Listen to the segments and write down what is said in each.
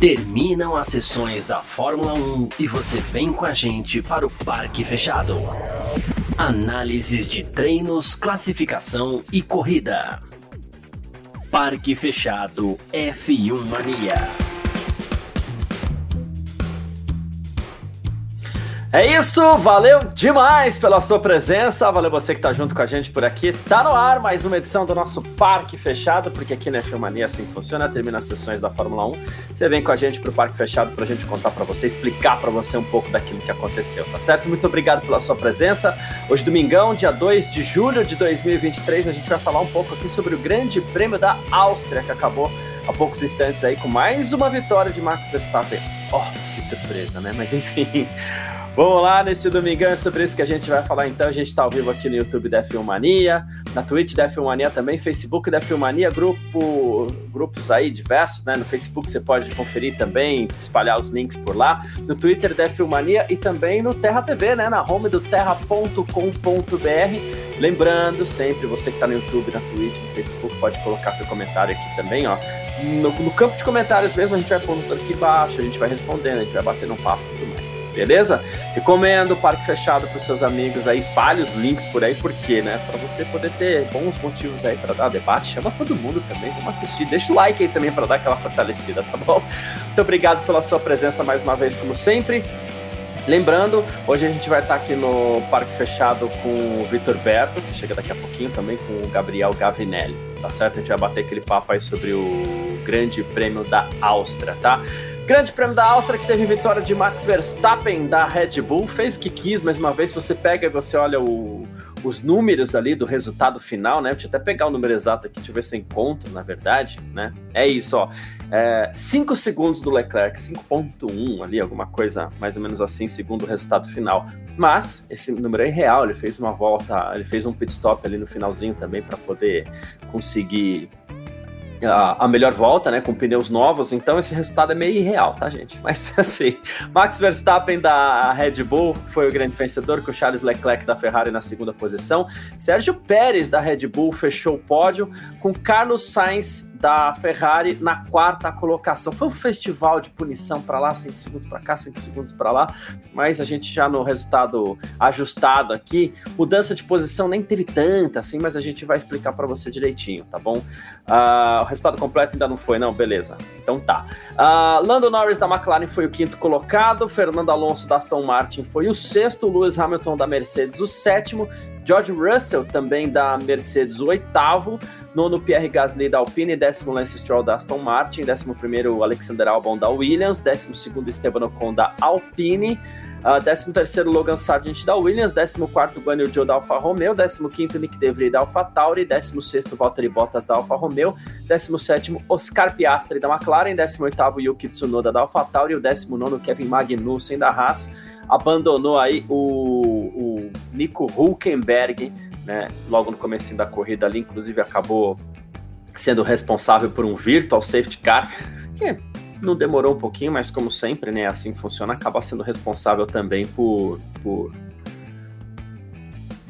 Terminam as sessões da Fórmula 1 e você vem com a gente para o Parque Fechado. Análises de treinos, classificação e corrida. Parque Fechado F1 Mania. É isso, valeu demais pela sua presença, valeu você que tá junto com a gente por aqui. Tá no ar mais uma edição do nosso Parque Fechado, porque aqui na Filmania assim funciona, termina as sessões da Fórmula 1. Você vem com a gente pro Parque Fechado pra gente contar para você, explicar para você um pouco daquilo que aconteceu, tá certo? Muito obrigado pela sua presença. Hoje domingão, dia 2 de julho de 2023, a gente vai falar um pouco aqui sobre o Grande Prêmio da Áustria que acabou há poucos instantes aí com mais uma vitória de Max Verstappen. Oh, que surpresa, né? Mas enfim, Vamos lá, nesse domingão é sobre isso que a gente vai falar então. A gente está ao vivo aqui no YouTube da Filmania, na Twitch da Filmania também, Facebook da Filmania, grupo, grupos aí diversos, né? No Facebook você pode conferir também, espalhar os links por lá. No Twitter da Filmania e também no Terra TV, né? Na home do terra.com.br. Lembrando sempre, você que está no YouTube, na Twitch, no Facebook, pode colocar seu comentário aqui também, ó. No, no campo de comentários mesmo, a gente vai pondo aqui embaixo, a gente vai respondendo, a gente vai batendo um papo tudo beleza? Recomendo o Parque Fechado para os seus amigos aí, espalhe os links por aí, porque, né? Para você poder ter bons motivos aí para dar debate, chama todo mundo também, vamos assistir. Deixa o like aí também para dar aquela fortalecida, tá bom? Muito obrigado pela sua presença mais uma vez, como sempre. Lembrando, hoje a gente vai estar aqui no Parque Fechado com o Vitor Berto, que chega daqui a pouquinho também com o Gabriel Gavinelli, tá certo? A gente vai bater aquele papo aí sobre o Grande Prêmio da Áustria, tá? Grande Prêmio da Áustria que teve vitória de Max Verstappen da Red Bull, fez o que quis, mais uma vez você pega e você olha o, os números ali do resultado final, né? Deixa eu até pegar o número exato aqui, deixa eu ver se eu encontro, na verdade, né? É isso, ó. 5 é, segundos do Leclerc, 5.1 ali, alguma coisa mais ou menos assim, segundo o resultado final. Mas esse número é real, ele fez uma volta, ele fez um pit stop ali no finalzinho também para poder conseguir a, melhor volta, né, com pneus novos, então esse resultado é meio irreal, tá, gente? Mas assim, Max Verstappen da Red Bull foi o grande vencedor, com Charles Leclerc da Ferrari na segunda posição. Sérgio Pérez da Red Bull fechou o pódio, com Carlos Sainz da Ferrari na quarta colocação. Foi um festival de punição para lá, 5 segundos para cá, 5 segundos para lá, mas a gente já no resultado ajustado aqui, mudança de posição nem teve tanta assim, mas a gente vai explicar para você direitinho, tá bom? Uh, o resultado completo ainda não foi, não? Beleza. Então tá. Uh, Lando Norris da McLaren foi o quinto colocado, Fernando Alonso da Aston Martin foi o sexto, Lewis Hamilton da Mercedes o sétimo, George Russell, também da Mercedes, oitavo. Nono, Pierre Gasly da Alpine. Décimo, Lance Stroll da Aston Martin. Décimo primeiro, Alexander Albon da Williams. Décimo segundo, Esteban Ocon da Alpine. Uh, décimo terceiro, Logan Sargent da Williams. Décimo quarto, Guanyu Zhou da Alfa Romeo. Décimo quinto, Nick DeVry da Alfa Tauri. Décimo sexto, Valtteri Bottas da Alfa Romeo. Décimo sétimo, Oscar Piastri da McLaren. Décimo oitavo, Yuki Tsunoda da Alfa Tauri. O décimo nono, Kevin Magnussen da Haas abandonou aí o, o Nico Hulkenberg, né, logo no começo da corrida ali, inclusive acabou sendo responsável por um virtual safety car, que não demorou um pouquinho, mas como sempre, né, assim funciona, acaba sendo responsável também por, por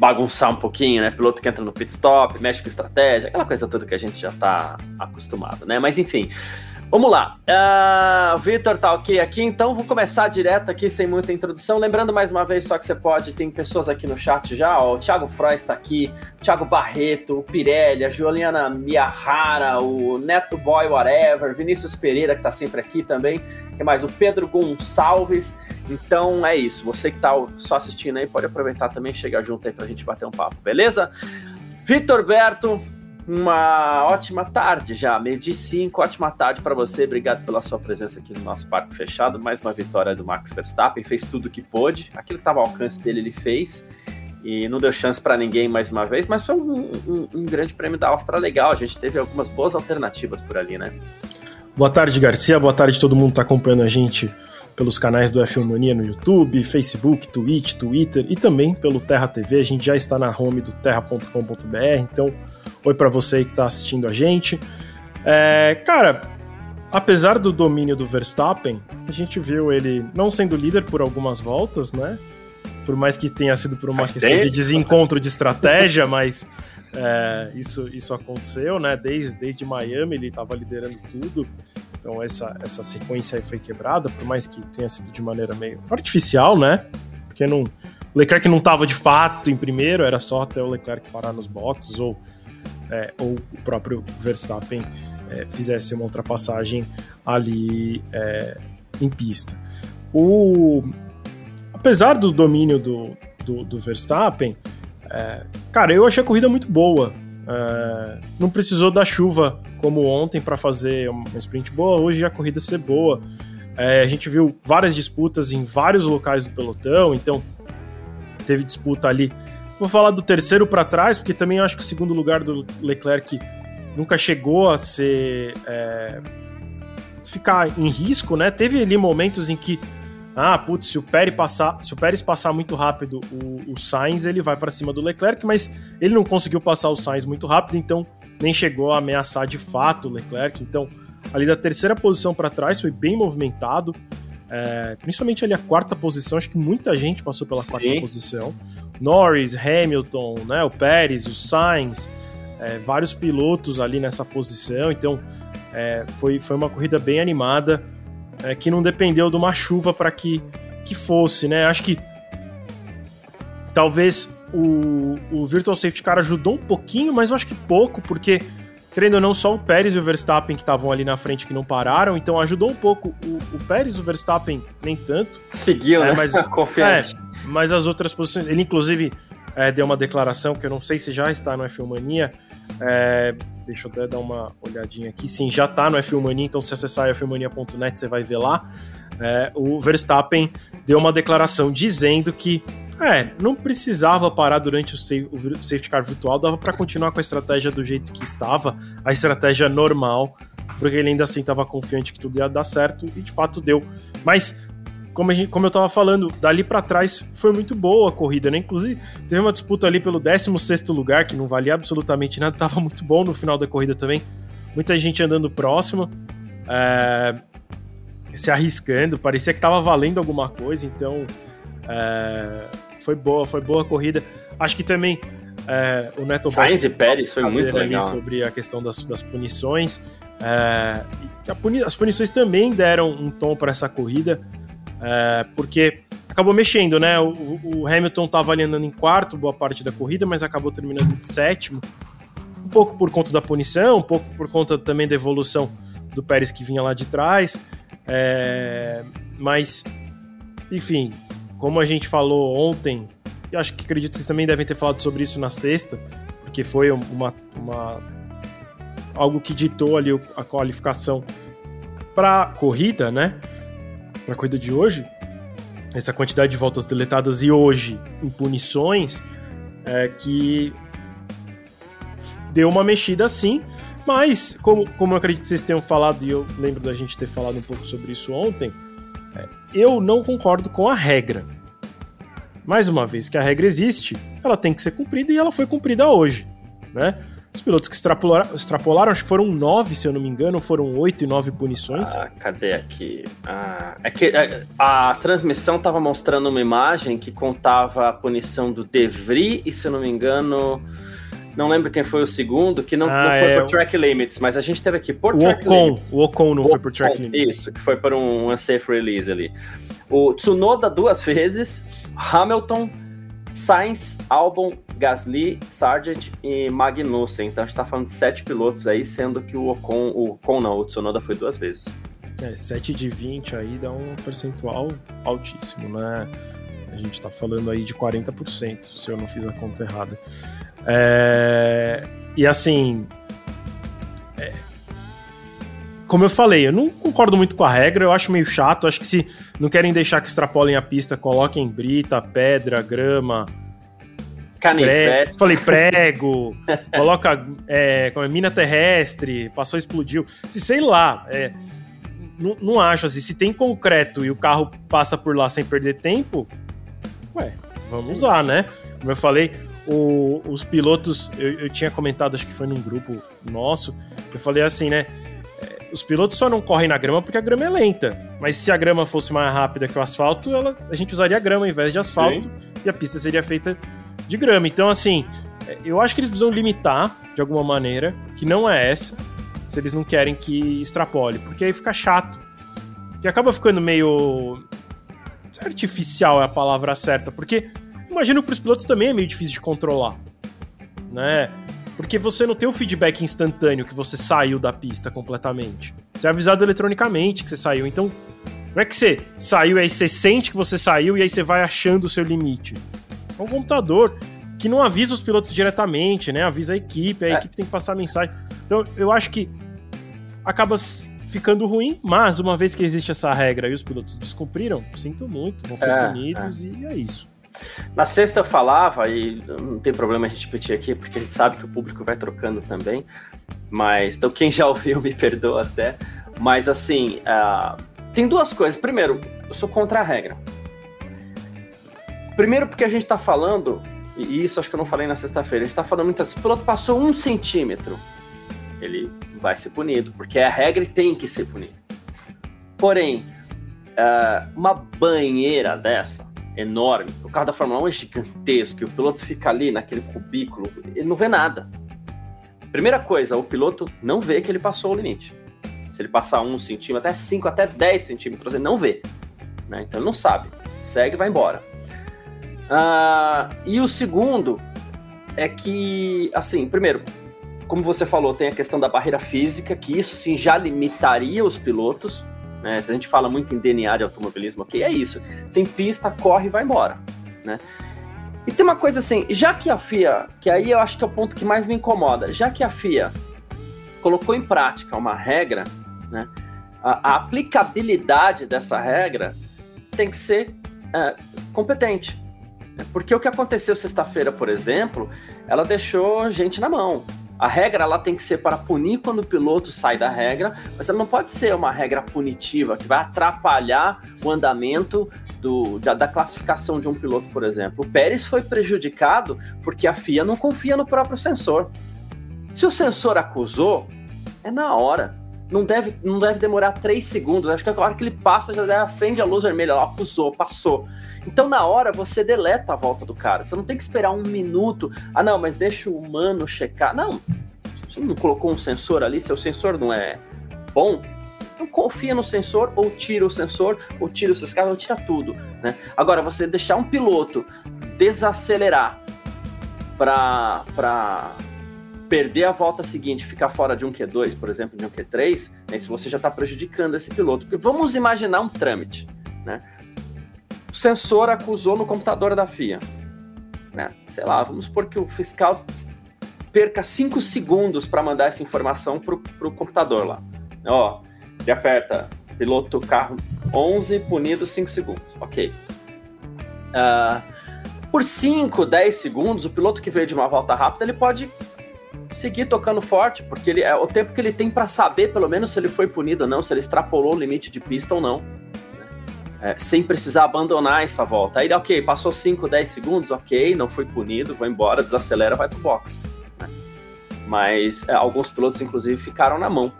bagunçar um pouquinho, né? Piloto que entra no pit stop, mexe com estratégia, aquela coisa toda que a gente já está acostumado, né? Mas enfim, Vamos lá. Uh, Vitor tá ok aqui, então vou começar direto aqui sem muita introdução. Lembrando mais uma vez só que você pode, tem pessoas aqui no chat já, ó, o Thiago Frois está aqui, o Thiago Barreto, o Pirelli, a Juliana Miyahara, o Neto Boy Whatever, Vinícius Pereira que está sempre aqui também, que mais? O Pedro Gonçalves. Então é isso, você que está só assistindo aí pode aproveitar também, chegar junto aí para a gente bater um papo, beleza? Vitor Berto, uma ótima tarde já, meio de cinco, ótima tarde para você. Obrigado pela sua presença aqui no nosso parque fechado. Mais uma vitória do Max Verstappen, fez tudo o que pôde. Aquilo que estava ao alcance dele, ele fez. E não deu chance para ninguém mais uma vez, mas foi um, um, um, grande prêmio da Áustria legal. A gente teve algumas boas alternativas por ali, né? Boa tarde, Garcia. Boa tarde todo mundo que está acompanhando a gente pelos canais do F1 Mania no YouTube, Facebook, Twitch, Twitter e também pelo Terra TV. A gente já está na home do terra.com.br, então oi para você aí que está assistindo a gente. É, cara, apesar do domínio do Verstappen, a gente viu ele não sendo líder por algumas voltas, né? Por mais que tenha sido por uma Faz questão tempo. de desencontro de estratégia, mas é, isso, isso aconteceu, né? Desde, desde Miami ele estava liderando tudo. Então essa, essa sequência aí foi quebrada, por mais que tenha sido de maneira meio artificial, né? Porque não, o Leclerc não estava de fato em primeiro, era só até o Leclerc parar nos boxes ou, é, ou o próprio Verstappen é, fizesse uma ultrapassagem ali é, em pista. O, apesar do domínio do, do, do Verstappen, é, cara, eu achei a corrida muito boa. É, não precisou da chuva como ontem para fazer uma sprint boa, hoje a corrida ser boa. É, a gente viu várias disputas em vários locais do pelotão, então teve disputa ali. Vou falar do terceiro para trás, porque também acho que o segundo lugar do Leclerc nunca chegou a ser. É, ficar em risco, né? Teve ali momentos em que. Ah, putz, se o Pérez passar, se o Pérez passar muito rápido o, o Sainz, ele vai para cima do Leclerc, mas ele não conseguiu passar o Sainz muito rápido, então nem chegou a ameaçar de fato o Leclerc. Então, ali da terceira posição para trás foi bem movimentado. É, principalmente ali a quarta posição, acho que muita gente passou pela Sim. quarta posição. Norris, Hamilton, né, o Pérez, o Sainz, é, vários pilotos ali nessa posição, então é, foi, foi uma corrida bem animada, é, que não dependeu de uma chuva para que, que fosse, né? Acho que talvez o, o Virtual Safety Car ajudou um pouquinho, mas eu acho que pouco, porque querendo ou não, só o Pérez e o Verstappen que estavam ali na frente que não pararam, então ajudou um pouco o, o Pérez e o Verstappen, nem tanto. Seguiu, é, né? Mas, Confiante. É, mas as outras posições, ele inclusive é, deu uma declaração que eu não sei se já está no F1 Mania, é, deixa eu até dar uma olhadinha aqui, sim, já está no F1 Mania, então se acessar fmania.net você vai ver lá, é, o Verstappen deu uma declaração dizendo que é, não precisava parar durante o, o safety car virtual, dava para continuar com a estratégia do jeito que estava, a estratégia normal, porque ele ainda assim estava confiante que tudo ia dar certo e de fato deu. Mas como, gente, como eu estava falando, dali para trás foi muito boa a corrida, né? Inclusive, teve uma disputa ali pelo 16 lugar, que não valia absolutamente nada, tava muito bom no final da corrida também. Muita gente andando próximo, é, se arriscando, parecia que tava valendo alguma coisa, então. É, foi boa, foi boa a corrida. Acho que também é, o Neto Sainz e Pérez foi muito legal. sobre a questão das, das punições. É, puni as punições também deram um tom para essa corrida, é, porque acabou mexendo, né? O, o Hamilton estava ali andando em quarto boa parte da corrida, mas acabou terminando em sétimo. Um pouco por conta da punição, um pouco por conta também da evolução do Pérez que vinha lá de trás. É, mas, enfim, como a gente falou ontem, e acho que acredito que vocês também devem ter falado sobre isso na sexta, porque foi uma, uma algo que ditou ali a qualificação para corrida, né? Para a corrida de hoje, essa quantidade de voltas deletadas e hoje em punições é que deu uma mexida sim, mas como, como eu acredito que vocês tenham falado e eu lembro da gente ter falado um pouco sobre isso ontem, é, eu não concordo com a regra. Mais uma vez que a regra existe, ela tem que ser cumprida e ela foi cumprida hoje, né? Os pilotos que extrapolaram, extrapolaram, acho que foram nove, se eu não me engano, foram oito e nove punições. Ah, cadê aqui? Ah, é que a, é, a transmissão estava mostrando uma imagem que contava a punição do De Vries e, se eu não me engano, não lembro quem foi o segundo, que não, ah, não foi é, por track limits, mas a gente teve aqui por o track Ocon, limits. O Ocon não o foi por track limits. Isso, que foi por um unsafe release ali. O Tsunoda duas vezes, Hamilton, Sainz, Albon, Gasly, Sargent e Magnussen. Então a gente tá falando de sete pilotos aí, sendo que o Ocon, o Ocon não, o Tsunoda foi duas vezes. É, 7 de 20 aí dá um percentual altíssimo, né? A gente tá falando aí de 40%, se eu não fiz a conta errada. É, e assim. Como eu falei, eu não concordo muito com a regra, eu acho meio chato. Acho que se não querem deixar que extrapolem a pista, coloquem brita, pedra, grama. Canivete. Falei prego, coloca é, como é, mina terrestre, passou explodiu. Se sei lá, é, não, não acho assim. Se tem concreto e o carro passa por lá sem perder tempo, ué, vamos usar, né? Como eu falei, o, os pilotos, eu, eu, tinha comentado, acho que foi num grupo nosso, eu falei assim, né? Os pilotos só não correm na grama porque a grama é lenta. Mas se a grama fosse mais rápida que o asfalto, ela, a gente usaria grama ao invés de asfalto Sim. e a pista seria feita de grama. Então, assim, é, eu acho que eles precisam limitar de alguma maneira, que não é essa. se eles não querem que extrapole, porque aí fica chato. Que acaba ficando meio. artificial é a palavra certa, porque imagino que para os pilotos também é meio difícil de controlar. Né? Porque você não tem o feedback instantâneo que você saiu da pista completamente. Você é avisado eletronicamente que você saiu. Então, não é que você saiu e aí você sente que você saiu e aí você vai achando o seu limite. É um computador que não avisa os pilotos diretamente, né? Avisa a equipe, a é. equipe tem que passar a mensagem. Então, eu acho que acaba ficando ruim, mas uma vez que existe essa regra e os pilotos descumpriram, sinto muito, vão ser é, punidos é. e é isso. Na sexta eu falava, e não tem problema a gente repetir aqui, porque a gente sabe que o público vai trocando também, mas então quem já ouviu me perdoa até, mas assim, uh, tem duas coisas. Primeiro, eu sou contra a regra. Primeiro porque a gente está falando, e isso acho que eu não falei na sexta-feira, a gente está falando muitas vezes, o piloto passou um centímetro, ele vai ser punido, porque é a regra e tem que ser punido. Porém, uh, uma banheira dessa, enorme, o carro da Fórmula 1 é gigantesco, e o piloto fica ali naquele cubículo, ele não vê nada. Primeira coisa, o piloto não vê que ele passou o limite. Se ele passar um centímetro, até 5, até 10 centímetros, ele não vê. Né? Então ele não sabe. Segue e vai embora. Uh, e o segundo é que, assim, primeiro, como você falou, tem a questão da barreira física, que isso sim já limitaria os pilotos. Né? Se a gente fala muito em DNA de automobilismo, ok, é isso. Tem pista, corre e vai embora. Né? E tem uma coisa assim, já que a FIA, que aí eu acho que é o ponto que mais me incomoda, já que a FIA colocou em prática uma regra né? A, a aplicabilidade dessa regra tem que ser é, competente. Porque o que aconteceu sexta-feira, por exemplo, ela deixou gente na mão. A regra ela tem que ser para punir quando o piloto sai da regra, mas ela não pode ser uma regra punitiva que vai atrapalhar o andamento do, da, da, classificação de um piloto, por exemplo. O Pérez foi prejudicado porque a FIA não confia no próprio sensor. Se o sensor acusou, é na hora não deve, não deve demorar três segundos. Acho que a hora que ele passa, já acende a luz vermelha lá, acusou, passou. Então, na hora, você deleta a volta do cara. Você não tem que esperar um minuto. Ah, não, mas deixa o humano checar. Não. Você não colocou um sensor ali, seu sensor não é bom, então confia no sensor, ou tira o sensor, ou tira os seus carros, ou tira tudo. Né? Agora, você deixar um piloto desacelerar para perder a volta seguinte, ficar fora de um Q2, por exemplo, de um Q3, né, se você já está prejudicando esse piloto. Porque vamos imaginar um trâmite, né? O sensor acusou no computador da FIA, né? Sei lá, vamos supor que o fiscal perca 5 segundos para mandar essa informação para o computador lá. Ó, ele aperta piloto carro 11, punido 5 segundos. Ok. Uh, por 5, 10 segundos, o piloto que veio de uma volta rápida, ele pode seguir tocando forte, porque ele é o tempo que ele tem para saber, pelo menos, se ele foi punido ou não, se ele extrapolou o limite de pista ou não. Né? É, sem precisar abandonar essa volta. Aí, ok, passou 5, 10 segundos, ok, não foi punido, vou embora, desacelera, vai pro box. Né? Mas é, alguns pilotos, inclusive, ficaram na mão.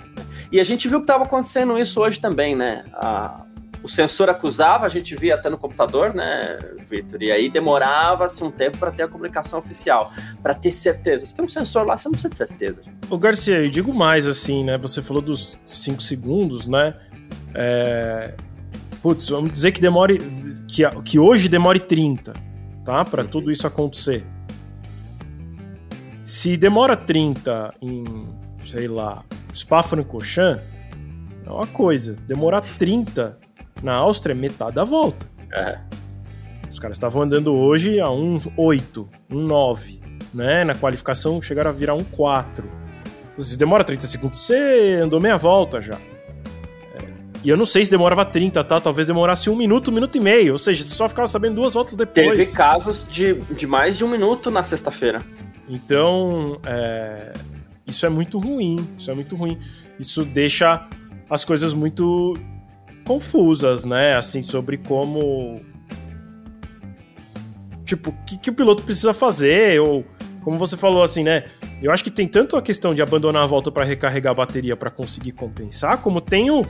E a gente viu que estava acontecendo isso hoje também, né? A, o sensor acusava, a gente via até no computador, né, Vitor? E aí demorava-se um tempo para ter a comunicação oficial, para ter certeza. Se tem um sensor lá, você não precisa de certeza. O Garcia, eu digo mais assim, né? Você falou dos 5 segundos, né? É... Putz, vamos dizer que demore. Que, que hoje demore 30, tá? Para tudo isso acontecer. Se demora 30 em, sei lá, Spa-Francorchamps, é uma coisa. Demorar 30 na Áustria, metade da volta. É. Os caras estavam andando hoje a 1,8, 1,9. Né? Na qualificação chegaram a virar 1,4. Se demora 30 segundos, você andou meia volta já. É. E eu não sei se demorava 30, tá? Talvez demorasse um minuto, um minuto e meio. Ou seja, você só ficava sabendo duas voltas depois. Teve casos de, de mais de um minuto na sexta-feira. Então, é... isso é muito ruim. Isso é muito ruim. Isso deixa as coisas muito confusas, né? Assim, sobre como. Tipo, o que, que o piloto precisa fazer, ou como você falou assim, né? Eu acho que tem tanto a questão de abandonar a volta para recarregar a bateria para conseguir compensar, como tem o.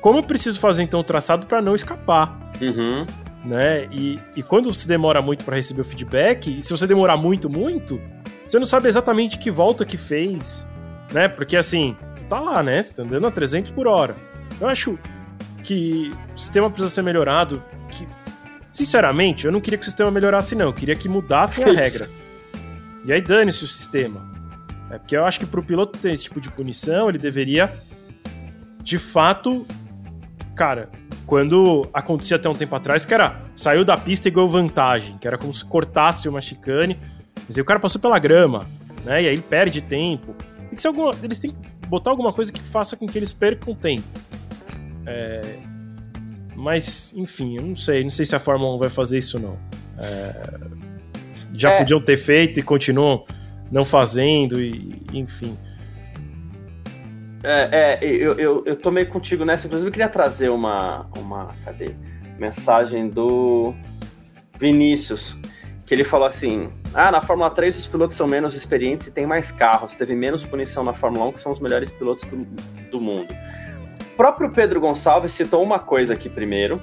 Como eu preciso fazer então o traçado para não escapar. Uhum. Né? E, e quando se demora muito para receber o feedback, e se você demorar muito, muito, você não sabe exatamente que volta que fez, né? Porque assim, você tá lá, né? Você tá andando a 300 por hora. Eu acho que o sistema precisa ser melhorado. Que, sinceramente, eu não queria que o sistema melhorasse, não. Eu queria que mudassem a regra. E aí dane-se o sistema. É porque eu acho que pro piloto ter esse tipo de punição, ele deveria, de fato, cara, quando acontecia até um tempo atrás, que era saiu da pista e ganhou vantagem, que era como se cortasse uma chicane, mas aí o cara passou pela grama, né? E aí ele perde tempo. Tem que ser alguma, eles têm que botar alguma coisa que faça com que eles percam tempo. É, mas, enfim, eu não sei, não sei se a Fórmula 1 vai fazer isso não. É, já é. podiam ter feito e continuam não fazendo, e enfim. É, é eu, eu, eu tô meio contigo nessa. Inclusive, eu queria trazer uma, uma cadê? mensagem do Vinícius, que ele falou assim: Ah, na Fórmula 3 os pilotos são menos experientes e tem mais carros. Teve menos punição na Fórmula 1, que são os melhores pilotos do, do mundo. Próprio Pedro Gonçalves citou uma coisa aqui primeiro.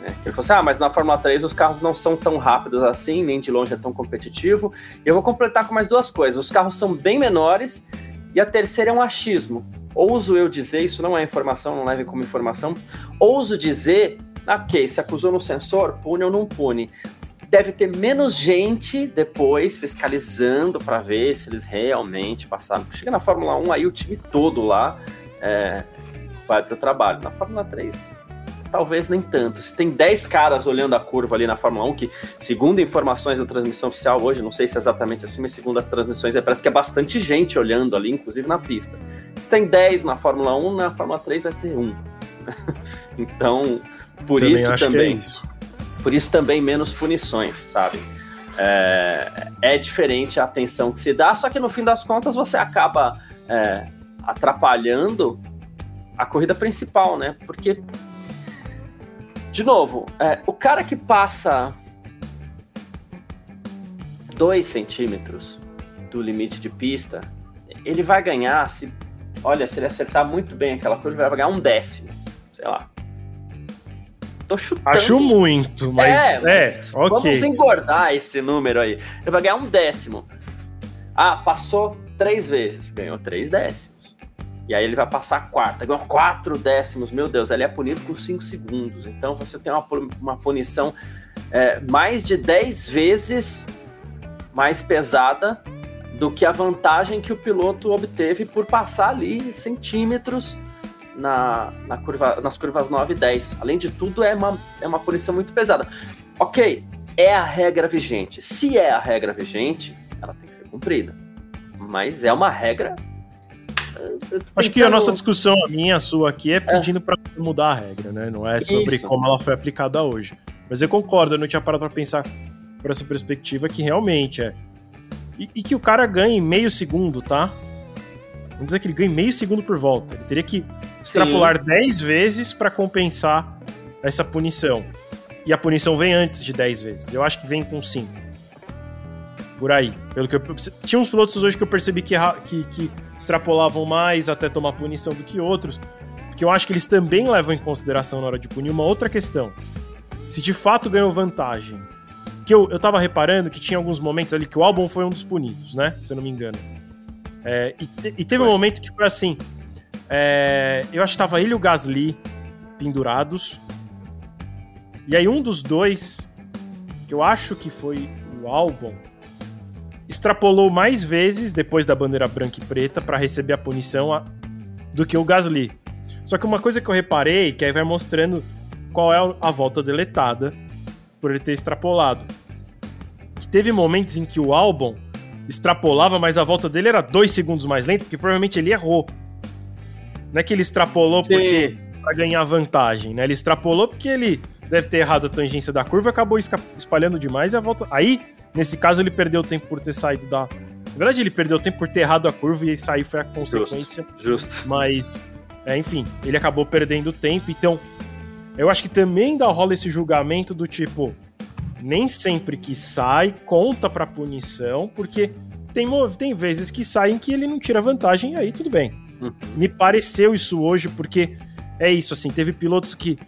Né, que ele falou assim: Ah, mas na Fórmula 3 os carros não são tão rápidos assim, nem de longe é tão competitivo. E eu vou completar com mais duas coisas: os carros são bem menores, e a terceira é um achismo ouso eu dizer, isso não é informação, não leve como informação, ouso dizer, ok, se acusou no sensor, pune ou não pune. Deve ter menos gente depois fiscalizando para ver se eles realmente passaram. Chega na Fórmula 1, aí o time todo lá é, vai para o trabalho. Na Fórmula 3, talvez nem tanto. Se tem 10 caras olhando a curva ali na Fórmula 1, que segundo informações da transmissão oficial hoje, não sei se é exatamente assim, mas segundo as transmissões, é, parece que é bastante gente olhando ali, inclusive na pista. Se tem 10 na Fórmula 1, na Fórmula 3 vai ter um. então, por também isso também. É isso. Por isso também menos punições, sabe? É, é, diferente a atenção que se dá, só que no fim das contas você acaba é, atrapalhando a corrida principal, né? Porque de novo, é, o cara que passa 2 centímetros do limite de pista, ele vai ganhar se. Olha, se ele acertar muito bem aquela curva, ele vai ganhar um décimo. Sei lá. Tô chutando. Acho muito, mas. É, mas é ok. Vamos engordar esse número aí. Ele vai ganhar um décimo. Ah, passou três vezes, ganhou três décimos. E aí ele vai passar a quarta, ganhou quatro décimos, meu Deus, ele é punido com cinco segundos. Então você tem uma, uma punição é, mais de dez vezes mais pesada do que a vantagem que o piloto obteve por passar ali centímetros na, na curva, nas curvas 9 e 10. Além de tudo, é uma, é uma punição muito pesada. Ok, é a regra vigente. Se é a regra vigente, ela tem que ser cumprida. Mas é uma regra Acho que a nossa discussão, a minha, a sua aqui, é, é. pedindo é. para mudar a regra, né? Não é sobre Isso. como ela foi aplicada hoje. Mas eu concordo, eu não tinha parado para pensar por essa perspectiva que realmente é. E, e, que o cara ganhe meio segundo, tá? Vamos dizer que ele ganhe meio segundo por volta. Ele teria que extrapolar 10 vezes para compensar essa punição. E a punição vem antes de 10 vezes. Eu acho que vem com 5. Por aí. Pelo que eu... Tinha uns pilotos hoje que eu percebi que, que, que extrapolavam mais até tomar punição do que outros, porque eu acho que eles também levam em consideração na hora de punir uma outra questão. Se de fato ganhou vantagem. Que eu, eu tava reparando que tinha alguns momentos ali que o álbum foi um dos punidos, né? Se eu não me engano. É, e, te, e, teve um momento que foi assim. É, eu acho que tava ele e o Gasly pendurados. E aí um dos dois, que eu acho que foi o álbum, extrapolou mais vezes depois da bandeira branca e preta para receber a punição a, do que o Gasly. Só que uma coisa que eu reparei, que aí vai mostrando qual é a volta deletada por ele ter extrapolado. Que teve momentos em que o álbum extrapolava, mas a volta dele era dois segundos mais lento, porque provavelmente ele errou. Não é que ele extrapolou Sim. porque para ganhar vantagem, né? Ele extrapolou porque ele deve ter errado a tangência da curva, acabou espalhando demais e a volta. Aí Nesse caso, ele perdeu tempo por ter saído da. Na verdade, ele perdeu tempo por ter errado a curva e sair foi a consequência. Justo. justo. Mas, é, enfim, ele acabou perdendo tempo. Então, eu acho que também ainda rola esse julgamento do tipo. Nem sempre que sai conta pra punição, porque tem, tem vezes que saem que ele não tira vantagem e aí tudo bem. Uhum. Me pareceu isso hoje, porque é isso, assim, teve pilotos que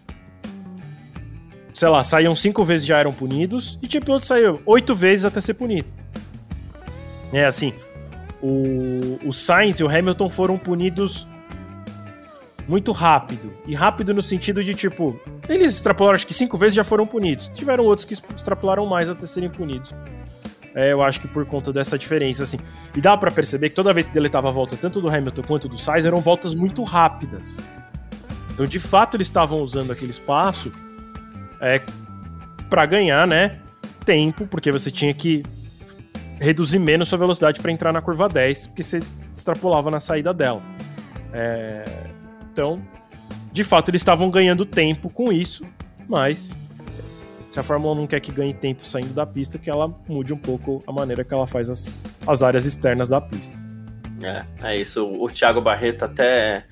sei lá, saíam cinco vezes já eram punidos, e tinha piloto que saiu oito vezes até ser punido. É assim, o, o Sainz e o Hamilton foram punidos muito rápido. E rápido no sentido de, tipo, eles extrapolaram acho que cinco vezes já foram punidos. Tiveram outros que extrapolaram mais até serem punidos. É, eu acho que por conta dessa diferença, assim. E dá para perceber que toda vez que deletava a volta, tanto do Hamilton quanto do Sainz, eram voltas muito rápidas. Então, de fato, eles estavam usando aquele espaço é, para ganhar, né? Tempo, porque você tinha que reduzir menos sua velocidade para entrar na curva 10, porque você extrapolava na saída dela. É, então, de fato, eles estavam ganhando tempo com isso, mas se a Fórmula 1 não quer que ganhe tempo saindo da pista, que ela mude um pouco a maneira que ela faz as, as áreas externas da pista. É, é isso. O Thiago Barreto até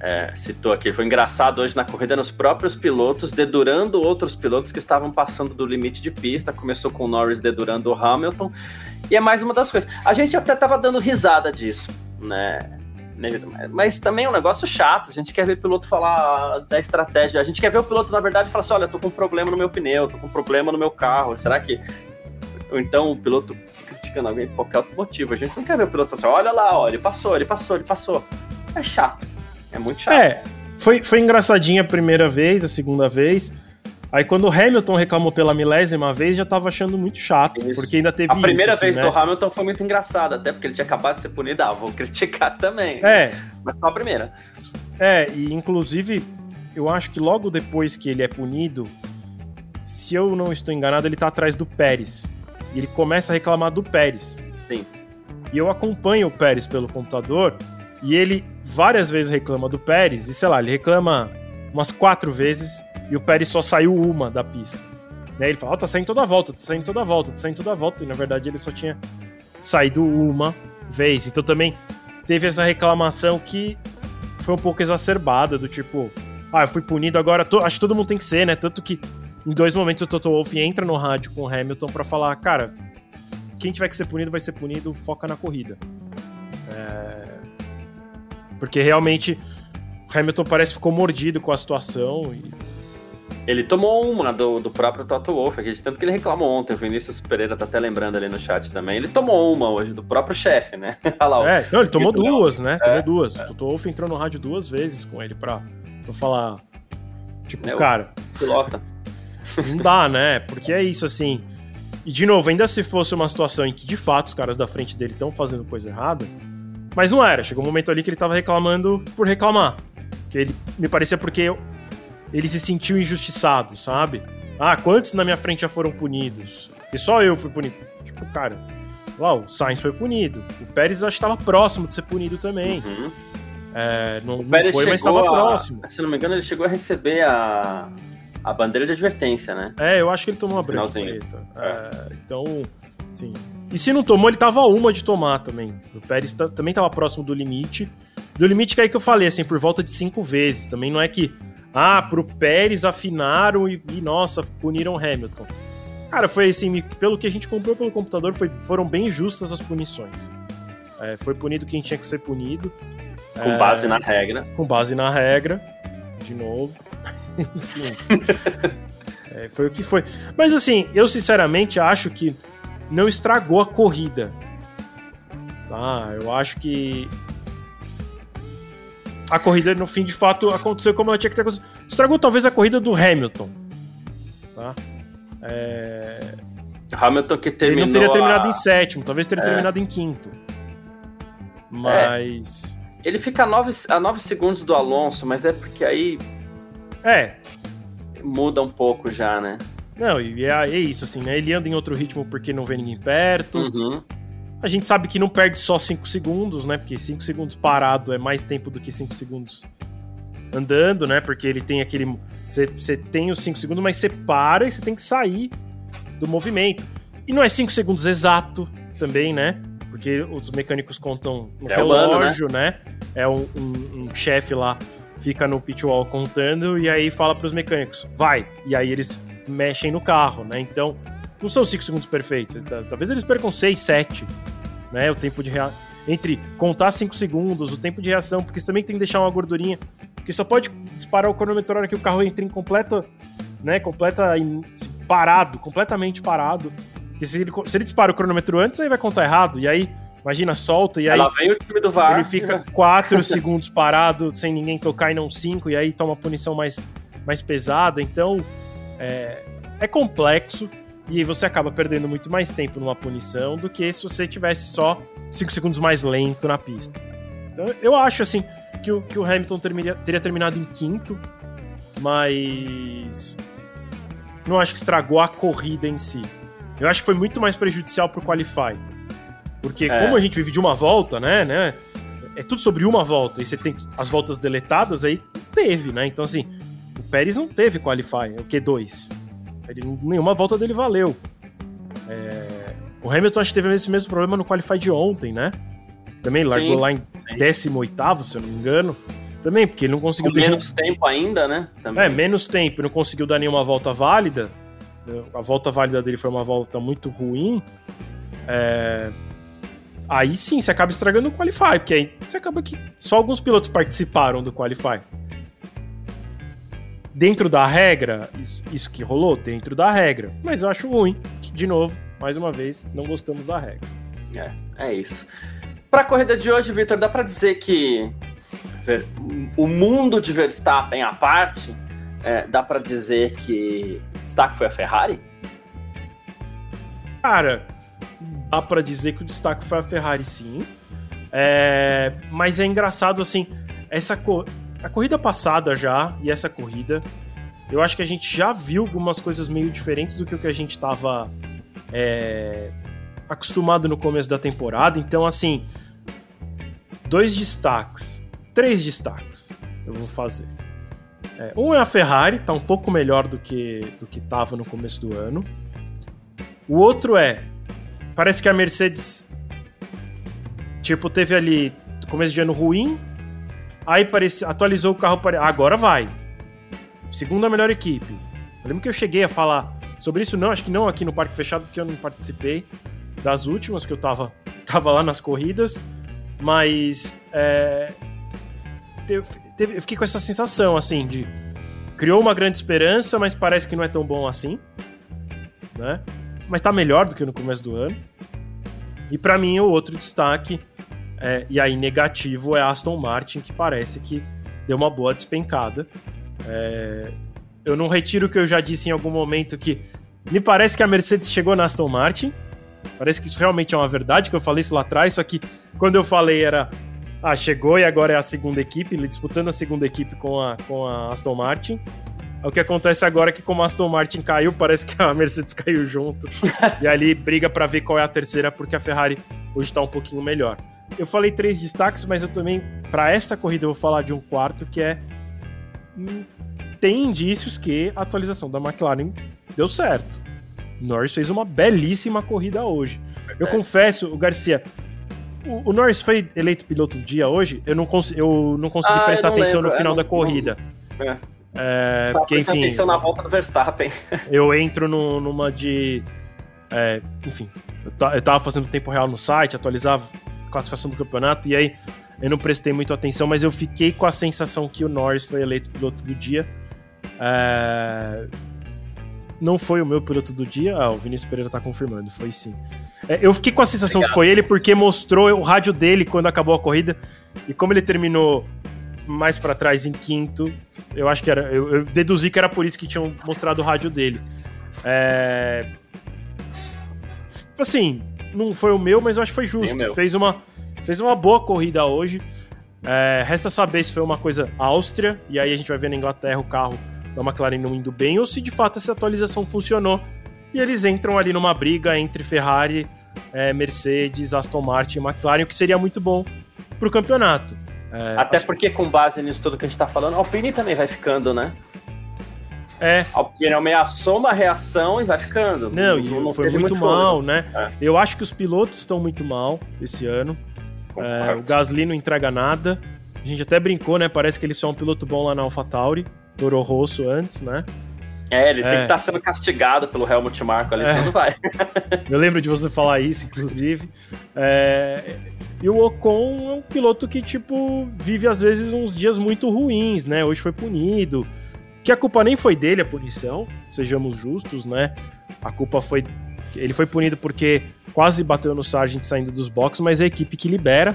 é, citou aqui. Foi engraçado hoje na corrida nos próprios pilotos, dedurando outros pilotos que estavam passando do limite de pista. Começou com o Norris dedurando o Hamilton. E é mais uma das coisas. A gente até estava dando risada disso, né? Mas também é um negócio chato. A gente quer ver o piloto falar da estratégia. A gente quer ver o piloto, na verdade, falar assim: olha, tô com um problema no meu pneu, tô com um problema no meu carro. Será que. Ou então o piloto criticando alguém por qualquer outro motivo. A gente não quer ver o piloto falar assim: olha lá, ó, ele passou, ele passou, ele passou. É chato. É muito chato. É, foi, foi engraçadinha a primeira vez, a segunda vez. Aí quando o Hamilton reclamou pela milésima vez, já tava achando muito chato, isso. porque ainda teve A primeira isso, vez assim, do né? Hamilton foi muito engraçada, até porque ele tinha acabado de ser punido. Ah, vou criticar também. É. Mas só a primeira. É, e inclusive, eu acho que logo depois que ele é punido, se eu não estou enganado, ele tá atrás do Pérez. E ele começa a reclamar do Pérez. Sim. E eu acompanho o Pérez pelo computador, e ele várias vezes reclama do Pérez, e sei lá, ele reclama umas quatro vezes e o Pérez só saiu uma da pista. Né? Ele fala, oh, tá saindo toda a volta, tá saindo toda a volta, tá saindo toda a volta. E na verdade ele só tinha saído uma vez. Então também teve essa reclamação que foi um pouco exacerbada, do tipo, ah, eu fui punido agora, tô... acho que todo mundo tem que ser, né? Tanto que em dois momentos o Toto Wolff entra no rádio com o Hamilton para falar, cara, quem tiver que ser punido vai ser punido, foca na corrida. É... Porque realmente o Hamilton parece que ficou mordido com a situação e ele tomou uma do, do próprio Toto Wolff, tanto que ele reclamou ontem, o Vinícius Pereira tá até lembrando ali no chat também. Ele tomou uma hoje do próprio chefe, né? lá, é, não, ele tomou duas, né? É, tomou duas. É. O Toto Wolff entrou no rádio duas vezes com ele pra, pra falar. Tipo, é, cara. Pilota. Não dá, né? Porque é isso, assim. E de novo, ainda se fosse uma situação em que de fato os caras da frente dele estão fazendo coisa errada, mas não era. Chegou um momento ali que ele tava reclamando por reclamar. Que ele me parecia porque ele se sentiu injustiçado, sabe? Ah, quantos na minha frente já foram punidos? E só eu fui punido. Tipo, cara, uau, o Sainz foi punido. O Pérez acho que estava próximo de ser punido também. Uhum. É, não, não foi, mas estava próximo. Se não me engano, ele chegou a receber a, a bandeira de advertência, né? É, eu acho que ele tomou uma branca preta. É. É, então, sim. E se não tomou, ele tava uma de tomar também. O Pérez também tava próximo do limite. Do limite que é aí que eu falei, assim, por volta de cinco vezes. Também não é que ah, pro Pérez afinaram e, e nossa, puniram Hamilton. Cara, foi assim, pelo que a gente comprou pelo computador, foi, foram bem justas as punições. É, foi punido quem tinha que ser punido. Com é, base na regra. Com base na regra, de novo. Enfim. é, foi o que foi. Mas assim, eu sinceramente acho que não estragou a corrida. Tá? Eu acho que a corrida, no fim, de fato, aconteceu como ela tinha que ter acontecido. Estragou talvez a corrida do Hamilton. Tá? É... Hamilton que terminou. Ele não teria terminado a... em sétimo, talvez teria é. terminado em quinto. Mas. É. Ele fica a nove, a nove segundos do Alonso, mas é porque aí. É. Muda um pouco já, né? Não, e é, é isso, assim, né? Ele anda em outro ritmo porque não vê ninguém perto. Uhum. A gente sabe que não perde só 5 segundos, né? Porque 5 segundos parado é mais tempo do que 5 segundos andando, né? Porque ele tem aquele. Você tem os 5 segundos, mas você para e você tem que sair do movimento. E não é 5 segundos exato também, né? Porque os mecânicos contam no é relógio, humano, né? né? É um, um, um chefe lá, fica no pit wall contando e aí fala para os mecânicos, vai. E aí eles mexem no carro, né? Então não são 5 segundos perfeitos. Talvez eles percam 6, 7. Né? O tempo de reação. Entre contar 5 segundos, o tempo de reação, porque você também tem que deixar uma gordurinha. Porque só pode disparar o cronômetro na hora que o carro entra em completa. Né? Completa. parado, completamente parado. Porque se ele, se ele dispara o cronômetro antes, aí vai contar errado. E aí Imagina, solta e aí. Ela vem o time do VAR. Ele fica 4 segundos parado sem ninguém tocar e não 5, e aí toma punição mais, mais pesada. Então é, é complexo e você acaba perdendo muito mais tempo numa punição do que se você tivesse só 5 segundos mais lento na pista. Então eu acho assim que o, que o Hamilton termina, teria terminado em quinto, mas não acho que estragou a corrida em si. Eu acho que foi muito mais prejudicial pro Qualify. Porque é. como a gente vive de uma volta, né, né? É tudo sobre uma volta. E você tem as voltas deletadas, aí teve, né? Então, assim, o Pérez não teve Qualify, o Q2. Ele, nenhuma volta dele valeu. É... O Hamilton acho que teve esse mesmo problema no Qualify de ontem, né? Também largou Sim. lá em 18, se eu não me engano. Também, porque ele não conseguiu. Com menos tempo ainda, né? Também. É, menos tempo, não conseguiu dar nenhuma volta válida. A volta válida dele foi uma volta muito ruim. É... Aí sim, você acaba estragando o Qualify, porque aí você acaba que só alguns pilotos participaram do Qualify. Dentro da regra, isso, isso que rolou, dentro da regra. Mas eu acho ruim, que, de novo, mais uma vez, não gostamos da regra. É, é isso. Para a corrida de hoje, Victor, dá para dizer que o mundo de Verstappen à parte, é, dá para dizer que o destaque foi a Ferrari? Cara, dá para dizer que o destaque foi a Ferrari, sim. É, mas é engraçado assim, essa co a corrida passada já e essa corrida, eu acho que a gente já viu algumas coisas meio diferentes do que o que a gente estava é, acostumado no começo da temporada. Então, assim, dois destaques, três destaques eu vou fazer. É, um é a Ferrari, tá um pouco melhor do que do que estava no começo do ano. O outro é parece que a Mercedes tipo teve ali começo de ano ruim, aí parece, atualizou o carro para agora vai. Segunda melhor equipe. Eu lembro que eu cheguei a falar sobre isso não, acho que não aqui no Parque Fechado porque eu não participei das últimas que eu tava tava lá nas corridas, mas é, teve, teve, eu fiquei com essa sensação assim de criou uma grande esperança, mas parece que não é tão bom assim, né? Mas tá melhor do que no começo do ano. E para mim, o outro destaque, é, e aí negativo, é Aston Martin, que parece que deu uma boa despencada. É, eu não retiro o que eu já disse em algum momento, que me parece que a Mercedes chegou na Aston Martin. Parece que isso realmente é uma verdade, que eu falei isso lá atrás, só que quando eu falei era. Ah, chegou e agora é a segunda equipe, disputando a segunda equipe com a, com a Aston Martin. O que acontece agora é que como a Aston Martin caiu, parece que a Mercedes caiu junto. e ali briga para ver qual é a terceira, porque a Ferrari hoje tá um pouquinho melhor. Eu falei três destaques, mas eu também, para esta corrida, eu vou falar de um quarto que é. Hum, tem indícios que a atualização da McLaren deu certo. Norris fez uma belíssima corrida hoje. Eu confesso, o Garcia, o, o, Norris foi eleito piloto do dia hoje. Eu não, cons eu não consegui ah, prestar não atenção lembro. no final é, da corrida. É. É, porque, enfim. atenção na volta do Verstappen. eu entro no, numa de. É, enfim, eu, eu tava fazendo tempo real no site, atualizava classificação do campeonato, e aí eu não prestei muito atenção, mas eu fiquei com a sensação que o Norris foi eleito piloto do dia. É, não foi o meu piloto do dia. Ah, o Vinícius Pereira tá confirmando, foi sim. É, eu fiquei com a sensação Obrigado. que foi ele porque mostrou o rádio dele quando acabou a corrida. E como ele terminou mais para trás em quinto. Eu acho que era. Eu, eu, deduzi que era por isso que tinham mostrado o rádio dele. É. Assim, não foi o meu, mas eu acho que foi justo. Fez uma, fez uma boa corrida hoje. É, resta saber se foi uma coisa Áustria, e aí a gente vai ver na Inglaterra o carro da McLaren não indo bem, ou se de fato essa atualização funcionou. E eles entram ali numa briga entre Ferrari, é, Mercedes, Aston Martin e McLaren, o que seria muito bom para o campeonato. É, Até porque, com base nisso tudo que a gente tá falando, a Alpine também vai ficando, né? É. A Alpine ameaçou uma reação e vai ficando. Não, e não foi muito, muito mal, né? É. Eu acho que os pilotos estão muito mal esse ano. É, o Gasly não entrega nada. A gente até brincou, né? Parece que ele só é um piloto bom lá na AlphaTauri. Toro Rosso antes, né? É, ele tem que estar é. tá sendo castigado pelo Helmut Marko ali, é. senão não vai. Eu lembro de você falar isso, inclusive. É... E o Ocon é um piloto que, tipo, vive às vezes uns dias muito ruins, né? Hoje foi punido. Que a culpa nem foi dele, a punição, sejamos justos, né? A culpa foi Ele foi punido porque quase bateu no Sargent saindo dos boxes, mas é a equipe que libera.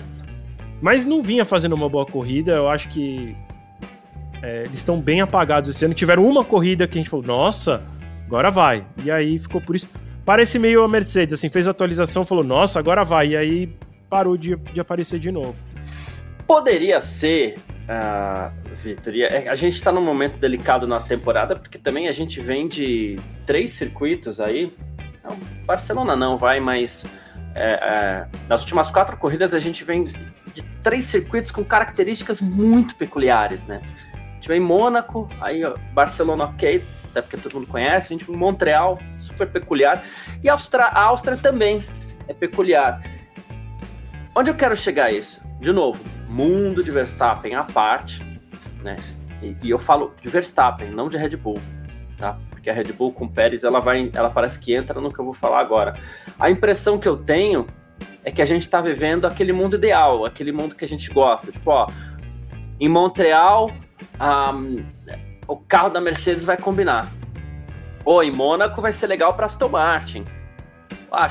Mas não vinha fazendo uma boa corrida. Eu acho que é, eles estão bem apagados esse ano. Tiveram uma corrida que a gente falou, nossa, agora vai. E aí ficou por isso. Parece meio a Mercedes, assim, fez a atualização, falou, nossa, agora vai. E aí parou de, de aparecer de novo. Poderia ser, uh, Vitor, é, a gente está num momento delicado na temporada, porque também a gente vem de três circuitos aí. Não, Barcelona não vai, mas é, é, nas últimas quatro corridas a gente vem de três circuitos com características muito peculiares, né? A gente vem em Mônaco, aí Barcelona ok, até porque todo mundo conhece, a gente vem em Montreal, super peculiar, e a Áustria, a Áustria também é peculiar. Onde eu quero chegar a isso? De novo, mundo de Verstappen à parte, né? E, e eu falo de Verstappen, não de Red Bull, tá? Porque a Red Bull com Pérez, ela vai, ela parece que entra no que eu vou falar agora. A impressão que eu tenho é que a gente está vivendo aquele mundo ideal, aquele mundo que a gente gosta. Tipo, ó, em Montreal, um, o carro da Mercedes vai combinar. Ou em Mônaco vai ser legal para Aston Martin. Ah,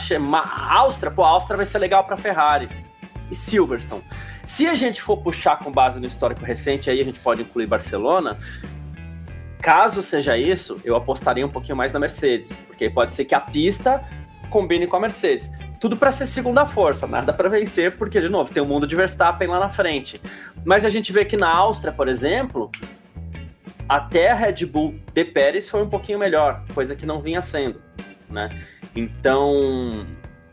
Áustria, pô, Áustria vai ser legal para Ferrari e Silverstone. Se a gente for puxar com base no histórico recente, aí a gente pode incluir Barcelona. Caso seja isso, eu apostaria um pouquinho mais na Mercedes, porque pode ser que a pista combine com a Mercedes. Tudo para ser segunda força, nada para vencer, porque, de novo, tem o mundo de Verstappen lá na frente. Mas a gente vê que na Áustria, por exemplo, até a Red Bull de Pérez foi um pouquinho melhor, coisa que não vinha sendo, né? Então,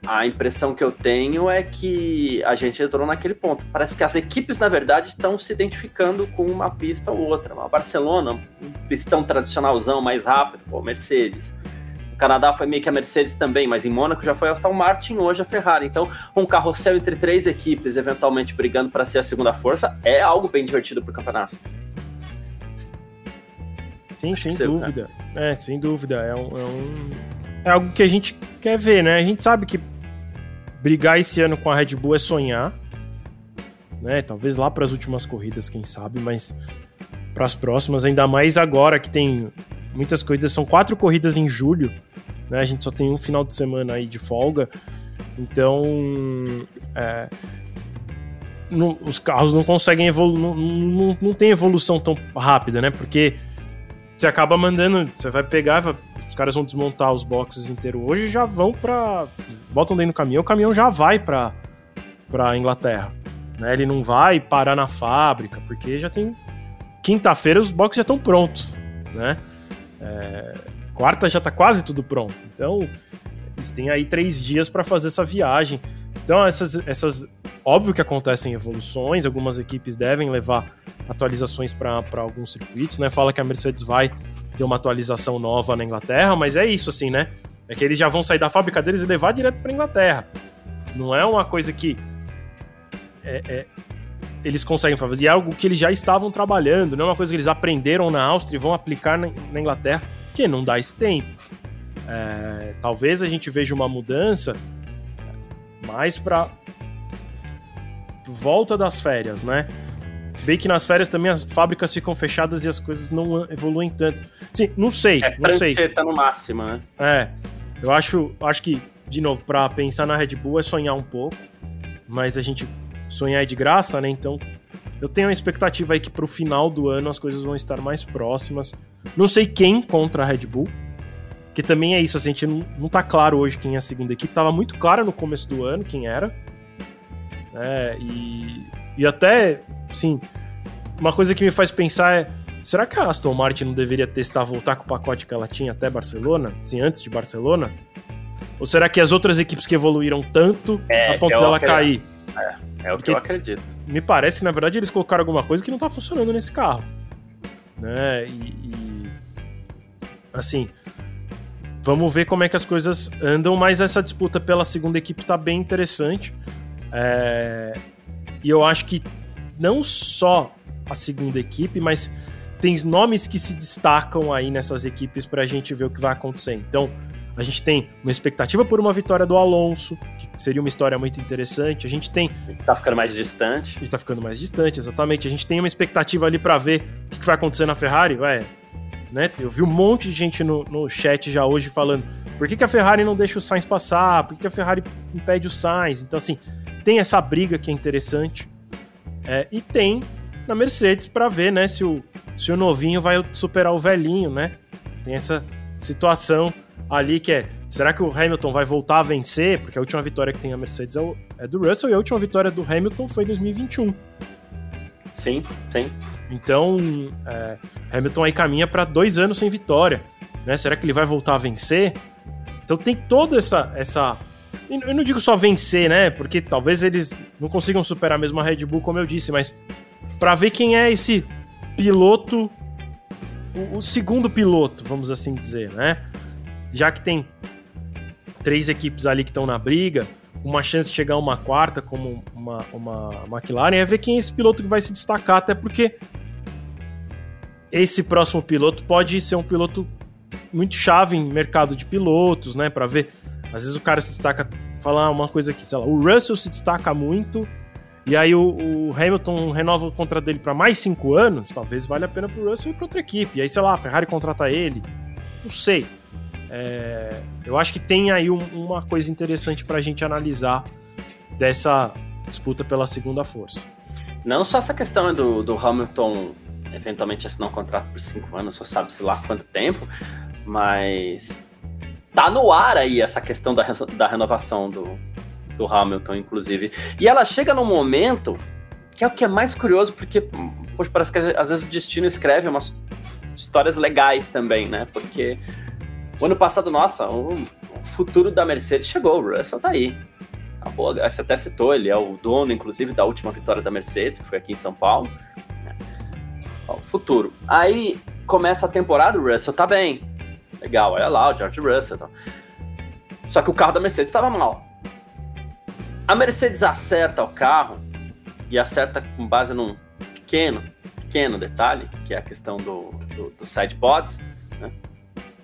a impressão que eu tenho é que a gente entrou naquele ponto. Parece que as equipes, na verdade, estão se identificando com uma pista ou outra. A Barcelona, um pistão tradicionalzão mais rápido, pô, Mercedes. O Canadá foi meio que a Mercedes também, mas em Mônaco já foi a Aston Martin, hoje a Ferrari. Então, um carrossel entre três equipes, eventualmente brigando para ser a segunda força, é algo bem divertido para o campeonato. Sim, Acho sem dúvida. Né? É, sem dúvida. É um, é um é algo que a gente quer ver, né? A gente sabe que brigar esse ano com a Red Bull é sonhar, né? Talvez lá para as últimas corridas, quem sabe, mas para as próximas, ainda mais agora que tem muitas corridas, são quatro corridas em julho, né? A gente só tem um final de semana aí de folga, então é, não, os carros não conseguem evoluir, não, não, não tem evolução tão rápida, né? Porque você acaba mandando, você vai pegar, os caras vão desmontar os boxes inteiros hoje e já vão para botam dentro do caminhão, o caminhão já vai para para Inglaterra, né? Ele não vai parar na fábrica, porque já tem quinta-feira os boxes já estão prontos, né? É... quarta já tá quase tudo pronto. Então, eles têm aí três dias para fazer essa viagem. Então, essas, essas. Óbvio que acontecem evoluções, algumas equipes devem levar atualizações para alguns circuitos, né? Fala que a Mercedes vai ter uma atualização nova na Inglaterra, mas é isso, assim, né? É que eles já vão sair da fábrica deles e levar direto para Inglaterra. Não é uma coisa que é, é, eles conseguem fazer. E é algo que eles já estavam trabalhando, não é uma coisa que eles aprenderam na Áustria e vão aplicar na, na Inglaterra, que não dá esse tempo. É, talvez a gente veja uma mudança mais para volta das férias, né? Se bem que nas férias também as fábricas ficam fechadas e as coisas não evoluem tanto. Sim, não sei, é, não sei. tá no máximo, né? É. Eu acho, acho que, de novo, para pensar na Red Bull é sonhar um pouco, mas a gente sonhar é de graça, né? Então, eu tenho uma expectativa aí que pro final do ano as coisas vão estar mais próximas. Não sei quem contra a Red Bull, que também é isso, assim, a gente não, não tá claro hoje quem é a segunda equipe. Tava muito claro no começo do ano quem era. É, e, e até, assim, uma coisa que me faz pensar é será que a Aston Martin não deveria testar voltar com o pacote que ela tinha até Barcelona, assim, antes de Barcelona? Ou será que as outras equipes que evoluíram tanto é, a ponto dela cair? É, é o Porque que eu acredito. Me parece que, na verdade, eles colocaram alguma coisa que não tá funcionando nesse carro. Né? E, e, assim, vamos ver como é que as coisas andam, mas essa disputa pela segunda equipe tá bem interessante. É, e eu acho que não só a segunda equipe, mas tem nomes que se destacam aí nessas equipes para a gente ver o que vai acontecer. Então, a gente tem uma expectativa por uma vitória do Alonso, que seria uma história muito interessante. A gente tem. Tá ficando mais distante. A gente tá ficando mais distante, exatamente. A gente tem uma expectativa ali para ver o que vai acontecer na Ferrari. Ué, né? Eu vi um monte de gente no, no chat já hoje falando: Por que, que a Ferrari não deixa o Sainz passar? Por que, que a Ferrari impede o Sainz? Então, assim, tem essa briga que é interessante. É, e tem na Mercedes para ver, né, se o, se o novinho vai superar o velhinho, né? Tem essa situação ali que é, será que o Hamilton vai voltar a vencer? Porque a última vitória que tem a Mercedes é, o, é do Russell e a última vitória do Hamilton foi em 2021. Sim, sim. Então, é, Hamilton aí caminha para dois anos sem vitória. Né? Será que ele vai voltar a vencer? Então tem toda essa, essa. Eu não digo só vencer, né? Porque talvez eles não consigam superar mesmo a Red Bull, como eu disse, mas para ver quem é esse piloto, o, o segundo piloto, vamos assim dizer, né? Já que tem três equipes ali que estão na briga, uma chance de chegar uma quarta como uma, uma McLaren, é ver quem é esse piloto que vai se destacar, até porque esse próximo piloto pode ser um piloto muito chave em mercado de pilotos, né, para ver. Às vezes o cara se destaca, falar uma coisa aqui, sei lá, o Russell se destaca muito e aí o, o Hamilton renova o contrato dele para mais cinco anos, talvez valha a pena pro Russell ir para outra equipe. E aí, sei lá, a Ferrari contrata ele, não sei. É, eu acho que tem aí um, uma coisa interessante para a gente analisar dessa disputa pela segunda força. Não só essa questão do, do Hamilton eventualmente assinar um contrato por cinco anos, só sabe-se lá quanto tempo, mas tá no ar aí essa questão da, da renovação do, do Hamilton, inclusive. E ela chega num momento que é o que é mais curioso, porque poxa, parece que às vezes o destino escreve umas histórias legais também, né? Porque o ano passado, nossa, o futuro da Mercedes chegou, o Russell tá aí. Acabou, você até citou, ele é o dono, inclusive, da última vitória da Mercedes, que foi aqui em São Paulo. Ó, o futuro. Aí começa a temporada, o Russell tá bem. Legal, olha lá, o George Russell. Só que o carro da Mercedes estava mal. A Mercedes acerta o carro e acerta com base num pequeno, pequeno detalhe, que é a questão do, do, do sidepods, né?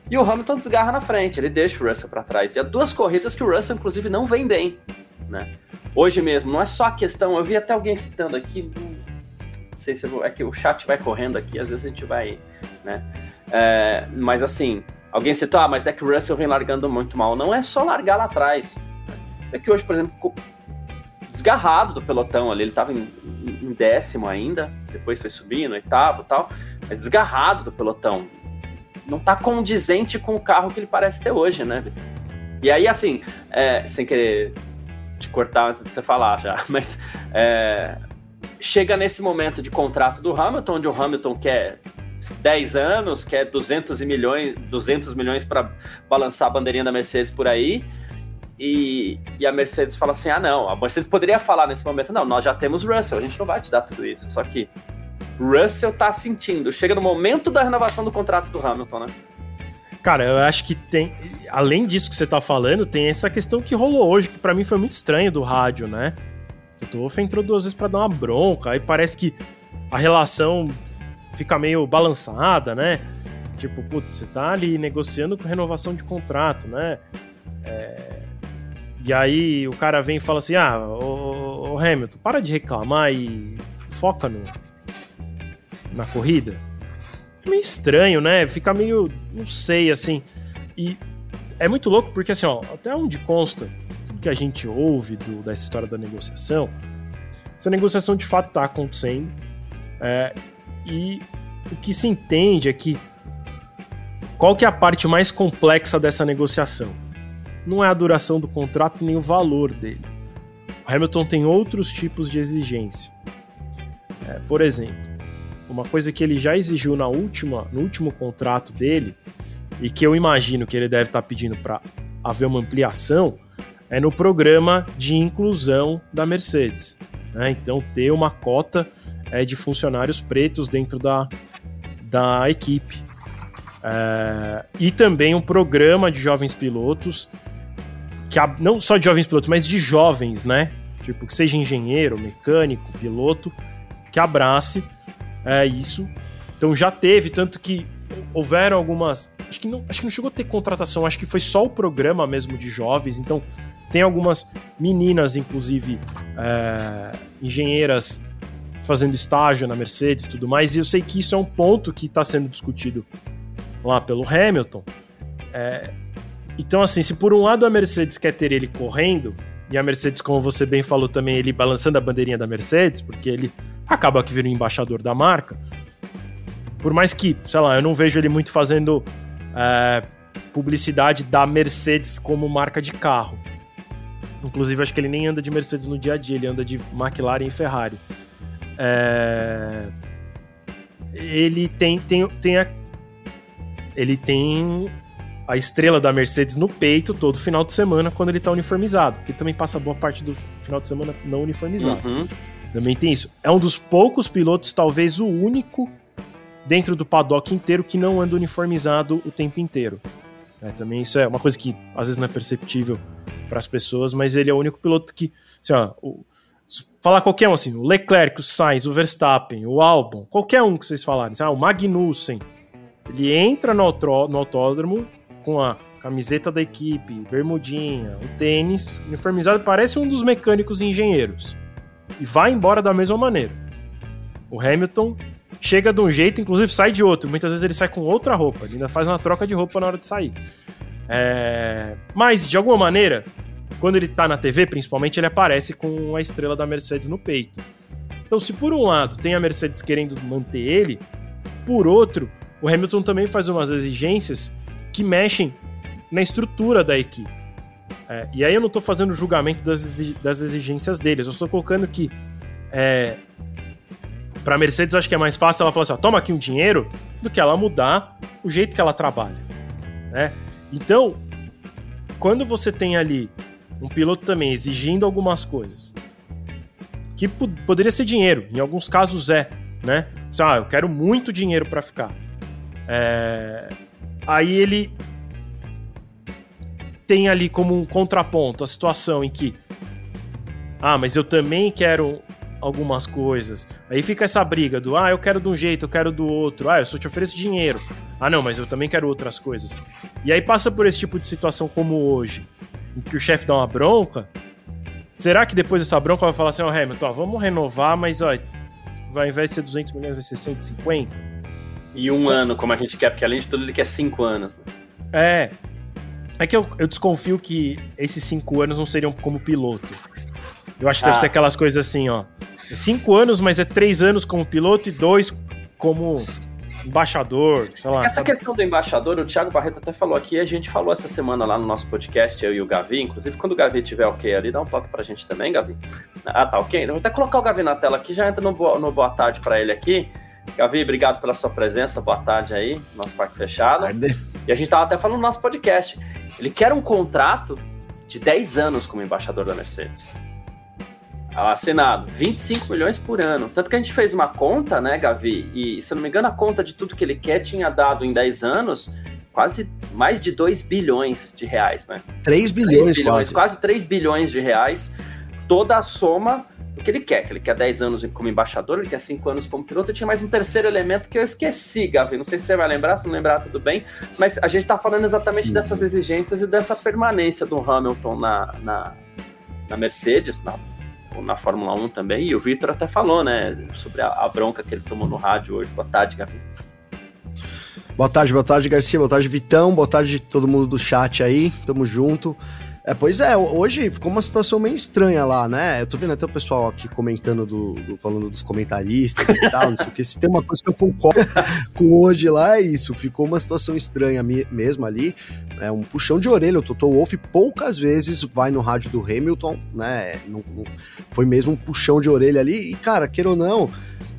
E o Hamilton desgarra na frente, ele deixa o Russell para trás. E há duas corridas que o Russell, inclusive, não vem bem. Né? Hoje mesmo, não é só a questão, eu vi até alguém citando aqui, não sei se vou, é que o chat vai correndo aqui, às vezes a gente vai, né? É, mas assim, alguém citou, ah, mas é que o Russell vem largando muito mal. Não é só largar lá atrás. É que hoje, por exemplo, desgarrado do pelotão ali, ele estava em, em, décimo ainda, depois foi subindo, oitavo e tal, é desgarrado do pelotão não tá condizente com o carro que ele parece ter hoje, né? E aí, assim, é, sem querer te cortar antes de você falar já, mas é, chega nesse momento de contrato do Hamilton, onde o Hamilton quer 10 anos, quer 200 milhões, 200 milhões para balançar a bandeirinha da Mercedes por aí. E, e, a Mercedes fala assim: ah, não, a Mercedes poderia falar nesse momento: não, nós já temos Russell, a gente não vai te dar tudo isso. Só que Russell tá sentindo. Chega no momento da renovação do contrato do Hamilton, né? Cara, eu acho que tem. Além disso que você tá falando, tem essa questão que rolou hoje, que para mim foi muito estranho do rádio, né? Toto entrou duas vezes pra dar uma bronca, aí parece que a relação fica meio balançada, né? Tipo, putz, você tá ali negociando com renovação de contrato, né? É... E aí o cara vem e fala assim: ah, ô, ô Hamilton, para de reclamar e foca no, na corrida. É meio estranho, né? Fica meio. não sei, assim. E é muito louco porque, assim, ó, até onde consta tudo que a gente ouve do, dessa história da negociação, essa negociação de fato está acontecendo. É, e o que se entende é que qual que é a parte mais complexa dessa negociação? Não é a duração do contrato nem o valor dele. O Hamilton tem outros tipos de exigência. É, por exemplo, uma coisa que ele já exigiu na última, no último contrato dele, e que eu imagino que ele deve estar pedindo para haver uma ampliação, é no programa de inclusão da Mercedes. Né? Então, ter uma cota é, de funcionários pretos dentro da, da equipe. É, e também um programa de jovens pilotos, que não só de jovens pilotos, mas de jovens, né? Tipo, que seja engenheiro, mecânico, piloto, que abrace é isso. Então já teve, tanto que houveram algumas. Acho que não, acho que não chegou a ter contratação, acho que foi só o programa mesmo de jovens. Então tem algumas meninas, inclusive, é, engenheiras fazendo estágio na Mercedes e tudo mais. E eu sei que isso é um ponto que está sendo discutido lá pelo Hamilton. É, Então, assim, se por um lado a Mercedes quer ter ele correndo, e a Mercedes, como você bem falou também, ele balançando a bandeirinha da Mercedes, porque ele acaba que vira um embaixador da marca. Por mais que, sei lá, eu não vejo ele muito fazendo é, publicidade da Mercedes como marca de carro. Inclusive, acho que ele nem anda de Mercedes no dia a dia, ele anda de McLaren e Ferrari. É... Ele tem, tem, tem a... ele tem a estrela da Mercedes no peito todo final de semana quando ele tá uniformizado, porque também passa boa parte do final de semana não uniformizado. Uhum. Também tem isso. É um dos poucos pilotos, talvez o único, dentro do paddock inteiro que não anda uniformizado o tempo inteiro. É, também isso é uma coisa que às vezes não é perceptível para as pessoas, mas ele é o único piloto que, assim, ó, o, falar qualquer um assim, o Leclerc, o Sainz, o Verstappen, o Albon, qualquer um que vocês falarem, ah, o Magnussen, ele entra no, no autódromo com a camiseta da equipe, bermudinha, o tênis, uniformizado, parece um dos mecânicos e engenheiros. E vai embora da mesma maneira. O Hamilton chega de um jeito, inclusive sai de outro. Muitas vezes ele sai com outra roupa, ele ainda faz uma troca de roupa na hora de sair. É... Mas, de alguma maneira, quando ele tá na TV, principalmente, ele aparece com a estrela da Mercedes no peito. Então, se por um lado tem a Mercedes querendo manter ele, por outro, o Hamilton também faz umas exigências que mexem na estrutura da equipe. É, e aí eu não estou fazendo julgamento das, das exigências deles, eu estou colocando que é, para a Mercedes acho que é mais fácil ela falar assim: ó, toma aqui um dinheiro, do que ela mudar o jeito que ela trabalha. Né? Então, quando você tem ali um piloto também exigindo algumas coisas, que poderia ser dinheiro, em alguns casos é, né? Ah, eu quero muito dinheiro para ficar. É... Aí ele tem ali como um contraponto a situação em que, ah, mas eu também quero algumas coisas. Aí fica essa briga do, ah, eu quero de um jeito, eu quero do outro. Ah, eu só te ofereço dinheiro. Ah, não, mas eu também quero outras coisas. E aí passa por esse tipo de situação como hoje, em que o chefe dá uma bronca. Será que depois dessa bronca vai falar assim, ó, oh, Hamilton, ó, vamos renovar, mas ó, vai, ao invés de ser 200 milhões, vai ser 150? E um ano, como a gente quer, porque além de tudo ele quer 5 anos. Né? É. É que eu, eu desconfio que esses 5 anos não seriam como piloto. Eu acho que ah. deve ser aquelas coisas assim, ó. Cinco anos, mas é três anos como piloto e dois como embaixador, sei lá. Essa sabe? questão do embaixador, o Thiago Barreto até falou aqui, a gente falou essa semana lá no nosso podcast, eu e o Gavi, inclusive quando o Gavi tiver ok ali, dá um toque pra gente também, Gavi. Ah, tá ok? Eu vou até colocar o Gavi na tela aqui, já entra no boa, no boa tarde pra ele aqui. Gavi, obrigado pela sua presença, boa tarde aí, nosso parque fechado. Tarde. E a gente tava até falando no nosso podcast, ele quer um contrato de 10 anos como embaixador da Mercedes assinado, 25 milhões por ano. Tanto que a gente fez uma conta, né, Gavi? E se não me engano, a conta de tudo que ele quer tinha dado em 10 anos quase mais de 2 bilhões de reais, né? 3 bilhões, 3 bilhões quase. Quase 3 bilhões de reais. Toda a soma do que ele quer, que ele quer 10 anos como embaixador, ele quer 5 anos como piloto, e tinha mais um terceiro elemento que eu esqueci, Gavi, não sei se você vai lembrar, se não lembrar, tudo bem, mas a gente está falando exatamente dessas exigências e dessa permanência do Hamilton na, na, na Mercedes, na na Fórmula 1 também, e o Vitor até falou, né, sobre a, a, bronca que ele tomou no rádio hoje. Boa tarde, Gabi. Boa tarde, boa tarde, Garcia, boa tarde, Vitão, boa tarde todo mundo do chat aí, tamo junto. É, pois é, hoje ficou uma situação meio estranha lá, né? Eu tô vendo até o pessoal aqui comentando, do, do falando dos comentaristas e tal, não sei o que. Se tem uma coisa que eu concordo com hoje lá, é isso. Ficou uma situação estranha mesmo ali. É um puxão de orelha. O Toto Wolff poucas vezes vai no rádio do Hamilton, né? Não, não, foi mesmo um puxão de orelha ali. E, cara, queira ou não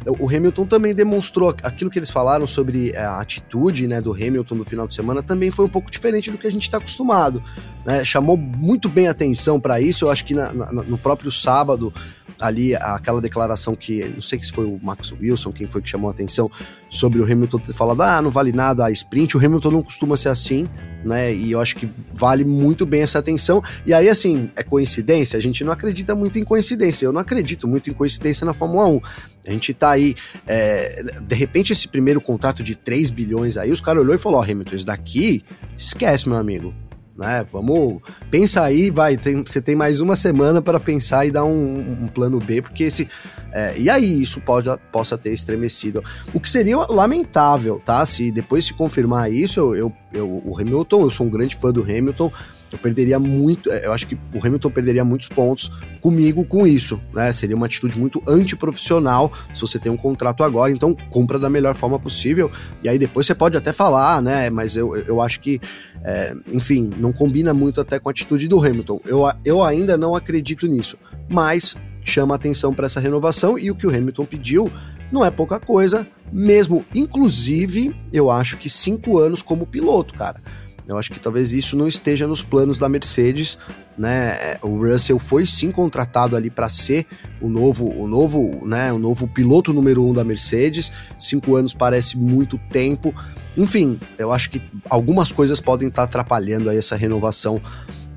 o Hamilton também demonstrou aquilo que eles falaram sobre a atitude né, do Hamilton no final de semana também foi um pouco diferente do que a gente está acostumado. Né? Chamou muito bem atenção para isso. Eu acho que na, na, no próprio sábado, ali, aquela declaração que não sei se foi o Max Wilson, quem foi que chamou a atenção sobre o Hamilton ter falado: ah, não vale nada a sprint. O Hamilton não costuma ser assim né? E eu acho que vale muito bem essa atenção. E aí, assim, é coincidência? A gente não acredita muito em coincidência. Eu não acredito muito em coincidência na Fórmula 1. A gente tá aí, é, de repente, esse primeiro contrato de 3 bilhões aí, os caras olhou e falou: Ó, oh, Hamilton, isso daqui, esquece, meu amigo. né? Vamos, pensa aí, vai, tem, você tem mais uma semana para pensar e dar um, um, plano B, porque esse, é, e aí isso pode, possa ter estremecido. O que seria lamentável, tá? Se depois se confirmar isso, eu, eu, eu o Hamilton, eu sou um grande fã do Hamilton, eu perderia muito, é, eu acho que o Hamilton perderia muitos pontos comigo com isso, né? Seria uma atitude muito antiprofissional se você tem um contrato agora, então compra da melhor forma possível, e aí depois você pode até falar, né? Mas eu, eu acho que, é, enfim, não combina muito até com a atitude do Hamilton. Eu, eu ainda não acredito nisso, mas chama atenção para essa renovação e o que o Hamilton pediu não é pouca coisa, mesmo, inclusive, eu acho que cinco anos como piloto, cara. Eu acho que talvez isso não esteja nos planos da Mercedes, né? O Russell foi sim contratado ali para ser o novo, o novo, né? O novo piloto número um da Mercedes. Cinco anos parece muito tempo. Enfim, eu acho que algumas coisas podem estar atrapalhando aí essa renovação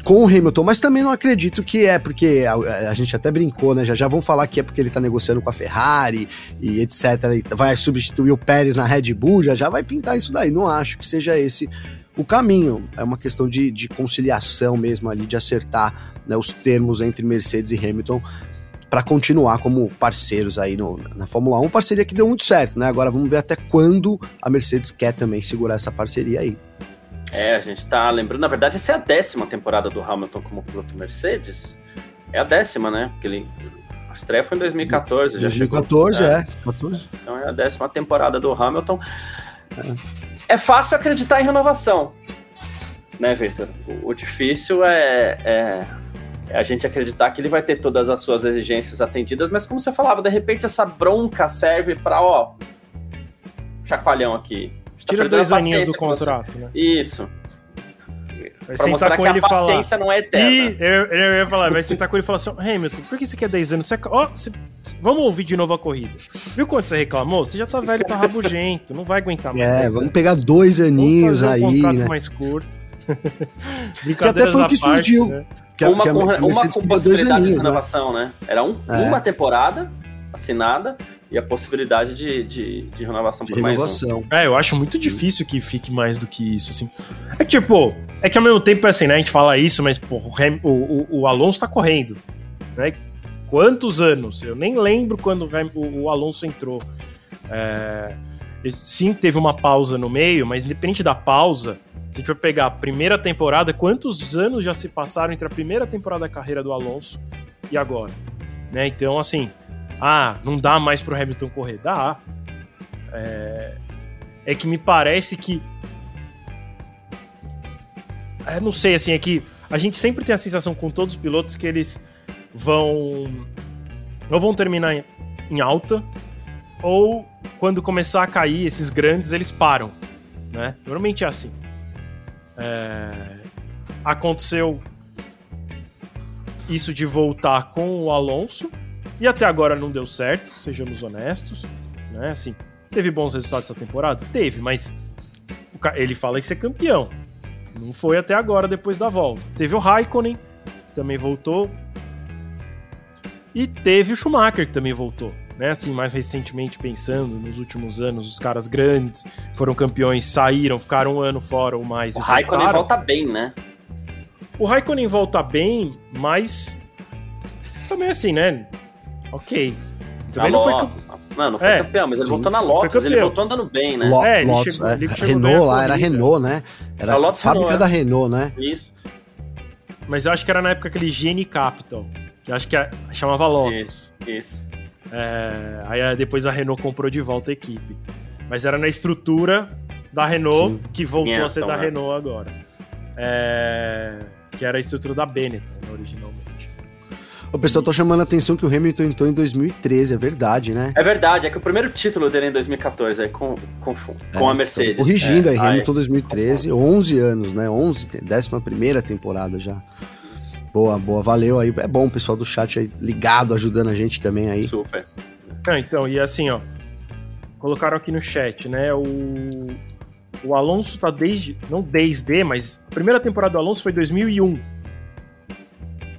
com o Hamilton, mas também não acredito que é porque a, a, gente até brincou, né? Já já vão falar que é porque ele tá negociando com a Ferrari e etc. E vai substituir o Pérez na Red Bull, já já vai pintar isso daí. Não acho que seja esse o caminho. É uma questão de, de conciliação mesmo ali, de acertar né, os termos entre Mercedes e Hamilton para continuar como parceiros aí no, na Fórmula 1, parceria que deu muito certo, né? Agora vamos ver até quando a Mercedes quer também segurar essa parceria aí. É, a gente tá lembrando, na verdade, essa é a décima temporada do Hamilton como piloto Mercedes. É a décima, né? Porque ele, a estreia foi em 2014. 2014, já chegou, é. 14. Então é a décima temporada do Hamilton. É fácil acreditar em renovação, né, Victor? O, difícil é, é, é, a gente acreditar que ele vai ter todas as suas exigências atendidas, mas como você falava, de repente essa bronca serve para, ó, chacoalhão aqui. Tá Tira dois aninhos do contrato, né? Isso. Vai pra sentar com ele e falar. A não é eterna. E eu, eu ia falar, vai sentar com ele e falar assim: Hamilton, por que você quer 10 anos? Você, ó, você, vamos ouvir de novo a corrida. Viu quanto você reclamou? Você já tá velho, tá rabugento, não vai aguentar mais. É, vamos pegar dois aninhos aí. Um né? mais curto. que até foi o que parte, surgiu. Né? Que, uma, que a, com, uma com possibilidade aninhos, de né? renovação, né? né? Era um, é. uma temporada assinada e a possibilidade de, de, de renovação de por renovação. mais um. É, eu acho muito difícil que fique mais do que isso, assim. É tipo, é que ao mesmo tempo, assim, né, a gente fala isso, mas pô, o, o, o Alonso tá correndo, né? Quantos anos? Eu nem lembro quando o, o Alonso entrou. É, sim, teve uma pausa no meio, mas independente da pausa, se a gente for pegar a primeira temporada, quantos anos já se passaram entre a primeira temporada da carreira do Alonso e agora? Né? Então, assim, ah, não dá mais pro Hamilton correr. Dá. É, é que me parece que. É, não sei, assim, é que a gente sempre tem a sensação com todos os pilotos que eles vão. Ou vão terminar em alta, ou quando começar a cair esses grandes, eles param. Né? Normalmente é assim. É... Aconteceu isso de voltar com o Alonso, e até agora não deu certo, sejamos honestos. Né? Assim, teve bons resultados essa temporada? Teve, mas ele fala que ser campeão. Não foi até agora, depois da volta. Teve o Raikkonen, também voltou. E teve o Schumacher, que também voltou. Né? Assim, mais recentemente pensando, nos últimos anos, os caras grandes foram campeões, saíram, ficaram um ano fora ou mais. O Raikkonen volta bem, né? O Raikkonen volta bem, mas também assim, né? Ok. Também não foi campeão. Não, não foi é, campeão, mas ele sim, voltou na Lotus, ele voltou andando bem, né? Lo é, ele Lotus, chegou, é. Ele chegou Renault lá, era Renault, né? Era a fábrica Renault, da Renault, né? Isso. Mas eu acho que era na época aquele Gene Capital, que eu acho que chamava Lotus. Isso, isso. É, aí depois a Renault comprou de volta a equipe. Mas era na estrutura da Renault, sim. que voltou a ser da né? Renault agora. É, que era a estrutura da Benetton, né, originalmente. O pessoal tá chamando a atenção que o Hamilton entrou em 2013, é verdade, né? É verdade, é que o primeiro título dele é em 2014, é com, com, com é, a Mercedes. Então, corrigindo é, aí, Hamilton 2013, 11 anos, né? 11, décima primeira temporada já. Boa, boa, valeu aí. É bom o pessoal do chat aí ligado, ajudando a gente também aí. Super. Ah, então, e assim, ó. Colocaram aqui no chat, né? O, o Alonso tá desde. Não desde, mas a primeira temporada do Alonso foi 2001.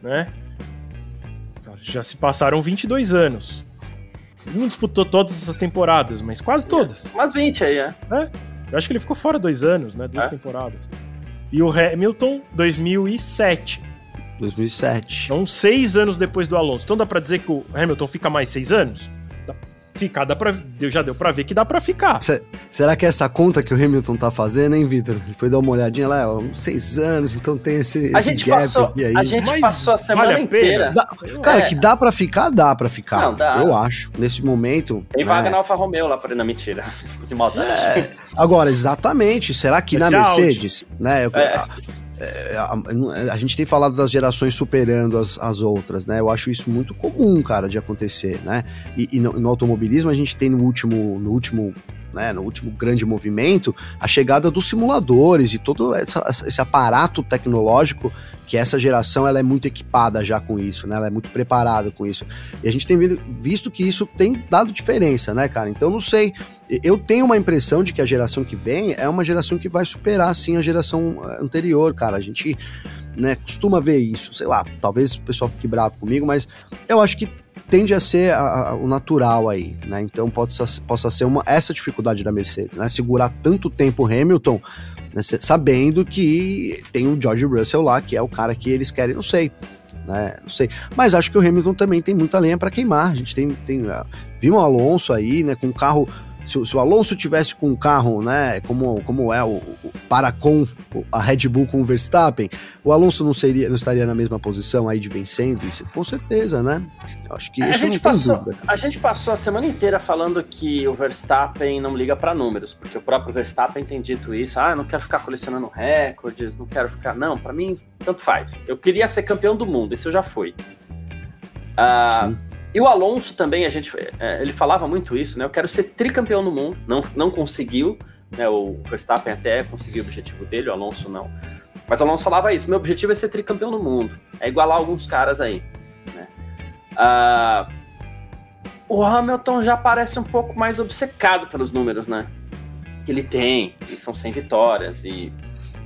Né? Já se passaram 22 anos. Ele não disputou todas essas temporadas, mas quase todas. Umas 20 aí, é. é. Eu acho que ele ficou fora dois anos, né? Duas é. temporadas. E o Hamilton, 2007. 2007. Então, seis anos depois do Alonso. Então dá pra dizer que o Hamilton fica mais seis anos? Ficar, dá pra, já deu pra ver que dá pra ficar. Cê, será que é essa conta que o Hamilton tá fazendo, hein, Vitor? Ele foi dar uma olhadinha lá, ó, seis anos, então tem esse, A esse gente gap passou, aqui aí. a gente Mas passou a semana vale a inteira. Dá- cara, É. que dá pra ficar, dá pra ficar. Não, dá. Eu acho. Nesse momento. Tem né? vaga na Alfa Romeo lá pra na mentira. De maldade. É, agora, exatamente. Será que Vai na ser Mercedes, né? eu- É. A, é, a gente tem falado das gerações superando as, as outras, né? Eu acho isso muito comum, cara, de acontecer, né? E, e no, no automobilismo a gente tem no último, no último, né? No último grande movimento a chegada dos simuladores e todo essa- esse aparato tecnológico que essa geração ela é muito equipada já com isso, né? Ela é muito preparada com isso. E a gente tem visto que isso tem dado diferença, né, cara? Então não sei. Eu tenho uma impressão de que a geração que vem é uma geração que vai superar, sim, a geração eh, anterior, cara. A gente né, costuma ver isso, sei lá, talvez o pessoal fique bravo comigo, mas eu acho que tende a ser a- a- o natural aí, né? Então ser- possa ser uma, essa dificuldade da Mercedes, né? Segurar tanto tempo o Hamilton, né, sabendo que tem o George Russell lá, que é o cara que eles querem, não sei. Né, não sei, mas acho que o Hamilton também tem muita lenha para queimar. A gente tem, tem ah, viu o Alonso aí, né, com um carro se, o- se o Alonso tivesse com um carro, né, como, como é o, o para com a Red Bull com o Verstappen, o Alonso não seria, não estaria na mesma posição aí de vencendo isso, com certeza, né? Acho que É, a, isso não tem passou, dúvida. a gente passou a semana inteira falando que o Verstappen não liga pra números, porque o próprio Verstappen tem dito isso. Ah, não quero ficar colecionando recordes, não quero ficar. Não, pra mim, tanto faz. Eu queria ser campeão do mundo, isso eu já fui. Ah, Sim. E o Alonso também, a gente, é, ele falava muito isso, né? Eu quero ser tricampeão do mundo, não, não conseguiu, né? O Verstappen até conseguiu o objetivo dele, o Alonso não. Mas o Alonso falava isso: meu objetivo é ser tricampeão do mundo, é igualar alguns caras aí. Né? Ah, o Hamilton já parece um pouco mais obcecado pelos números, né? Que ele tem, e são 100 vitórias, e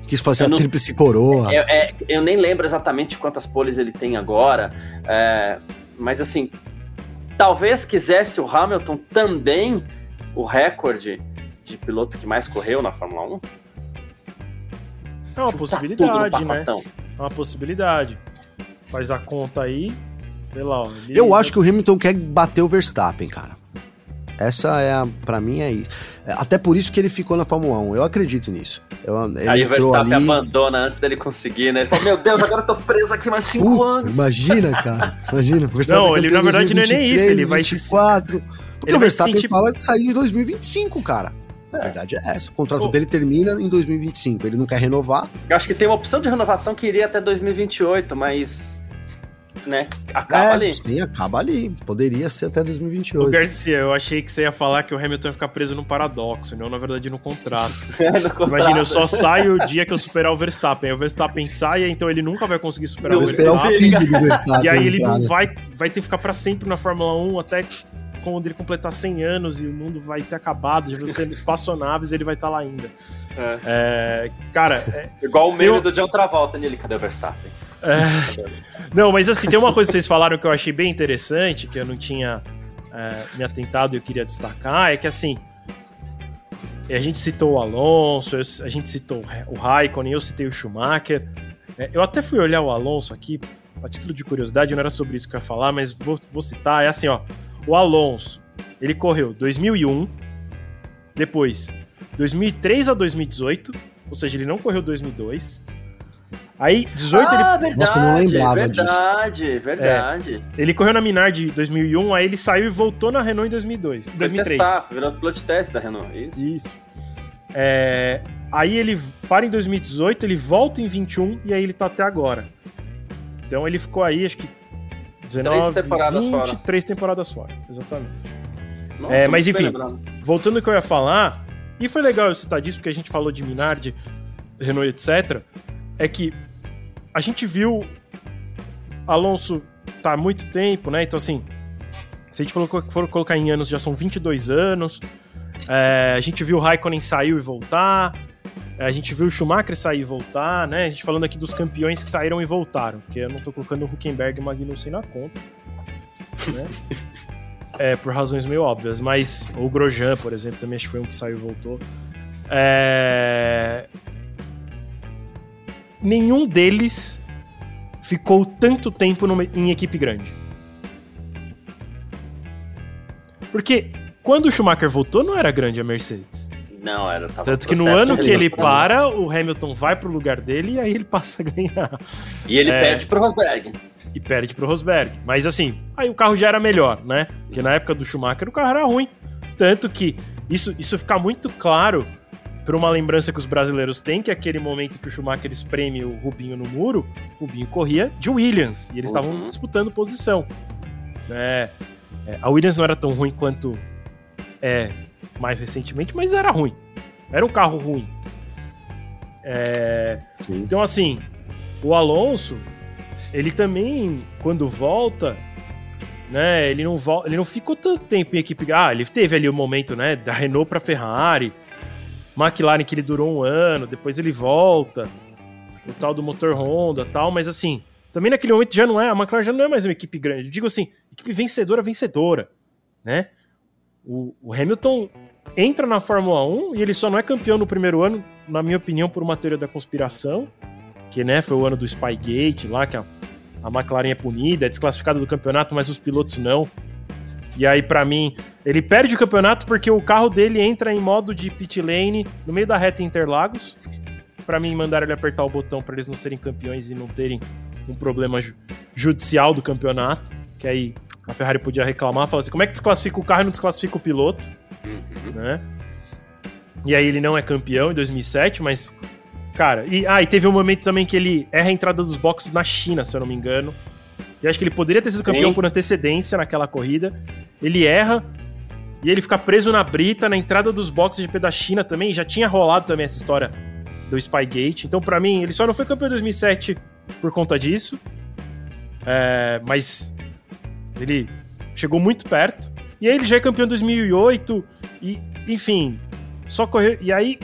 Quis fazer eu a não- tríplice coroa. eu, é, eu nem lembro exatamente quantas poles ele tem agora, é, mas assim, talvez quisesse o Hamilton também o recorde de piloto que mais correu na Fórmula 1. É uma possibilidade, né? É uma possibilidade. Faz a conta aí. Sei lá, ó, ele- Eu acho que o Hamilton quer bater o Verstappen, cara. Essa é a, pra mim é isso. É, Até por isso que ele ficou na Fórmula 1. Eu acredito nisso. Eu, ele Aí o entrou Verstappen ali. abandona antes dele conseguir, né? Ele falou, meu Deus, agora eu tô preso aqui mais 5 Puta, anos. imagina, cara. Imagina. Não, ele, campeão na verdade, não é nem 2023, isso, ele vai se- 24. Porque Ele o vai Verstappen sentir- fala que sair em 2025, cara. A verdade é essa. O contrato Pô. dele termina em 2025. Ele não quer renovar. Eu acho que tem uma opção de renovação que iria até 2028, mas. Né? Acaba é, ali. Sim, acaba ali. Poderia ser até Ô, 2028. Garcia, eu achei que você ia falar que o Hamilton ia ficar preso num paradoxo, não, na verdade, no contrato. No contrato. Imagina, eu só saio o dia que eu superar o Verstappen. Aí o Verstappen sai, então ele nunca vai conseguir superar Vou o esperar o Verstappen. do Verstappen. E aí ele não vai, vai ter que ficar pra sempre na Fórmula 1 até quando ele completar 100 anos e o mundo vai ter acabado, já vai ser espaçonaves ele vai estar lá ainda. É. É, cara, é, Igual o meme Eu- do John Travolta nele, cadê o Verstappen? Não, mas assim, tem uma coisa que vocês falaram que eu achei bem interessante, que eu não tinha é, me atentado e eu queria destacar, é que assim. A gente citou o Alonso, a gente citou o Raikkonen, eu citei o Schumacher. É, eu até fui olhar o Alonso aqui, a título de curiosidade, não era sobre isso que eu ia falar, mas vou, vou citar. É assim, ó. O Alonso, ele correu 2001, depois 2003 a 2018, ou seja, ele não correu 2002. Aí, 18 ele ah, verdade, Nossa, eu não lembrava disso. verdade, verdade. Ele correu na Minardi em 2001, aí ele saiu e voltou na Renault em 2002, Foi 2003. testar, virou piloto de teste da Renault, isso. Isso. É, aí ele para em 2018, ele volta em 21 e aí ele tá até agora. Então ele ficou aí, acho que 19, Três temporadas 20, fora. três temporadas fora, exatamente. Nossa, É, mas enfim. lembrado. Voltando ao que eu ia falar, e foi legal eu citar disso, porque a gente falou de Minardi, Renault, etc. É que a gente viu Alonso tá há muito tempo, né? Então, assim, se a gente for, for colocar em anos, já são 22 anos. É, a gente viu o Raikkonen sair e voltar. é, a gente viu o Schumacher sair e voltar, né? A gente falando aqui dos campeões que saíram e voltaram, porque eu não tô colocando o Huckenberg e o Magnussen na conta. Né? É, por razões meio óbvias, mas o Grosjean, por exemplo, também acho que foi um que saiu e voltou. É... nenhum deles ficou tanto tempo numa, em equipe grande. Porque quando o Schumacher voltou, não era grande a Mercedes. Não, era. Tanto que no ano que ele para, o Hamilton vai pro lugar dele e aí ele passa a ganhar. E ele é, perde pro Rosberg. E perde pro Rosberg. Mas assim, aí o carro já era melhor, né? Porque na época do Schumacher o carro era ruim. Tanto que isso, isso fica muito claro por uma lembrança que os brasileiros têm, que é aquele momento que o Schumacher espreme o Rubinho no muro, o Rubinho corria de Williams, e eles estavam uhum. disputando posição. É, é, a Williams não era tão ruim quanto é mais recentemente, mas era ruim. Era um carro ruim. É, então, assim, o Alonso, ele também, quando volta, né, ele não, ele não ficou tanto tempo em equipe. Ah, ele teve ali o momento, né, da Renault para Ferrari, McLaren que ele durou um ano, depois ele volta, o tal do motor Honda tal, mas assim, também naquele momento já não é, a McLaren já não é mais uma equipe grande. Eu digo assim, equipe vencedora, vencedora, né? O, o Hamilton entra na Fórmula 1 e ele só não é campeão no primeiro ano, na minha opinião, por uma teoria da conspiração, que né, foi o ano do Spygate lá, que a, a McLaren é punida, é desclassificada do campeonato, mas os pilotos não. E aí, para mim, ele perde o campeonato porque o carro dele entra em modo de pit lane no meio da reta Interlagos. Para mim, mandaram ele apertar o botão para eles não serem campeões e não terem um problema ju judicial do campeonato. Que aí a Ferrari podia reclamar, falar assim: como é que desclassifica o carro e não desclassifica o piloto? Uhum. Né? E aí ele não é campeão em 2007, mas. Cara, e, ah, e teve um momento também que ele erra a entrada dos boxes na China, se eu não me engano. Eu acho que ele poderia ter sido campeão Sim. por antecedência naquela corrida. Ele erra e ele fica preso na brita, na entrada dos boxes de GP da China também. Já tinha rolado também essa história do Spygate. Então, para mim, ele só não foi campeão em 2007 por conta disso. É, mas ele chegou muito perto. E aí ele já é campeão em 2008. E, enfim, só correu. E aí,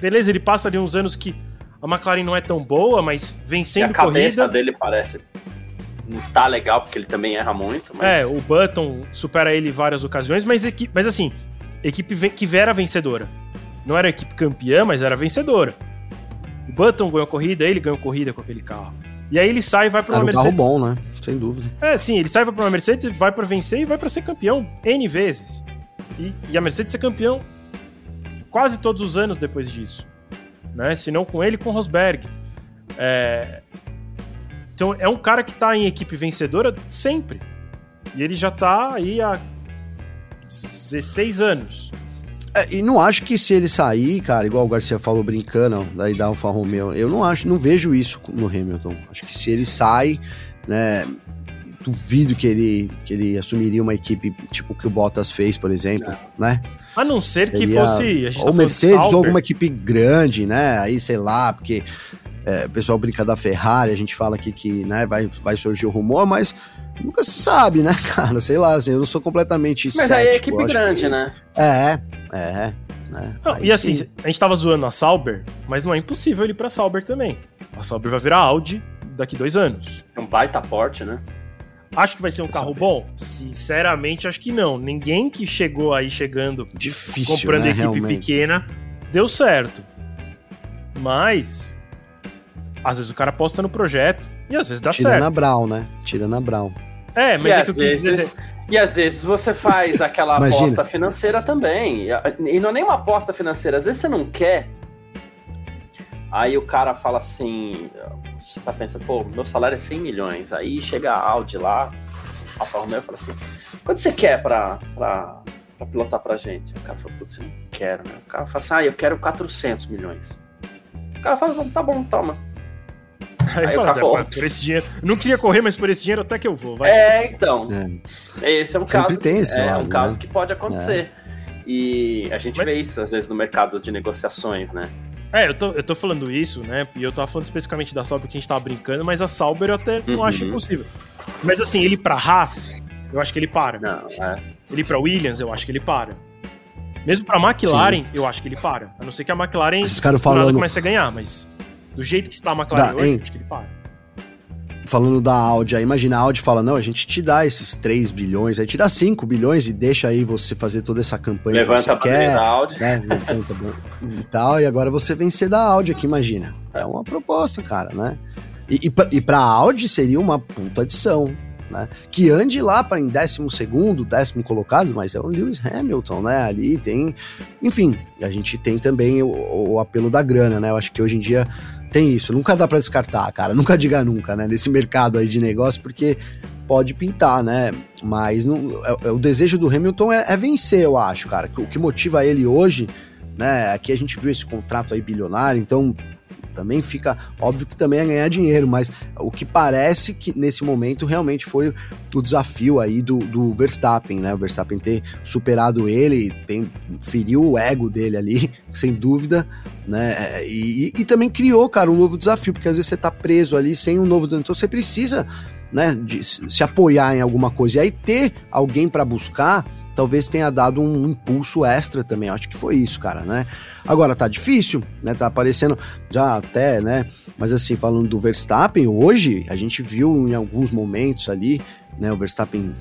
beleza, ele passa ali uns anos que a McLaren não é tão boa, mas vencendo e a cabeça dele parece não tá legal, porque ele também erra muito. Mas... É, o Button supera ele em várias ocasiões, mas, equipe, mas assim, equipe que era vencedora. Não era equipe campeã, mas era vencedora. O Button ganhou corrida, ele ganhou corrida com aquele carro. E aí ele sai e vai para uma Mercedes. Um carro bom, né? Sem dúvida. É, sim, ele sai vai para uma Mercedes, vai para vencer e vai para ser campeão N vezes. E, e, a Mercedes ser campeão quase todos os anos depois disso. Né? Se não com ele, com o Rosberg. É, então é um cara que tá em equipe vencedora sempre. E ele já tá aí há 16 anos. É, e não acho que se ele sair, cara, igual o Garcia falou brincando, daí da Alfa Romeo, eu não acho, não vejo isso no Hamilton. Acho que se ele sai, né, duvido que ele, que ele assumiria uma equipe tipo que o Bottas fez, por exemplo, né? A não ser Seria, que fosse. ou tá Mercedes ou alguma equipe grande, né? Aí, sei lá, porque é, o pessoal brinca da Ferrari, a gente fala aqui que né, vai, vai surgir o rumor, mas nunca se sabe, né, cara? Sei lá, assim, eu não sou completamente Mas cético, aí é equipe grande, que... né? É, é. Né? Não, e assim, sim. a gente tava zoando a Sauber, mas não é impossível ele ir pra Sauber também. A Sauber vai virar Audi daqui dois anos. É um baita porte, né? Acho que vai ser um carro bom? Sinceramente, acho que não. Ninguém que chegou aí chegando Difícil, comprando né, equipe realmente. pequena deu certo. Mas às vezes o cara aposta no projeto e às vezes dá Tira certo. Tira na Brown, né? Tira na Brown. É, mas e é que eu quis dizer... E às vezes você faz aquela aposta financeira também. E não é nem uma aposta financeira, às vezes você não quer. Aí o cara fala assim: você tá pensando, pô, meu salário é 100 milhões. Aí chega a Audi lá, a Alfa Romeo fala assim: quanto você quer pra, pra, pra pilotar pra gente? O cara fala: putz, eu não quero, né? O cara fala assim: ah, eu quero 400 milhões. O cara fala: tá bom, toma. Aí, Aí fala, por esse dinheiro. Não queria correr, mas por esse dinheiro até que eu vou. Vai. É, então. É. Esse é um Sempre caso. Tem esse é lado, um caso né? que pode acontecer. É. E a gente mas... vê isso às vezes no mercado de negociações, né? É, eu tô, eu tô falando isso, né? E eu tava falando especificamente da Sauber que a gente tava brincando, mas a Sauber eu até não uhum. acho impossível. Mas assim, ele pra Haas, eu acho que ele para. Não, é. Ele pra Williams, eu acho que ele para. Mesmo pra McLaren, Sim. eu acho que ele para. A não ser que a McLaren Esses falando... comece a ganhar, mas do jeito que está a McLaren Dá, hoje, hein? acho que ele para falando da Audi, aí imagina a Audi fala, não, a gente te dá esses 3 bilhões, aí te dá 5 bilhões e deixa aí você fazer toda essa campanha Levanta que você a quer, da Audi. né? Levanta e tal, e agora você vencer da Audi aqui, imagina. É uma proposta, cara, né? E, e, pra, e pra Audi seria uma puta adição, né? Que ande lá para em décimo segundo, décimo colocado, mas é o Lewis Hamilton, né? Ali tem, enfim, a gente tem também o, o apelo da grana, né? Eu acho que hoje em dia tem isso. Nunca dá para descartar, cara. Nunca diga nunca, né? Nesse mercado aí de negócio, porque pode pintar, né? Mas não, é, é, o desejo do Hamilton é, é, vencer, eu acho, cara. O que motiva ele hoje, né? Aqui a gente viu esse contrato aí bilionário, então também fica óbvio que também é ganhar dinheiro, mas o que parece que nesse momento realmente foi o desafio aí do, do Verstappen, né? O Verstappen ter superado ele, tem feriu o ego dele ali, sem dúvida, né? E, e, e também criou, cara, um novo desafio, porque às vezes você tá preso ali sem um novo, então você precisa né, de se apoiar em alguma coisa e aí ter alguém para buscar talvez tenha dado um impulso extra também. Acho que foi isso, cara, né? Agora tá difícil, né? Tá aparecendo já até, né? Mas assim, falando do Verstappen, hoje a gente viu em alguns momentos ali, né? O Verstappen,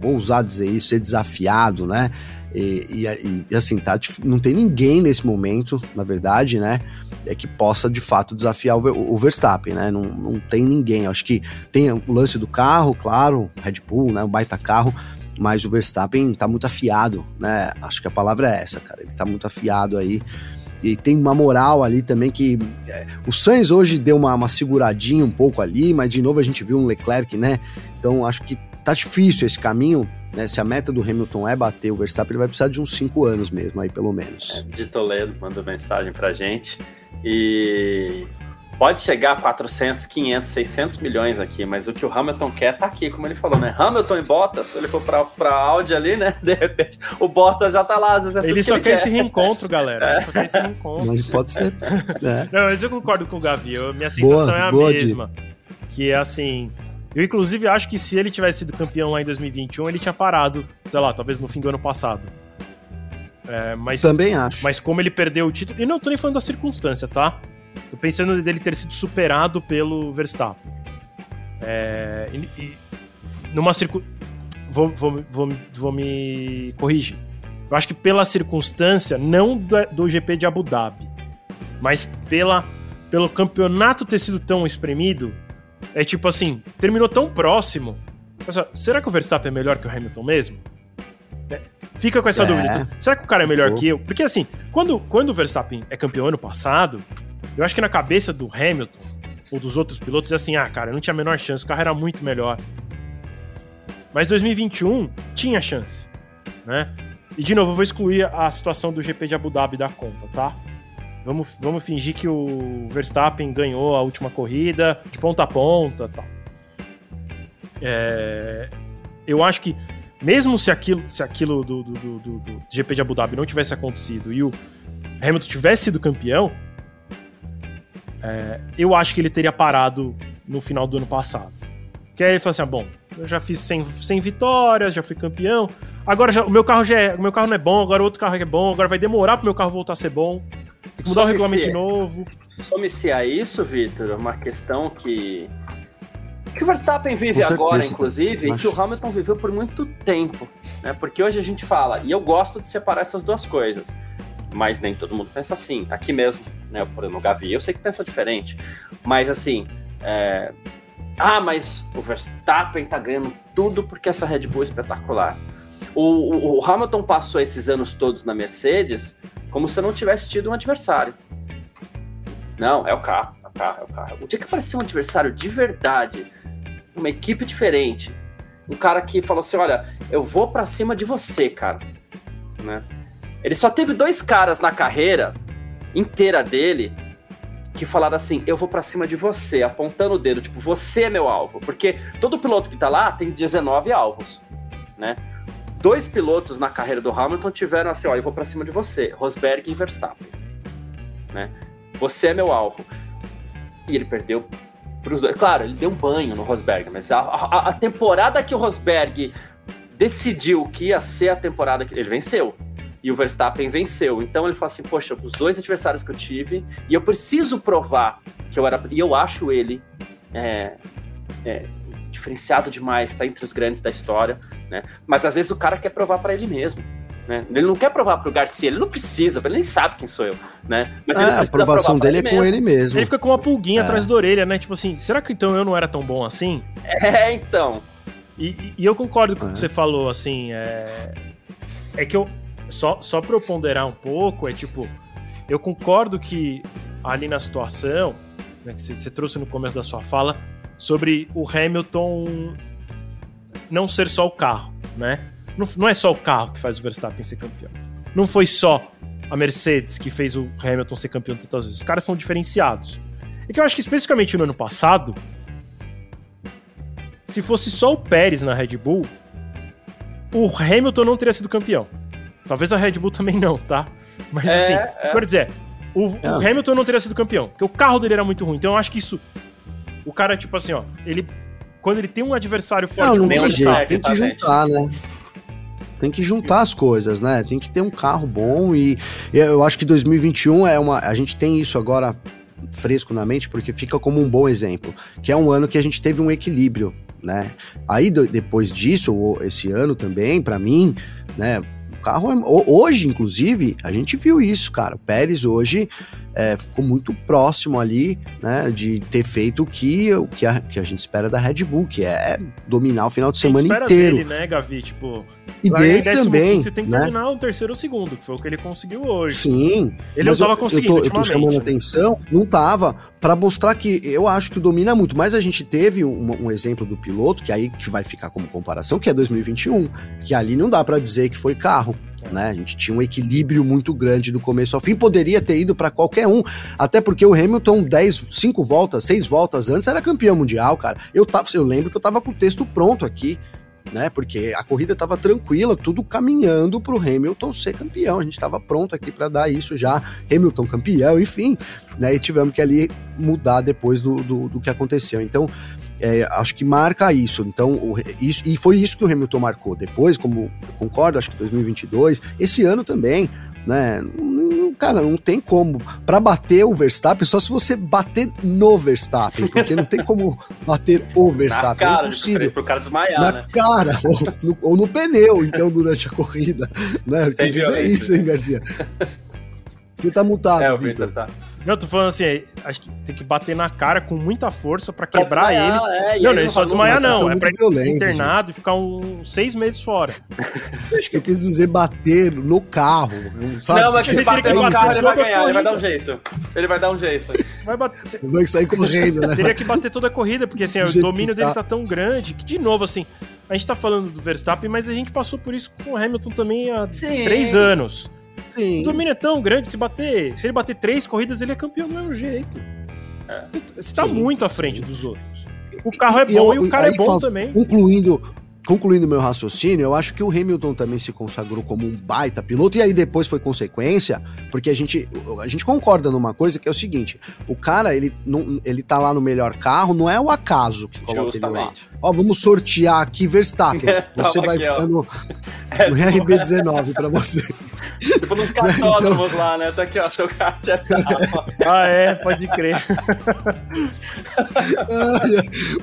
vou usar dizer isso, ser desafiado, né? E, e, e, assim, tá, não tem ninguém nesse momento, na verdade, né? É que possa de fato desafiar o, Verstappen, né? Não, não tem ninguém. Acho que tem o lance do carro, claro, Red Bull, né? Um baita carro, mas o Verstappen tá muito afiado, né? Acho que a palavra é essa, cara. Ele tá muito afiado aí. E tem uma moral ali também que. É, o Sainz hoje deu uma, uma seguradinha um pouco ali, mas de novo a gente viu um Leclerc, né? Então acho que tá difícil esse caminho. Né, se a meta do Hamilton é bater o Verstappen, ele vai precisar de uns 5 anos mesmo, aí pelo menos. É, de Toledo mandou mensagem pra gente. E pode chegar a 400, 500, 600 milhões aqui, mas o que o Hamilton quer tá aqui, como ele falou, né? Hamilton e Bottas, se ele for pra, pra Audi ali, né? De repente, o Bottas já tá lá. Às vezes é ele só que quer, esse reencontro, galera. É. Ele só quer esse reencontro. Mas pode ser. É. Não, mas eu concordo com o Gavi. Eu, minha sensação boa, é a boa, mesma. Que é assim. Eu, inclusive, acho que se ele tivesse sido campeão lá em 2021, ele tinha parado, sei lá, talvez no fim do ano passado. É, mas, Também acho. Mas como ele perdeu o título. E não tô nem falando da circunstância, tá? Tô pensando dele ter sido superado pelo Verstappen. É, e, e, numa circun... Vou, vou, vou, vou me corrigir. Eu acho que pela circunstância, não do, do GP de Abu Dhabi, mas pela, pelo campeonato ter sido tão espremido, é tipo assim, terminou tão próximo. será que o Verstappen é melhor que o Hamilton mesmo? É, fica com essa é. dúvida. Será que o cara é melhor que eu? Porque assim, quando, quando o Verstappen é campeão ano passado, eu acho que na cabeça do Hamilton ou dos outros pilotos é assim: ah, cara, não tinha a menor chance, o carro era muito melhor. Mas 2021 tinha chance, né? E de novo, eu vou excluir a situação do GP de Abu Dhabi da conta, tá? Vamos, vamos fingir que o Verstappen ganhou a última corrida de ponta a ponta tal. É, eu acho que, mesmo se aquilo, se aquilo do, do, do, do, GP de Abu Dhabi não tivesse acontecido e o Hamilton tivesse sido campeão, é, eu acho que ele teria parado no final do ano passado. Que aí ele falou assim: ah, bom, eu já fiz 100, 100 vitórias, já fui campeão. Agora já, o meu carro já é, o meu carro não é bom, agora o outro carro é bom, agora vai demorar pro meu carro voltar a ser bom. Tem que mudar o regulamento de novo. Some-se a isso, Vitor, uma questão que que o Verstappen vive agora, inclusive, e que o Hamilton viveu por muito tempo, né? Porque hoje a gente fala, e eu gosto de separar essas duas coisas mas nem todo mundo pensa assim. Aqui mesmo, né, por exemplo, o Gavi, eu sei que pensa diferente, mas assim, é... ah, mas o Verstappen tá ganhando tudo porque essa Red Bull é espetacular. O, o, o Hamilton passou esses anos todos na Mercedes como se não tivesse tido um adversário. Não, é o carro, é o carro, é o carro. O dia que apareceu um adversário de verdade, uma equipe diferente, um cara que falou assim, olha, eu vou para cima de você, cara, né? Ele só teve dois caras na carreira inteira dele que falaram assim: eu vou para cima de você, apontando o dedo, tipo, você é meu alvo. Porque todo piloto que tá lá tem 19 alvos, né? Dois pilotos na carreira do Hamilton tiveram assim: ó, eu vou para cima de você, Rosberg e Verstappen, né? Você é meu alvo. E ele perdeu pros dois. Claro, ele deu um banho no Rosberg, mas a, a, a temporada que o Rosberg decidiu que ia ser a temporada que ele venceu e o Verstappen venceu. Então ele fala assim: poxa, os dois adversários que eu tive, e eu preciso provar que eu era. E eu acho ele é, é, diferenciado demais, tá entre os grandes da história, né? Mas às vezes o cara quer provar para ele mesmo. Né? Ele não quer provar pro Garcia, ele não precisa, ele nem sabe quem sou eu, né? Mas é, a aprovação dele é com ele mesmo. Ele fica com uma pulguinha é. atrás da orelha, né? Tipo assim, será que então eu não era tão bom assim? É, então. E, e eu concordo com o que você falou, assim, é... É que eu... Só, só pra eu ponderar um pouco, é tipo... Eu concordo que ali na situação, né, que você trouxe no começo da sua fala, sobre o Hamilton não ser só o carro, né? Não, não é só o carro que faz o Verstappen ser campeão. Não foi só a Mercedes que fez o Hamilton ser campeão tantas vezes. Os caras são diferenciados. É que eu acho que especificamente no ano passado, se fosse só o Pérez na Red Bull, o Hamilton não teria sido campeão. Talvez a Red Bull também não, tá? Mas é, assim, é. quero dizer, o, o, é. Hamilton não teria sido campeão, porque o carro dele era muito ruim. Então eu acho que isso. O cara, tipo assim, ó, ele. Quando ele tem um adversário forte, não, não tem jeito, tem que juntar, né? Tem que juntar as coisas, né? Tem que ter um carro bom e, e eu acho que 2021 é uma. A gente tem isso agora fresco na mente porque fica como um bom exemplo, que é um ano que a gente teve um equilíbrio, né? Aí depois disso, esse ano também, para mim, né? Carro é, hoje, inclusive, a gente viu isso, cara. O Pérez hoje é, ficou muito próximo ali, né, de ter feito o que, o que, a, que a gente espera da Red Bull, que é dominar o final de semana inteiro. Dele, né, Gavi? Tipo, e dele também. Você tem que né? terminar o terceiro ou segundo, que foi o que ele conseguiu hoje. Sim. Ele não estava conseguindo. Eu tô, eu tô chamando atenção, não tava, para mostrar que eu acho que domina muito. Mas a gente teve um, um, exemplo do piloto, que aí que vai ficar como comparação, que é 2021, que ali não dá para dizer que foi carro. Né? A gente tinha um equilíbrio muito grande do começo ao fim, poderia ter ido para qualquer um, até porque o Hamilton 10, 5 voltas, 6 voltas antes era campeão mundial, cara. Eu tava, eu lembro que eu tava com o texto pronto aqui né? Porque a corrida estava tranquila, tudo caminhando para o Hamilton ser campeão. A gente estava pronto aqui para dar isso já, Hamilton campeão, enfim, né? E tivemos que ali mudar depois do, do, do que aconteceu. Então, é, acho que marca isso. Então, o, isso, e foi isso que o Hamilton marcou. Depois, como concordo, acho que 2022, esse ano também, né? Cara, não tem como. Para bater o Verstappen, só se você bater no Verstappen, porque não tem como bater o Verstappen. Na cara, é impossível. Pro cara desmaiar, Na né? cara, ou no, ou no, pneu, então, durante a corrida. Né? Quis dizer isso, hein, Garcia? Você tá mutado, É, o Victor tá. Não, tô falando assim, acho que tem que bater na cara com muita força pra quebrar pra ele. É, não, não, ele só desmaiar não, é pra ir internado gente. e ficar uns seis meses fora. acho que eu quis dizer bater no carro, sabe? Não, mas se bater no carro ele vai ganhar, ele vai dar um jeito. Ele vai dar um jeito. Vai bater... Vai sair correndo, né? Teria que bater toda a corrida, porque assim, o domínio dele tá. tá tão grande que, de novo, assim, a gente tá falando do Verstappen, mas a gente passou por isso com o Hamilton também há Sim. três anos. Sim. O domínio é tão grande, se bater. Se ele bater três corridas, ele é campeão do mesmo jeito. É. Você tá Sim. muito à frente dos outros. O carro é bom e, eu, e o cara é bom também. Concluindo, concluindo meu raciocínio, eu acho que o Hamilton também se consagrou como um baita piloto, e aí depois foi consequência, porque a gente, a gente concorda numa coisa que é o seguinte: o cara, ele, não, ele tá lá no melhor carro, não é o acaso que coloca Justamente. ele lá. Ó, vamos sortear aqui Verstappen. Você vai ficar no, é, no RB19 pra você. Tipo nos cartódromos então... lá, né? Tá aqui, ó, seu kart é Ah, é, pode crer.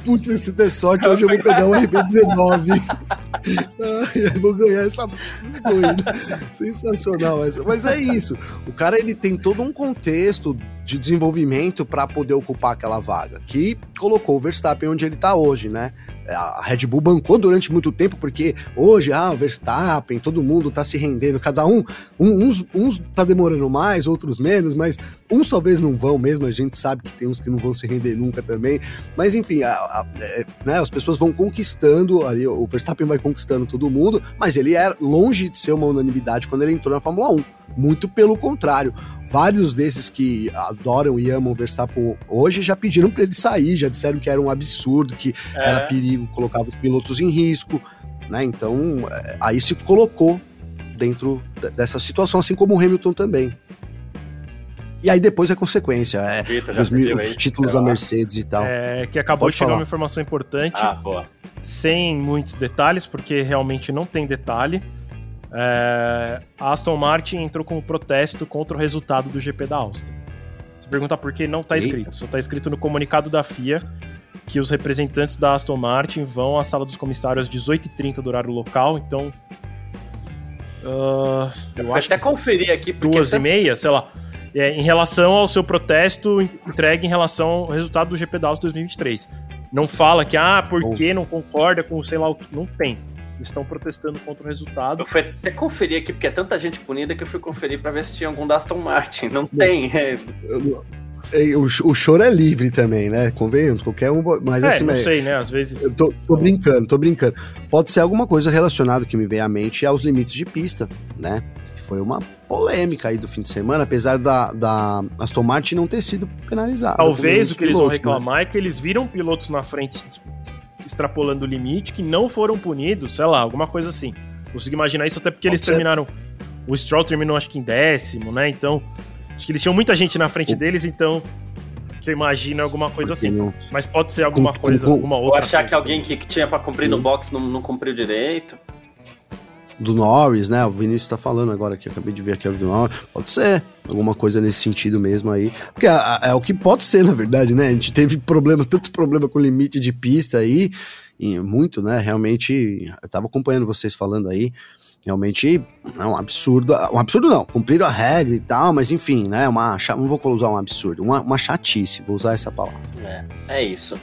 Putz, se der sorte, hoje eu vou pegar o RB19. Ai, vou ganhar essa. Sensacional essa. Mas é isso. O cara, ele tem todo um contexto de desenvolvimento para poder ocupar aquela vaga, que colocou o Verstappen onde ele está hoje, né? A Red Bull bancou durante muito tempo, porque hoje, ah, o Verstappen, todo mundo tá se rendendo, cada um, um uns, uns tá demorando mais, outros menos, mas uns talvez não vão mesmo, a gente sabe que tem uns que não vão se render nunca também, mas enfim, a, a, é, né, as pessoas vão conquistando, ali o Verstappen vai conquistando todo mundo, mas ele é longe de ser uma unanimidade quando ele entrou na Fórmula 1. Muito pelo contrário. Vários desses que adoram e amam o Verstappen hoje já pediram para ele sair, já disseram que era um absurdo, que é. era perigo, colocava os pilotos em risco, né? Então, é, aí se colocou dentro dessa situação, assim como o Hamilton também. E aí depois é consequência, é, os, os títulos da Mercedes e tal. É, que acabou Pode de chegar falar. uma informação importante, ah, sem muitos detalhes, porque realmente não tem detalhe. É, a Aston Martin entrou com um protesto contra o resultado do GP da Áustria. Você pergunta por que não está escrito. Só está escrito no comunicado da FIA que os representantes da Aston Martin vão à sala dos comissários às 18h30 do horário local, então. Uh, eu, eu acho até conferir aqui. Duas e meia, sei lá. É, em relação ao seu protesto entregue em relação ao resultado do GP da 2023. Não fala que, ah, porque não concorda com sei lá o que. Não tem. Estão protestando contra o resultado. Eu fui até conferir aqui, porque é tanta gente punida que eu fui conferir para ver se tinha algum da Aston Martin. Não tem. É... O, o choro é livre também, né? Convenhamos, qualquer um. Mas é, assim, não sei, né? Às vezes. Eu tô, tô brincando, tô brincando. Pode ser alguma coisa relacionada que me vem à mente aos limites de pista, né? Foi uma polêmica aí do fim de semana, apesar da, da Aston Martin não ter sido penalizada. Talvez o que pilotos, eles vão né? reclamar né? é que eles viram pilotos na frente extrapolando o limite que não foram punidos, sei lá, alguma coisa assim. Consigo imaginar isso até porque Pode eles ser. terminaram. O Stroll terminou acho que em décimo, né? Então, acho que eles tinham muita gente na frente o... deles, então que eu imagino alguma coisa assim. Não... Mas pode ser alguma com, coisa, com, alguma outra. Ou achar que alguém que, que, tinha para cumprir no box não, não cumpriu direito do Norris, né? O Vinícius tá falando agora aqui, acabei de ver aqui o do Norris. Pode ser alguma coisa nesse sentido mesmo aí. Porque é, é, o que pode ser, na verdade, né? A gente teve problema, tanto problema com limite de pista aí, e muito, né? Realmente, eu tava acompanhando vocês falando aí. Realmente é um absurdo. Um absurdo não, cumpriram a regra e tal, mas enfim, né? Uma, não vou usar um absurdo, uma, uma chatice, vou usar essa palavra. É, é isso.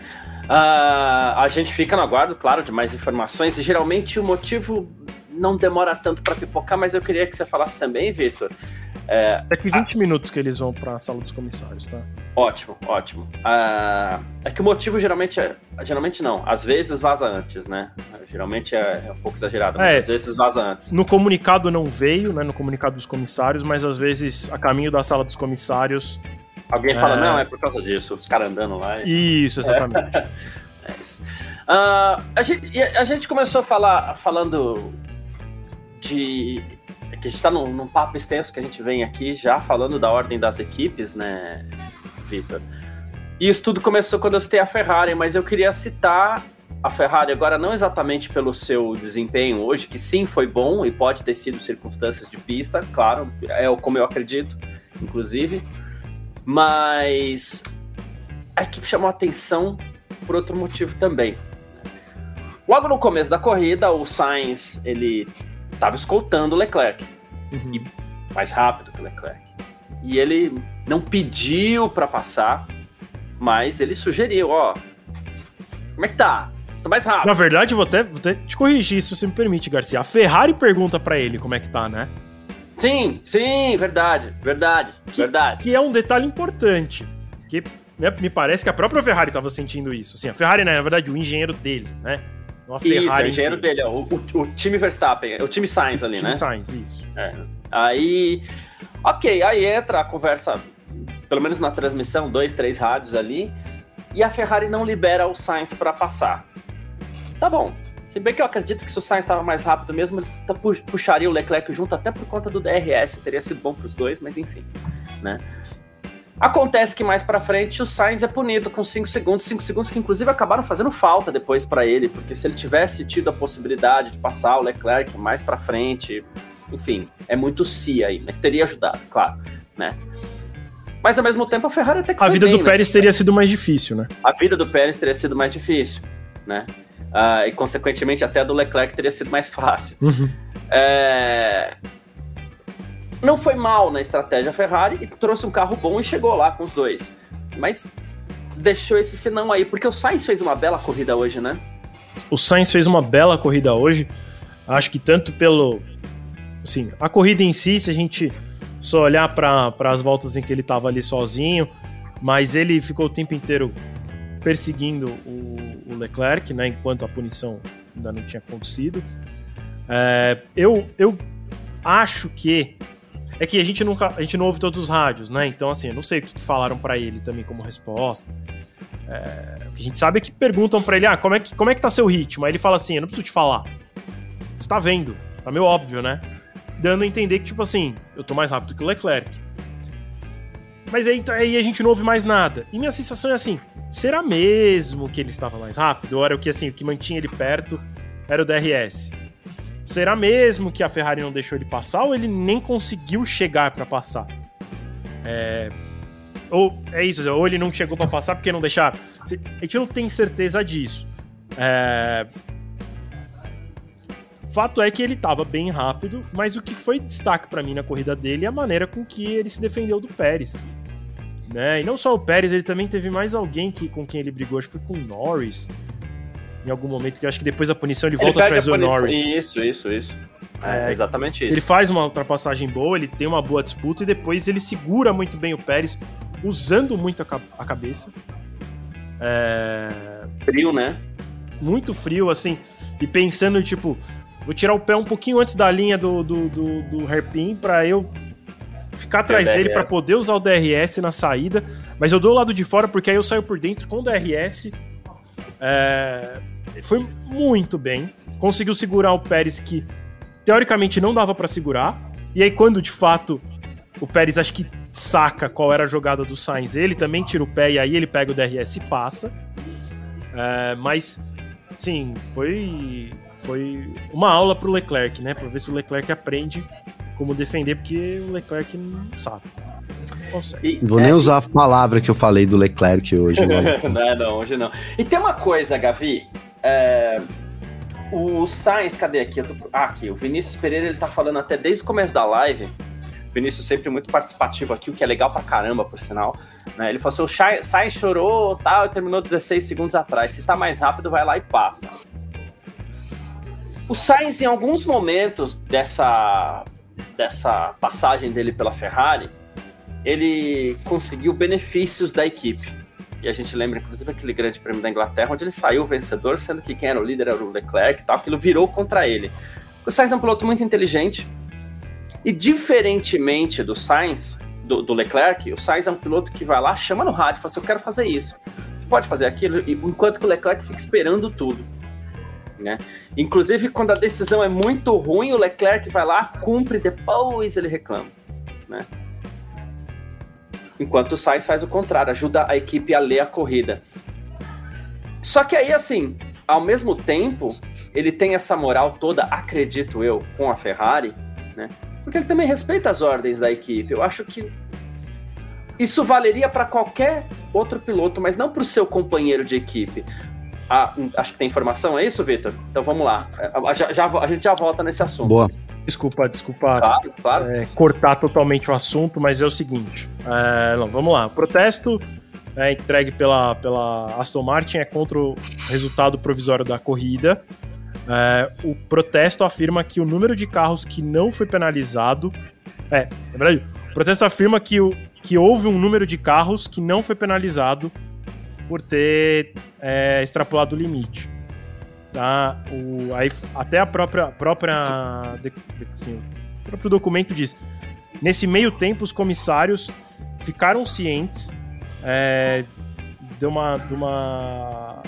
Uh, a gente fica no aguardo, claro, de mais informações, e geralmente o motivo não demora tanto para pipocar, mas eu queria que você falasse também, Vitor. É, Daqui 20 a... minutos que eles vão para a sala dos comissários, tá? Ótimo, ótimo. Ah, é que o motivo geralmente é. Geralmente não, às vezes vaza antes, né? Geralmente é, é um pouco exagerado, mas é, às vezes vaza antes. No comunicado não veio, né? No comunicado dos comissários, mas às vezes a caminho da sala dos comissários. Alguém fala, é. não, é por causa disso, os caras andando lá. E... Isso, exatamente. é isso. Uh, a, gente, a gente começou a falar falando de. É que a gente está num, num, papo extenso que a gente vem aqui já falando da ordem das equipes, né, Vitor? E isso tudo começou quando eu citei a Ferrari, mas eu queria citar a Ferrari agora não exatamente pelo seu desempenho hoje, que sim foi bom e pode ter sido circunstâncias de pista, claro, é como eu acredito, inclusive, mas a equipe chamou atenção por outro motivo também. Logo no começo da corrida, o Sainz ele estava escoltando o Leclerc. Uhum. E mais rápido que o Leclerc. E ele não pediu para passar, mas ele sugeriu, ó, como é que tá? Tô mais rápido. Na verdade, vou até, vou até te corrigir, se você me permite, Garcia. A Ferrari pergunta para ele como é que tá, né? Sim, sim, verdade, verdade, que, verdade. Que é um detalhe importante, que me parece que a própria Ferrari estava sentindo isso. Assim, a Ferrari, né, na verdade, o engenheiro dele, né? Uma Ferrari. Isso, é o engenheiro dele, ó, o, o, o, time Verstappen, é o time Sainz ali, o né? Time Sainz, isso. É. Aí, ok, aí entra a conversa, pelo menos na transmissão, dois, três rádios ali, e a Ferrari não libera o Sainz para passar. Tá bom. Se bem que eu acredito que se o Sainz estava mais rápido mesmo, ele puxaria o Leclerc junto, até por conta do DRS, teria sido bom para os dois, mas enfim, né? Acontece que mais para frente o Sainz é punido com 5 segundos, 5 segundos que inclusive acabaram fazendo falta depois para ele, porque se ele tivesse tido a possibilidade de passar o Leclerc mais para frente, enfim, é muito si aí, mas teria ajudado, claro, né? Mas ao mesmo tempo a Ferrari até que A vida bem, do Pérez teria sido mais difícil, né? A vida do Pérez teria sido mais difícil, né? Uh, e consequentemente até a do Leclerc teria sido mais fácil. Uhum. É não foi mal na estratégia Ferrari e trouxe um carro bom e chegou lá com os dois. Mas deixou esse senão aí, porque o Sainz fez uma bela corrida hoje, né? O Sainz fez uma bela corrida hoje. Acho que tanto pelo. Assim, a corrida em si, se a gente só olhar para as voltas em que ele estava ali sozinho, mas ele ficou o tempo inteiro perseguindo o, o, Leclerc, né, enquanto a punição ainda não tinha acontecido. É, eu, eu acho que é que a gente nunca, a gente não ouve todos os rádios, né? Então, assim, eu não sei o que falaram para ele também como resposta. É, o que a gente sabe é que perguntam para ele, ah, como é, que, como é que tá seu ritmo? Aí ele fala assim, eu não preciso te falar. Você tá vendo, tá meio óbvio, né? Dando a entender que, tipo assim, eu tô mais rápido que o Leclerc. Mas aí, aí a gente não ouve mais nada. E minha sensação é assim, será mesmo que ele estava mais rápido? Ou era o que, assim, o que mantinha ele perto era o DRS? Será mesmo que a Ferrari não deixou ele passar ou ele nem conseguiu chegar para passar? É... ou é isso, ou ele não chegou para passar porque não deixaram. A gente não tem certeza disso. É... Fato é que ele estava bem rápido, mas o que foi destaque para mim na corrida dele é a maneira com que ele se defendeu do Pérez. Né? E não só o Pérez, ele também teve mais alguém que, com quem ele brigou, acho que foi com o Norris. Em algum momento, que acho que depois da punição ele, ele volta atrás do Norris. Isso, isso, isso. É, exatamente isso. Ele faz uma ultrapassagem boa, ele tem uma boa disputa e depois ele segura muito bem o Pérez, usando muito a, a cabeça. É... Frio, né? Muito frio, assim. E pensando, tipo, vou tirar o pé um pouquinho antes da linha do, do, do, do hairpin pra eu ficar atrás dele para poder usar o DRS na saída. Mas eu dou o lado de fora porque aí eu saio por dentro com o DRS. É... Foi muito bem. Conseguiu segurar o Pérez que teoricamente não dava para segurar. E aí, quando de fato o Pérez acho que saca qual era a jogada do Sainz, ele também tira o pé e aí ele pega o DRS e passa. É, mas, sim, foi, foi uma aula pro Leclerc, né? Pra ver se o Leclerc aprende como defender, porque o Leclerc não sabe. Consegue. Vou nem é, usar a palavra que eu falei do Leclerc hoje. não, não, hoje não. E tem uma coisa, Gavi. É, o Sainz, cadê aqui? Tô... Ah, aqui. O Vinícius Pereira ele tá falando até desde o começo da live. Vinícius sempre muito participativo aqui, o que é legal pra caramba, por sinal. Né? Ele falou assim: o Sainz chorou tal, e terminou 16 segundos atrás. Se tá mais rápido, vai lá e passa. O Sainz, em alguns momentos dessa, dessa passagem dele pela Ferrari, ele conseguiu benefícios da equipe. E a gente lembra, inclusive, aquele grande prêmio da Inglaterra, onde ele saiu vencedor, sendo que quem era o líder era o Leclerc e tal, aquilo virou contra ele. O Sainz é um piloto muito inteligente, e diferentemente do Sainz, do, do, Leclerc, o Sainz é um piloto que vai lá, chama no rádio, fala assim, eu quero fazer isso. Pode fazer aquilo, enquanto que o Leclerc fica esperando tudo. Né? Inclusive, quando a decisão é muito ruim, o Leclerc vai lá, cumpre, depois ele reclama. Né? Enquanto o Sainz faz o contrário, ajuda a equipe a ler a corrida. Só que aí, assim, ao mesmo tempo, ele tem essa moral toda, acredito eu, com a Ferrari, né? Porque ele também respeita as ordens da equipe. Eu acho que isso valeria para qualquer outro piloto, mas não para o seu companheiro de equipe. Ah, acho que tem informação, é isso, Vitor? Então vamos lá. É, já, já, a gente já volta nesse assunto. Boa. Desculpa, desculpa claro, claro. É, cortar totalmente o assunto, mas é o seguinte. É, não, vamos lá. O protesto é, entregue pela, pela Aston Martin é contra o resultado provisório da corrida. É, o protesto afirma que o número de carros que não foi penalizado. É, na verdade, o protesto afirma que, o, que houve um número de carros que não foi penalizado por ter é, extrapolado o limite. Tá? O, aí, até a própria, própria assim, o próprio documento diz: nesse meio tempo, os comissários ficaram cientes é, de uma, de uma,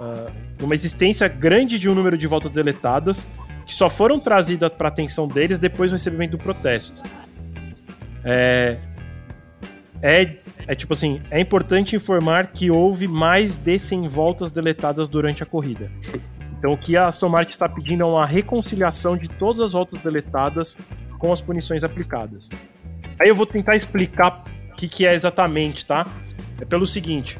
uh, uma existência grande de um número de voltas deletadas que só foram trazidas para atenção deles depois do recebimento do protesto. É, é, é tipo assim, é importante informar que houve mais de 100 voltas deletadas durante a corrida. Então o que a Aston está pedindo é uma reconciliação de todas as voltas deletadas com as punições aplicadas. Aí eu vou tentar explicar o que, que é exatamente, tá? É pelo seguinte: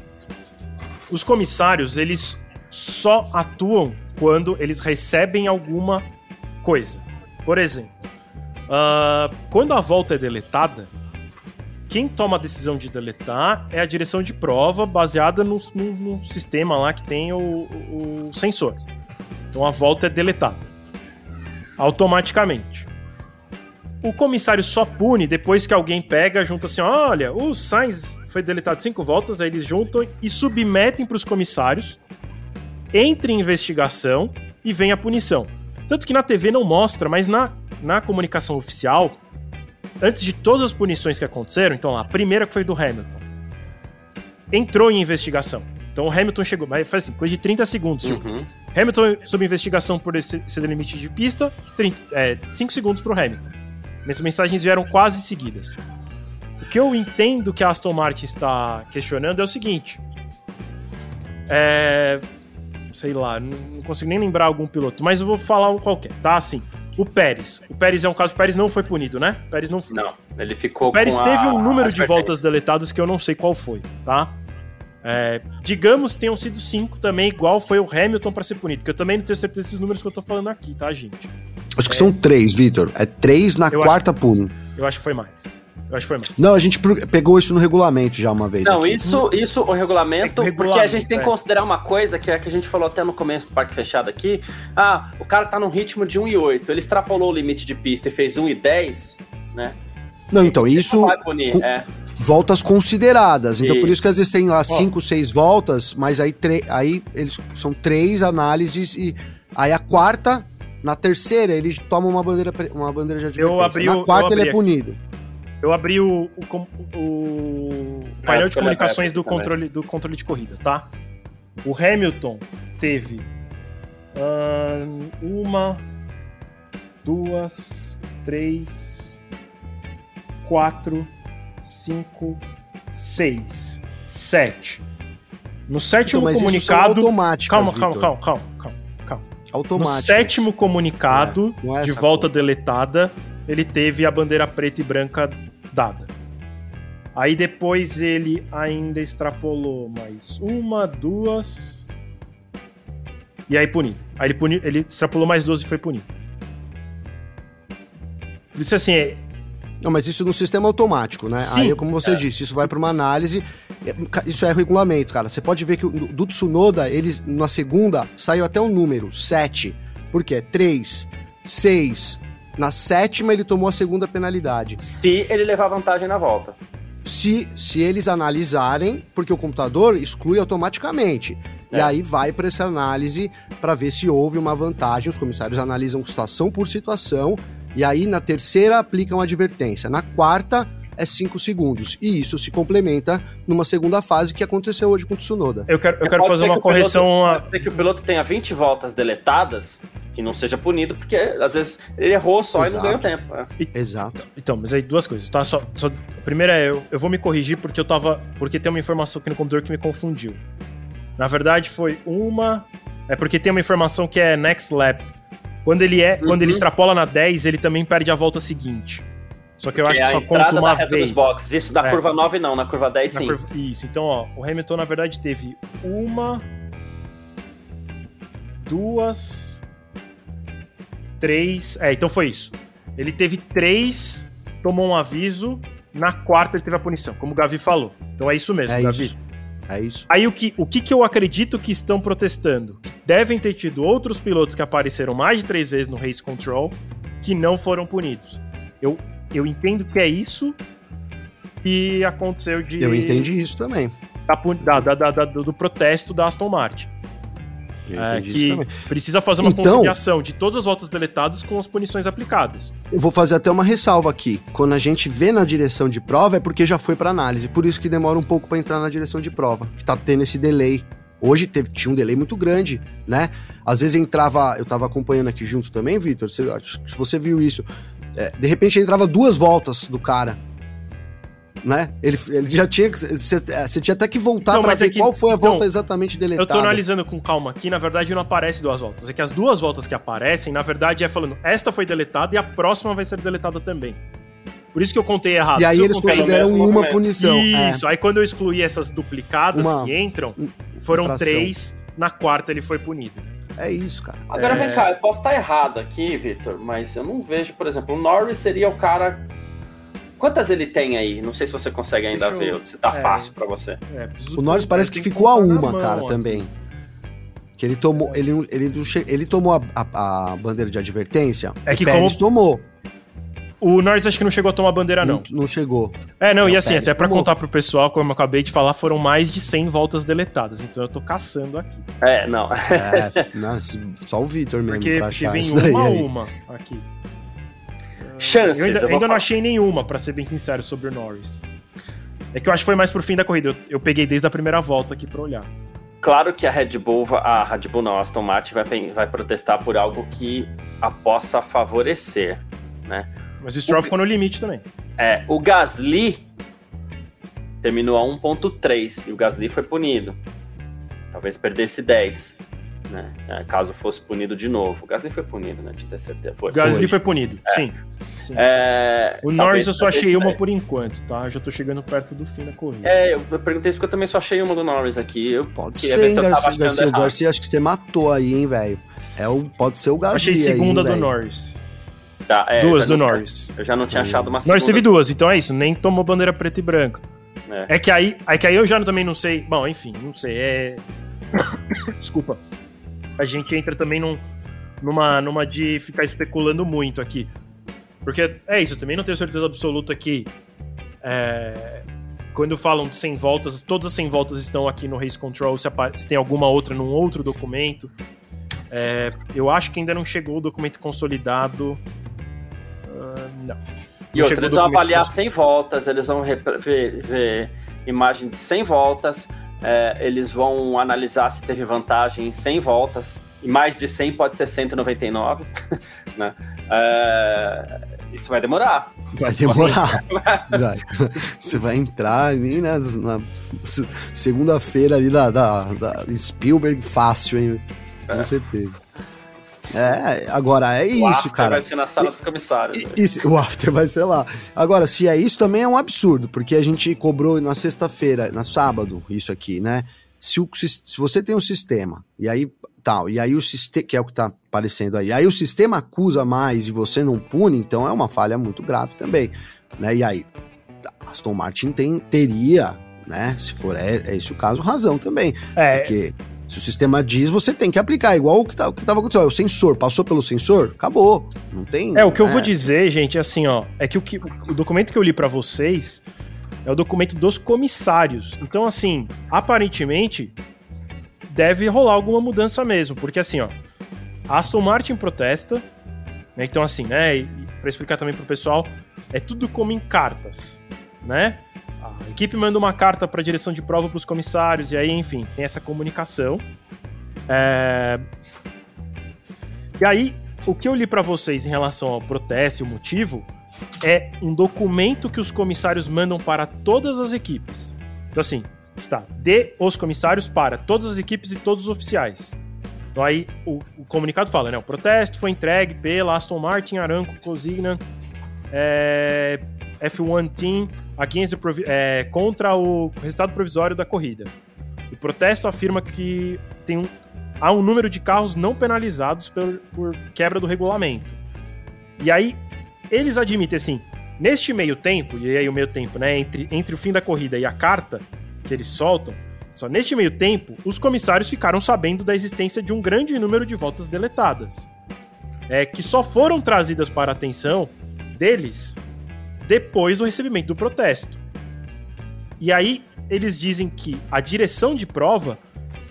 os comissários eles só atuam quando eles recebem alguma coisa. Por exemplo, uh, quando a volta é deletada, quem toma a decisão de deletar é a direção de prova baseada no, no, no sistema lá que tem o, o, sensor. Então a volta é deletada automaticamente. O comissário só pune depois que alguém pega, junta assim: olha, o Sainz foi deletado cinco voltas, aí eles juntam e submetem para os comissários, entre investigação e vem a punição. Tanto que na TV não mostra, mas na, na comunicação oficial antes de todas as punições que aconteceram, então lá, a primeira que foi do Hamilton, entrou em investigação. Então o Hamilton chegou, mas faz assim, coisa de 30 segundos. Uhum. Hamilton sob investigação por exceder limite de pista, 30, é, 5 segundos pro Hamilton. Minhas mensagens vieram quase seguidas. O que eu entendo que a Aston Martin está questionando é o seguinte. É. Sei lá, não consigo nem lembrar algum piloto, mas eu vou falar um qualquer, tá? Assim. O Pérez. O Pérez é um caso. O Pérez não foi punido, né? O Pérez não foi. Não, ele ficou O Pérez com teve a- um número a de voltas deletadas que eu não sei qual foi, tá? É, digamos que tenham sido cinco também, igual foi o Hamilton pra ser punido, porque eu também não tenho certeza desses números que eu tô falando aqui, tá, gente? Acho que são três, Vitor. É três na Eu quarta pune. Eu acho que foi mais. Eu acho que foi mais. Não, a gente pegou isso no regulamento já uma vez. Não, aqui. isso, isso o regulamento, É que o porque a gente tem que regulamento, é. considerar uma coisa que é que a gente falou até no começo do parque fechado aqui. Ah, o cara tá num ritmo de 1,8, ele extrapolou o limite de pista e fez 1,10, né? Não, então, isso Não vai punir, com- é. voltas consideradas. Então, por Isso. isso que às vezes tem lá cinco, seis voltas, mas aí, aí eles são três análises e aí a quarta, na terceira, ele toma uma bandeira, uma bandeira de advertência. abri na quarta eu ele abri é punido. Eu abri o, o, o painel de comunicações do também. controle, do controle de corrida, tá? O Hamilton teve uma, duas, três, quatro, cinco, seis, sete. No sétimo Então, mas isso são comunicado. Calma, calma, calma, calma, calma, calma. No Automáticas. sétimo comunicado É, é de volta cor. deletada, ele teve a bandeira preta e branca dada. Aí depois ele ainda extrapolou mais uma, duas. E aí punido. Aí ele, puni, ele extrapolou mais duas e foi punido. Por isso assim, é- Não, mas isso no sistema automático, né? Sim. Aí, como você disse, isso vai para uma análise. é, Isso é regulamento, cara. Você pode ver que do Tsunoda, ele na segunda saiu até um número, 7. Por quê? 3, 6. Na sétima ele tomou a segunda penalidade. Se ele levar vantagem na volta. Se, se eles analisarem, porque o computador exclui automaticamente. E É. aí vai para essa análise para ver se houve uma vantagem. Os comissários analisam situação por situação. E aí na terceira aplicam a advertência. Na quarta é 5 segundos. E isso se complementa numa segunda fase que aconteceu hoje com o Tsunoda. eu quero, eu quero Pode fazer uma que o piloto- correção. a- Pode ser que o piloto tenha 20 voltas deletadas e não seja punido, porque às vezes ele errou só e Exato. não ganhou tempo. é. Exato. Então, mas aí duas coisas, tá? Só, só- a primeira é, eu, eu vou me corrigir porque eu tava. Porque tem uma informação aqui no computador que me confundiu. Na verdade, foi uma. É porque tem uma informação que é next lap. Quando ele é. Quando ele Uhum. extrapola na 10, ele também perde a volta seguinte. Só que eu acho que a só conta da uma reta vez. dos boxes. Isso da É. curva 9 não, na curva 10 Na sim. curva- Isso, então, ó, o Hamilton na verdade teve uma, duas, três. É, então foi isso. Ele teve três, tomou um aviso, na quarta ele teve a punição, como o Gavi falou. Então é isso mesmo, É Gavi. isso. É isso. Aí o que, o que que eu acredito que estão protestando? Que devem ter tido outros pilotos que apareceram mais de três vezes no Race Control que não foram punidos. Eu, eu entendo que é isso que aconteceu de Eu entendi isso também. da da- da- da- do protesto da Aston Martin. É, que precisa fazer uma Então- conciliação de todas as voltas deletadas com as punições aplicadas. Eu vou fazer até uma ressalva aqui. Quando a gente vê na direção de prova é porque já foi para análise. Por isso que demora um pouco para entrar na direção de prova, que tá tendo esse delay. Hoje teve, tinha um delay muito grande, né? Às vezes entrava, eu tava acompanhando aqui junto também, Vitor, se você viu isso, é, de repente entrava duas voltas do cara, né? Ele, ele já tinha que, você, é, tinha até que voltar Não, para mas ver é que- qual foi a então, volta exatamente deletada. Eu tô analisando com calma aqui, na verdade não aparece duas voltas. É que as duas voltas que aparecem, na verdade, é falando, esta foi deletada e a próxima vai ser deletada também. Por isso que eu contei errado. E aí eles consideram mesmo uma movimento. punição. é. Isso, aí quando eu excluí essas duplicadas Uma que entram, foram infração. três, na quarta ele foi punido. É isso, cara. Agora É. vem cá, eu posso estar errado aqui, Vitor, mas eu não vejo, por exemplo, o Norris seria o cara. Quantas ele tem aí? Não sei se você consegue ainda eu- ver, se tá é. fácil pra você. É, O Norris parece que ficou a uma, mão, cara, ó. também. Que ele tomou, ele, ele, ele tomou a, a- a bandeira de advertência. É o que Pérez como- tomou. O Norris acho que não chegou a tomar bandeira, não. Não, não chegou. É, não, É, e assim, Pérez até pra tomou. contar pro pessoal, como eu acabei de falar, foram mais de 100 voltas deletadas. Então eu tô caçando aqui. É, não. É, nossa, só o Vitor mesmo Porque, pra porque achar vem uma a uma aqui. Chances, Eu ainda, eu ainda não falar. achei nenhuma, pra ser bem sincero, sobre o Norris. É que eu acho que foi mais pro fim da corrida. Eu, eu peguei desde a primeira volta aqui pra olhar. Claro que a Red Bull, a Red Bull não, a Aston Martin vai, vai protestar por algo que a possa favorecer. Mas o Stroll ficou no limite também. É, o Gasly terminou a 1.3 e o Gasly foi punido. Talvez perdesse 10. né? É, caso fosse punido de novo. O Gasly foi punido, né? De ter certeza. Foi. O Gasly foi, punido, sim. sim. É, o Norris eu só achei uma por enquanto, tá? Já tô chegando perto do fim da corrida. É, eu perguntei isso porque eu também só achei uma do Norris aqui. Eu Pode ser, hein, Garcia, Garcia, o Garcia, acho que você matou aí, hein, velho. É o, pode ser o Gasly Achei segunda aí, do véio. Norris. Tá, é, duas do não, Norris. Eu já não tinha achado uma segunda. Norris teve duas, então é isso. Nem tomou bandeira preta e branca. É. é, que aí, é que aí eu já também não sei. Bom, enfim, não sei. É. Desculpa. A gente entra também num, numa, numa de ficar especulando muito aqui. Porque é isso, eu também não tenho certeza absoluta que. É, quando falam de 100 voltas, todas as 100 voltas estão aqui no Race Control, se, se tem alguma outra num outro documento. É, eu acho que ainda não chegou o documento consolidado. Não. E outra, eles vão avaliar 100 voltas, eles vão ver, ver imagem de 100 voltas, é, eles vão analisar se teve vantagem em 100 voltas, e mais de 100 pode ser 199, né? É, isso vai demorar. Vai demorar. vai. Você vai entrar ali na, na segunda-feira ali da, da, da, Spielberg fácil, hein? Com é. certeza. É, agora é o isso, cara. vai ser na sala dos comissários. Isso, o after vai ser lá. Agora, se é isso, também é um absurdo, porque a gente cobrou na sexta-feira, na sábado, isso aqui, né? Se, o, se você tem um sistema, e aí tal, e aí o sistema, que é o que tá aparecendo aí, aí o sistema acusa mais e você não pune, então é uma falha muito grave também, né? E aí, Aston Martin tem, teria, né? Se for é, é esse o caso, razão também. É. Porque se o sistema diz, você tem que aplicar, igual o que, tá, o que tava acontecendo. O sensor, passou pelo sensor, acabou. Não tem. É, o que eu vou dizer, gente, é assim, ó. É que o, que, o documento que eu li para vocês é o documento dos comissários. Então, assim, aparentemente, deve rolar alguma mudança mesmo. Porque, assim, ó. A Aston Martin protesta. Né, então, assim, né? Pra explicar também pro pessoal, é tudo como em cartas, né? A equipe manda uma carta para a direção de prova para os comissários, e aí, enfim, tem essa comunicação. É... E aí, o que eu li para vocês em relação ao protesto e o motivo é um documento que os comissários mandam para todas as equipes. Então, assim, está de os comissários para todas as equipes e todos os oficiais. Então, aí o, o comunicado fala, né? O protesto foi entregue pela Aston Martin, Aramco, Cosignan, é, F1 Team against é, contra o resultado provisório da corrida. O protesto afirma que tem um, há um número de carros não penalizados por, por quebra do regulamento. E aí, eles admitem assim, neste meio tempo, e aí o meio tempo, né, entre, entre o fim da corrida e a carta que eles soltam, só neste meio tempo, os comissários ficaram sabendo da existência de um grande número de voltas deletadas, é, que só foram trazidas para a atenção deles depois do recebimento do protesto. E aí eles dizem que a direção de prova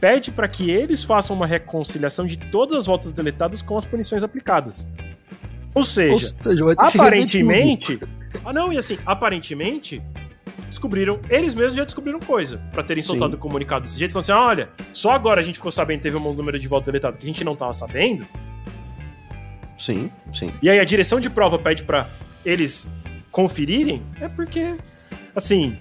pede para que eles façam uma reconciliação de todas as voltas deletadas com as punições aplicadas. Ou seja, Ou seja aparentemente. Ah, não, e assim, aparentemente, descobriram, eles mesmos já descobriram coisa para terem soltado o comunicado desse jeito, falando assim: olha, só agora a gente ficou sabendo que teve um número de voltas deletadas que a gente não tava sabendo. Sim, sim. E aí a direção de prova pede para eles conferirem, é porque, assim,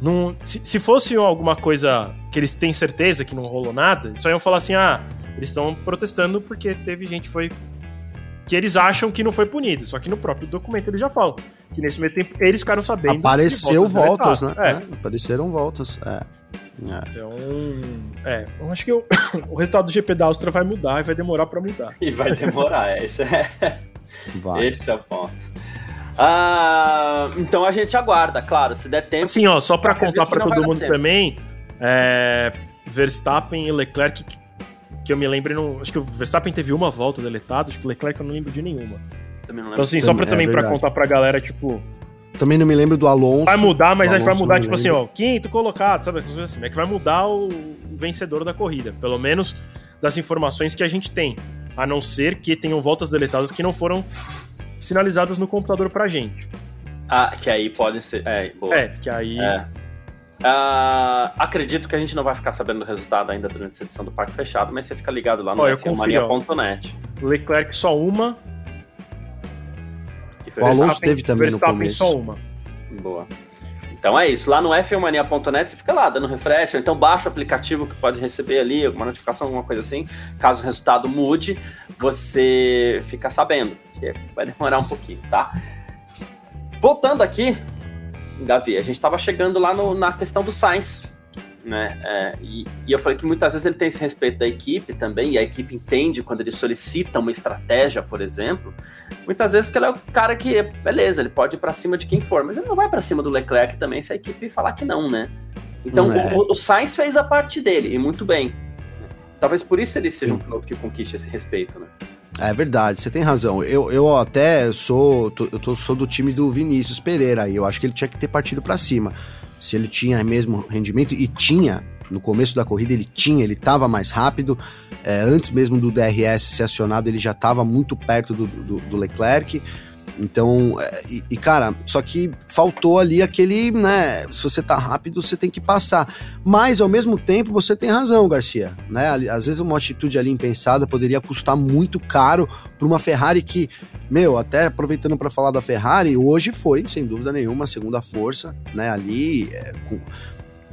não, se, se fosse alguma coisa que eles têm certeza que não rolou nada, só iam falar assim: ah, eles estão protestando porque teve gente que foi. que eles acham que não foi punido. Só que no próprio documento eles já falam que nesse meio tempo eles ficaram sabendo. Apareceu voltas, voltas né? É. É, apareceram voltas. É. É. Então, é, eu acho que eu, o resultado do GP da Áustria vai mudar e vai demorar para mudar. E vai demorar, esse é. Vai. Esse é o ponto. Ah, então a gente aguarda, claro, se der tempo. Assim, ó, só para contar para todo mundo também, é, Verstappen e Leclerc, que, que eu me lembro, não, acho que o Verstappen teve uma volta deletado, acho que o Leclerc eu não lembro de nenhuma. então assim, só para é também para contar pra galera, tipo, também não me lembro do Alonso. Vai mudar, mas a gente vai mudar, tipo assim, ó, quinto colocado, sabe? Assim, é que vai mudar o vencedor da corrida. Pelo menos das informações que a gente tem. A não ser que tenham voltas deletadas que não foram sinalizadas no computador pra gente. Ah, que aí pode ser. É, boa. é que aí. É. Uh, acredito que a gente não vai ficar sabendo do resultado ainda durante essa edição do Parque Fechado, mas você fica ligado lá no Mania.net. Leclerc só uma. O Alonso teve também no começo. só uma. Boa. Então é isso. Lá no fmania.net você fica lá dando refresh, ou então baixa o aplicativo que pode receber ali alguma notificação, alguma coisa assim. Caso o resultado mude, você fica sabendo. Que vai demorar um pouquinho, tá? Voltando aqui, Gavi, a gente estava chegando lá no, na questão do Sainz né? É, e, e, eu falei que muitas vezes ele tem esse respeito da equipe também, e a equipe entende quando ele solicita uma estratégia, por exemplo, muitas vezes porque ele é o cara que, beleza, ele pode ir para cima de quem for, mas ele não vai para cima do Leclerc também se a equipe falar que não, né? Então é. o, o Sainz fez a parte dele, e muito bem. Talvez por isso ele seja um piloto que conquiste esse respeito, né? É verdade, você tem razão. Eu, eu até sou, eu tô, sou do time do Vinícius Pereira e eu acho que ele tinha que ter partido para cima se ele tinha mesmo rendimento, e tinha, no começo da corrida ele tinha, ele estava mais rápido, é, antes mesmo do DRS ser acionado, ele já estava muito perto do, do, do Leclerc. Então, é, e, e, cara, só que faltou ali aquele, né? Se você tá rápido, você tem que passar. Mas ao mesmo tempo, você tem razão, Garcia, né? Às vezes uma atitude ali impensada poderia custar muito caro para uma Ferrari que, meu, até aproveitando para falar da Ferrari, hoje foi, sem dúvida nenhuma, a segunda força, né? Ali, é, com,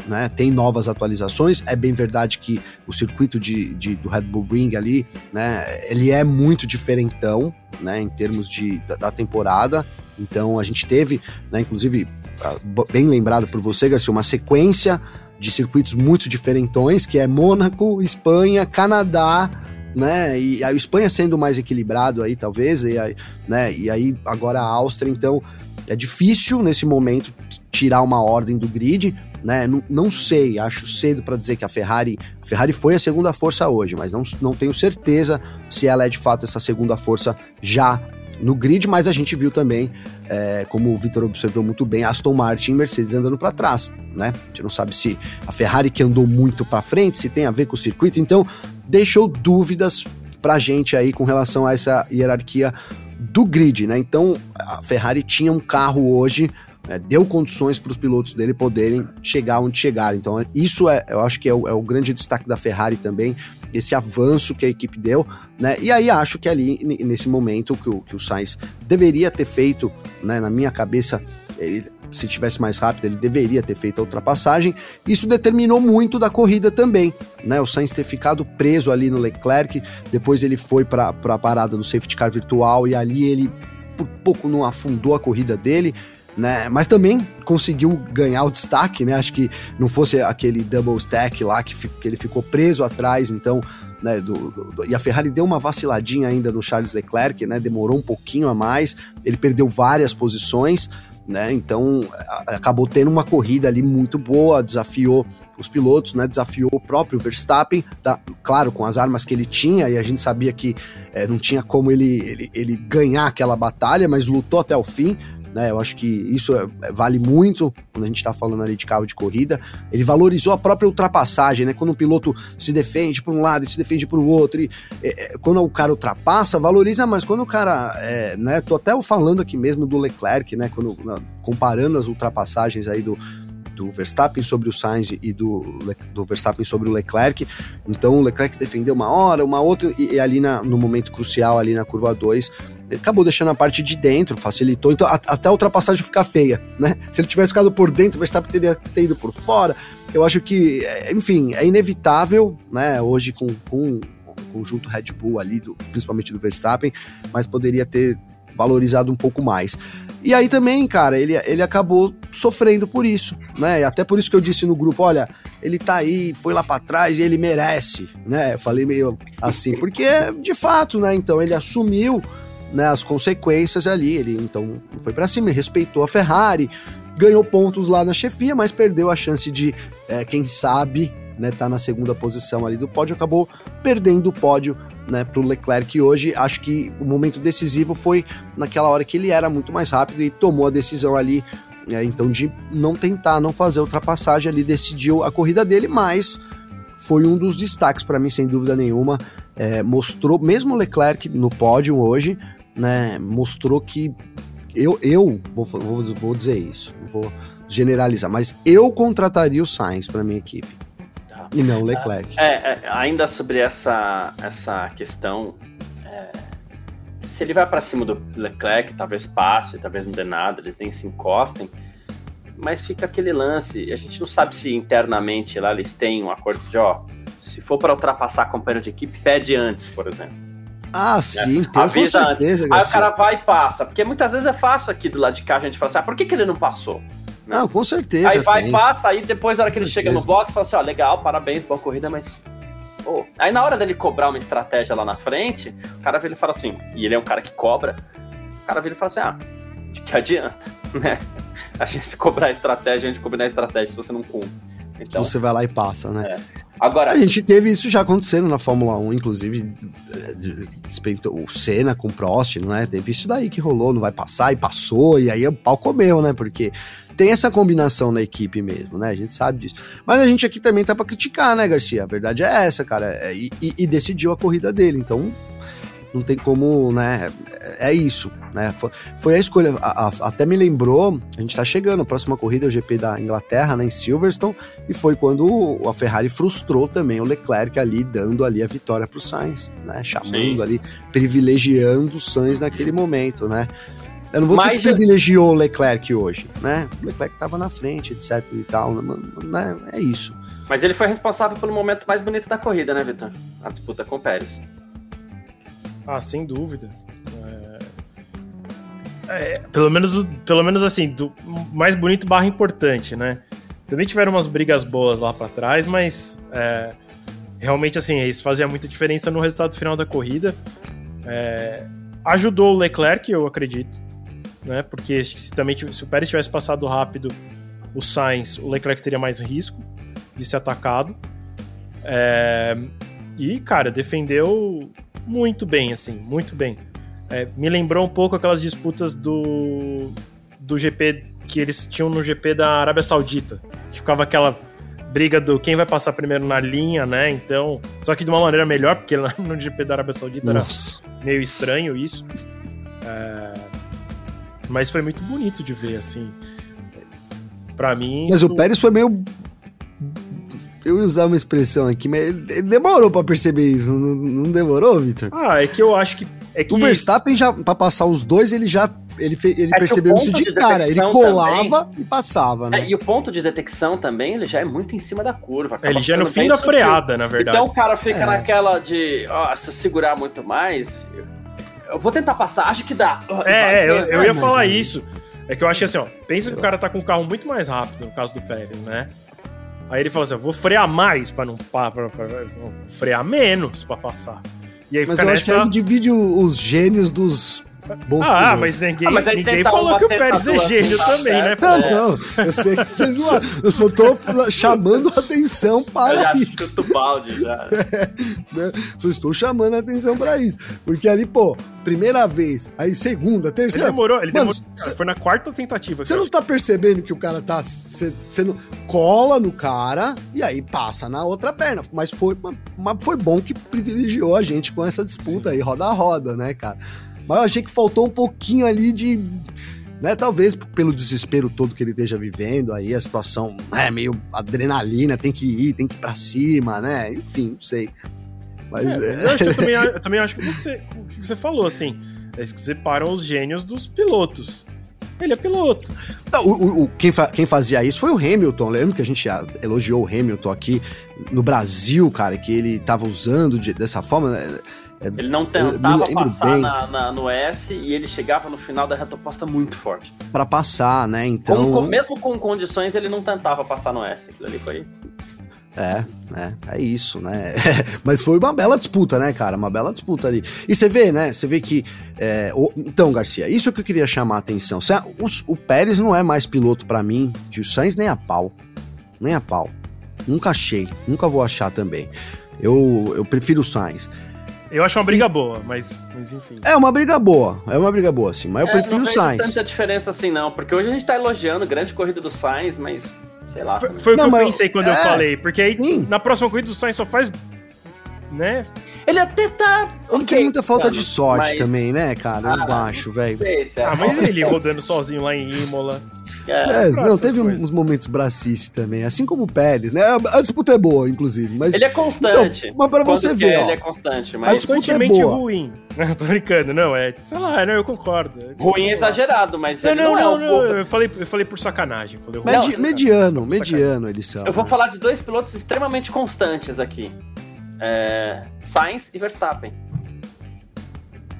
né, tem novas atualizações. É bem verdade que o circuito de, de, do Red Bull Ring ali, né, ele é muito diferentão, né, em termos de, da, da temporada. Então a gente teve, né, inclusive, ah, bem lembrado por você, Garcia, uma sequência de circuitos muito diferentões, que é Mônaco, Espanha, Canadá, né? E a Espanha sendo mais equilibrado aí, talvez, e aí, né? E aí agora a Áustria, então é difícil nesse momento tirar uma ordem do grid, né? Não, não sei, acho cedo para dizer que a Ferrari, a Ferrari foi a segunda força hoje, mas não, não tenho certeza se ela é de fato essa segunda força já no grid, mas a gente viu também, é, como o Vitor observou muito bem, Aston Martin e Mercedes andando para trás, né? A gente não sabe se a Ferrari que andou muito para frente, se tem a ver com o circuito, então deixou dúvidas pra gente aí com relação a essa hierarquia do grid, né? Então a Ferrari tinha um carro hoje é, deu condições para os pilotos dele poderem chegar onde chegaram. Então, isso é, eu acho que é o, é o, grande destaque da Ferrari também, esse avanço que a equipe deu, né? E aí acho que ali, nesse momento, que o, que o Sainz deveria ter feito, né, na minha cabeça, ele, se tivesse mais rápido, ele deveria ter feito a ultrapassagem. Isso determinou muito da corrida também, né? O Sainz ter ficado preso ali no Leclerc, depois ele foi para a parada do safety car virtual e ali ele por pouco não afundou a corrida dele né? Mas também conseguiu ganhar o destaque, né? Acho que não fosse aquele double stack lá que, que ele ficou preso atrás, então, né? Do, do, e a Ferrari deu uma vaciladinha ainda no Charles Leclerc, né? Demorou um pouquinho a mais, ele perdeu várias posições. Né, então acabou tendo uma corrida ali muito boa, desafiou os pilotos, né, desafiou o próprio Verstappen, tá, claro, com as armas que ele tinha, e a gente sabia que é, não tinha como ele, ele, ele ganhar aquela batalha, mas lutou até o fim, né? Eu acho que isso é, é, vale muito quando a gente está falando ali de carro de corrida. Ele valorizou a própria ultrapassagem, né? Quando o piloto se defende por um lado e se defende por outro, e, é, quando o cara ultrapassa, valoriza mais. Quando o cara, é, né? Tô até falando aqui mesmo do Leclerc, né? Quando, comparando as ultrapassagens aí do, do Verstappen sobre o Sainz e do, do Verstappen sobre o Leclerc. Então o Leclerc defendeu uma hora, uma outra, e, e ali na, no momento crucial, ali na curva 2, ele acabou deixando a parte de dentro, facilitou. Então a, até a ultrapassagem ficar feia, né? Se ele tivesse ficado por dentro, o Verstappen teria ter ido por fora. Eu acho que, é, enfim, é inevitável, né? Hoje com, com o conjunto Red Bull ali, do, principalmente do Verstappen, mas poderia ter valorizado um pouco mais. E aí também, cara, ele, ele acabou sofrendo por isso, né? E até por isso que eu disse no grupo, olha, ele tá aí, foi lá para trás e ele merece, né? Eu falei meio assim, porque de fato, né? Então ele assumiu né, as consequências ali, ele então foi para cima, respeitou a Ferrari, ganhou pontos lá na chefia, mas perdeu a chance de, é, quem sabe, né, tá na segunda posição ali do pódio, acabou perdendo o pódio né, para o Leclerc hoje. Acho que o momento decisivo foi naquela hora que ele era muito mais rápido e tomou a decisão ali, é, então, de não tentar, não fazer ultrapassagem ali, decidiu a corrida dele, mas foi um dos destaques para mim, sem dúvida nenhuma. É, mostrou, mesmo o Leclerc no pódio hoje, né, mostrou que eu, eu vou, vou, vou dizer isso, vou generalizar, mas eu contrataria o Sainz para minha equipe. E não Leclerc. É, é, ainda sobre essa, essa questão, é, se ele vai para cima do Leclerc, talvez passe, talvez não dê nada, eles nem se encostem. mas fica aquele lance. A gente não sabe se internamente lá eles têm um acordo de, ó, se for para ultrapassar companheiro de equipe, pede antes, por exemplo. Ah, sim, né? tem com certeza. Antes. Aí o cara vai e passa. Porque muitas vezes é fácil aqui do lado de cá a gente falar assim, ah, por que, que ele não passou? Não, com certeza. Aí vai, e passa, aí depois, na hora que ele chega no box, fala assim, ó, legal, parabéns, boa corrida, mas. Oh. Aí na hora dele cobrar uma estratégia lá na frente, o cara vira e fala assim, e ele é um cara que cobra, o cara vira e fala assim, ah, de que adianta, né? A gente se cobrar a estratégia, a gente combinar a estratégia se você não cumpre. Então, você vai lá e passa, né? É. Agora, a gente teve isso já acontecendo na Fórmula 1, inclusive o Senna com o Prost, não é? Teve isso daí que rolou, não vai passar e passou, e aí o pau comeu, né? Porque tem essa combinação na equipe mesmo, né? A gente sabe disso. Mas a gente aqui também tá pra criticar, né, Garcia? A verdade é essa, cara. É, e, e, decidiu a corrida dele, então não tem como, né? É isso, né? Foi, foi a escolha. A, a, até me lembrou, a gente tá chegando, a próxima corrida é o GP da Inglaterra, né, em Silverstone, e foi quando a Ferrari frustrou também o Leclerc ali, dando ali a vitória pro Sainz, né? Chamando Sim. ali, privilegiando o Sainz naquele momento, né? Eu não vou Mas dizer que privilegiou o Leclerc hoje, né? O Leclerc tava na frente, etc e tal, né? É isso. Mas ele foi responsável pelo momento mais bonito da corrida, né, Vitor? A disputa com o Pérez. Ah, sem dúvida. É, é, pelo menos, pelo menos assim, do mais bonito barra importante, né? Também tiveram umas brigas boas lá para trás, mas é, realmente assim, isso fazia muita diferença no resultado final da corrida. É, ajudou o Leclerc, eu acredito, né? Porque se também se o Pérez tivesse passado rápido o Sainz, o Leclerc teria mais risco de ser atacado. É, e, cara, defendeu muito bem, assim, muito bem. É, me lembrou um pouco aquelas disputas do, do GP que eles tinham no GP da Arábia Saudita. Que ficava aquela briga do quem vai passar primeiro na linha, né? Então, só que de uma maneira melhor, porque lá no GP da Arábia Saudita Nossa. era meio estranho isso. É, mas foi muito bonito de ver, assim. Para mim. Mas isso... o Pérez foi meio eu ia usar uma expressão aqui, mas ele demorou para perceber isso, não, não demorou, Victor? Ah, é que eu acho que. É que o Verstappen já, pra passar os dois, ele já ele, fe, ele é percebeu isso de, de cara, ele colava também, e passava, né? É, e o ponto de detecção também, ele já é muito em cima da curva. Ele já é no fim da freada, na verdade. Então o cara fica é. naquela de, ó, se segurar muito mais, eu, vou tentar passar, acho que dá. É, é eu, eu, ia falar isso. É que eu acho que assim, ó, pensa que o cara tá com o carro muito mais rápido, no caso do Pérez, né? Aí ele falou assim: eu vou frear mais pra não, pra, pra, pra, não frear menos pra passar. E aí Mas eu nessa... acho que aí divide os gênios dos Bons ah, pilotos. mas ninguém, ah, mas ninguém falou que o Pérez é gênio também, né? Não, não, eu sei que vocês não. Eu só tô chamando a atenção para eu já isso. o balde já. É, né? Só estou chamando a atenção para isso. Porque ali, pô, primeira vez, aí segunda, terceira. Ele demorou, ele Mano, demorou. Cê, foi na quarta tentativa. Você não tá percebendo que o cara tá sendo. cola no cara e aí passa na outra perna. Mas foi, mas foi bom que privilegiou a gente com essa disputa Sim. aí, roda a roda, né, cara? Mas eu achei que faltou um pouquinho ali de. Né, talvez pelo desespero todo que ele esteja vivendo, aí a situação é né, meio adrenalina, tem que ir, tem que ir pra cima, né? Enfim, não sei. Mas, é, eu, acho, eu, também, eu, também, acho que você, o que você falou, assim, é que separam os gênios dos pilotos. Ele é piloto. Não, o, o, quem, fa, quem fazia isso foi o Hamilton. Lembra que a gente elogiou o Hamilton aqui no Brasil, cara, que ele tava usando de, dessa forma. Né? É, ele não tentava passar na, na, no S e ele chegava no final da reta oposta muito forte. Para passar, né? Então. Com, mesmo com condições, ele não tentava passar no S. Aquilo ali foi. É, é, é isso, né? Mas foi uma bela disputa, né, cara? Uma bela disputa ali. E você vê, né? Você vê que. É, o, então, Garcia, isso é que eu queria chamar a atenção. O, o Pérez não é mais piloto para mim que o Sainz nem a pau. Nem a pau. Nunca achei, nunca vou achar também. Eu, eu prefiro o Sainz. Eu acho uma briga e... boa, mas, mas enfim. É uma briga boa, é uma briga boa, sim. Mas eu é, prefiro o Sainz. Não tanta diferença assim, não, porque hoje a gente tá elogiando grande corrida do Sainz, mas sei lá. Foi, foi não, o que eu pensei quando é... eu falei, porque aí sim. na próxima corrida do Sainz só faz. Né? Ele até tá. Ele okay, tem muita falta de sorte mas... também, né, cara? Ah, eu acho, velho. Ah, mas ele rodando sozinho lá em Imola. É, pra não, teve coisas. uns momentos bracice também, assim como o Pérez, né? A disputa é boa, inclusive, mas Ele é constante. Então, mas pra Quando você ver, ó. Ele é constante, A mas disputa é boa. ruim. Não, tô brincando, não, é. Sei lá, não, eu concordo. ruim é exagerado, mas Não, ele não, não, não, é não, um eu, falei, eu falei por sacanagem. Falei ruim. Medi- Não, mediano, não, mediano eles são. Eu vou né? falar de dois pilotos extremamente constantes aqui. É, Sainz e Verstappen.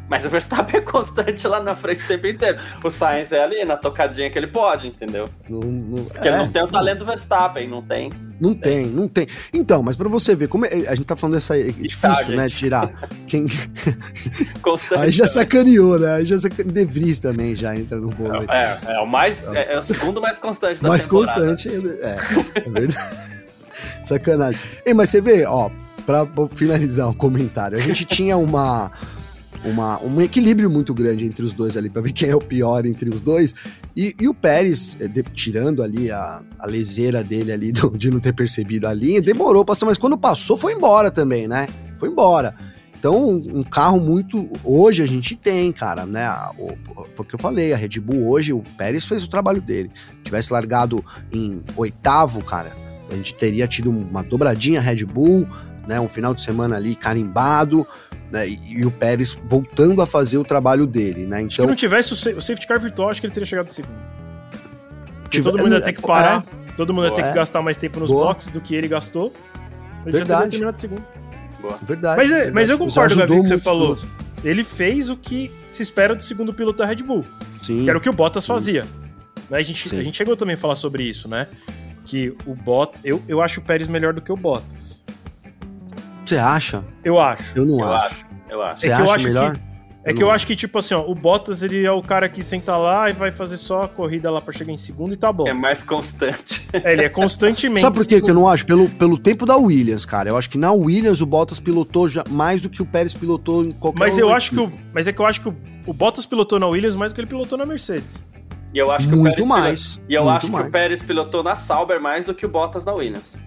Mas o Verstappen é constante lá na frente o tempo inteiro. O Sainz é ali na tocadinha que ele pode, entendeu? Não, não- Porque é, ele não tem o talento do Verstappen, não tem. não tem, não tem. Então, mas pra você ver, como é- a gente tá falando dessa. É difícil, Sargent. né? Tirar. Quem, Constante. aí já sacaneou, né? Aí já sacaneou. De Vries também já entra no bolo aí. É, é o mais. É, é o segundo mais constante da Mais temporada. constante, é, é verdade. Sacanagem. Ei, mas você vê, ó, pra finalizar o comentário, a gente tinha uma, uma, um equilíbrio muito grande entre os dois ali, pra ver quem é o pior entre os dois. E, e o Pérez, eh, de- tirando ali a, a leseira dele ali do- de não ter percebido a linha, demorou passar, mas quando passou foi embora também, né? Foi embora. Então, um carro muito. Hoje a gente tem, cara, né? o- Foi o que eu falei, a Red Bull hoje, o Pérez fez o trabalho dele. Tivesse largado em oitavo, cara, a gente teria tido uma dobradinha Red Bull, né? Um final de semana ali carimbado, né? E, e o Pérez voltando a fazer o trabalho dele, né? Se Então, não tivesse o, sa- o safety car virtual, acho que ele teria chegado em segundo. Tive- todo mundo ia ter que parar, todo mundo ia ter É. que gastar mais tempo nos Boa. boxes do que ele gastou. Ele já Verdade. teria terminado em segundo. é verdade. Mas, é- verdade. mas eu concordo, Gabi, ajudou com o que você falou. Ele fez o que se espera do segundo piloto da Red Bull, Sim. que era o que o Bottas fazia. Né, A, gente, Sim. a gente chegou também a falar sobre isso, né? Que o Bottas. Eu, eu acho o Pérez melhor do que o Bottas. Você acha? Eu acho. Eu não Eu acho. acho. Eu acho. Você É que eu acha acho melhor? que- É Eu que eu acho que, tipo assim, ó, o Bottas ele é o cara que senta lá e vai fazer só a corrida lá pra chegar em segundo e tá bom. É mais constante. É, ele é constantemente. Sabe por quê que eu não acho? Pelo, pelo tempo da Williams, cara. Eu acho que na Williams o Bottas pilotou já mais do que o Pérez pilotou em qualquer Mas eu acho que o, mas é que eu acho que o, o Bottas pilotou na Williams mais do que ele pilotou na Mercedes. E eu acho que o Muito Pérez mais. pilo- E eu acho mais. que o Pérez pilotou na Sauber mais do que o Bottas na Williams.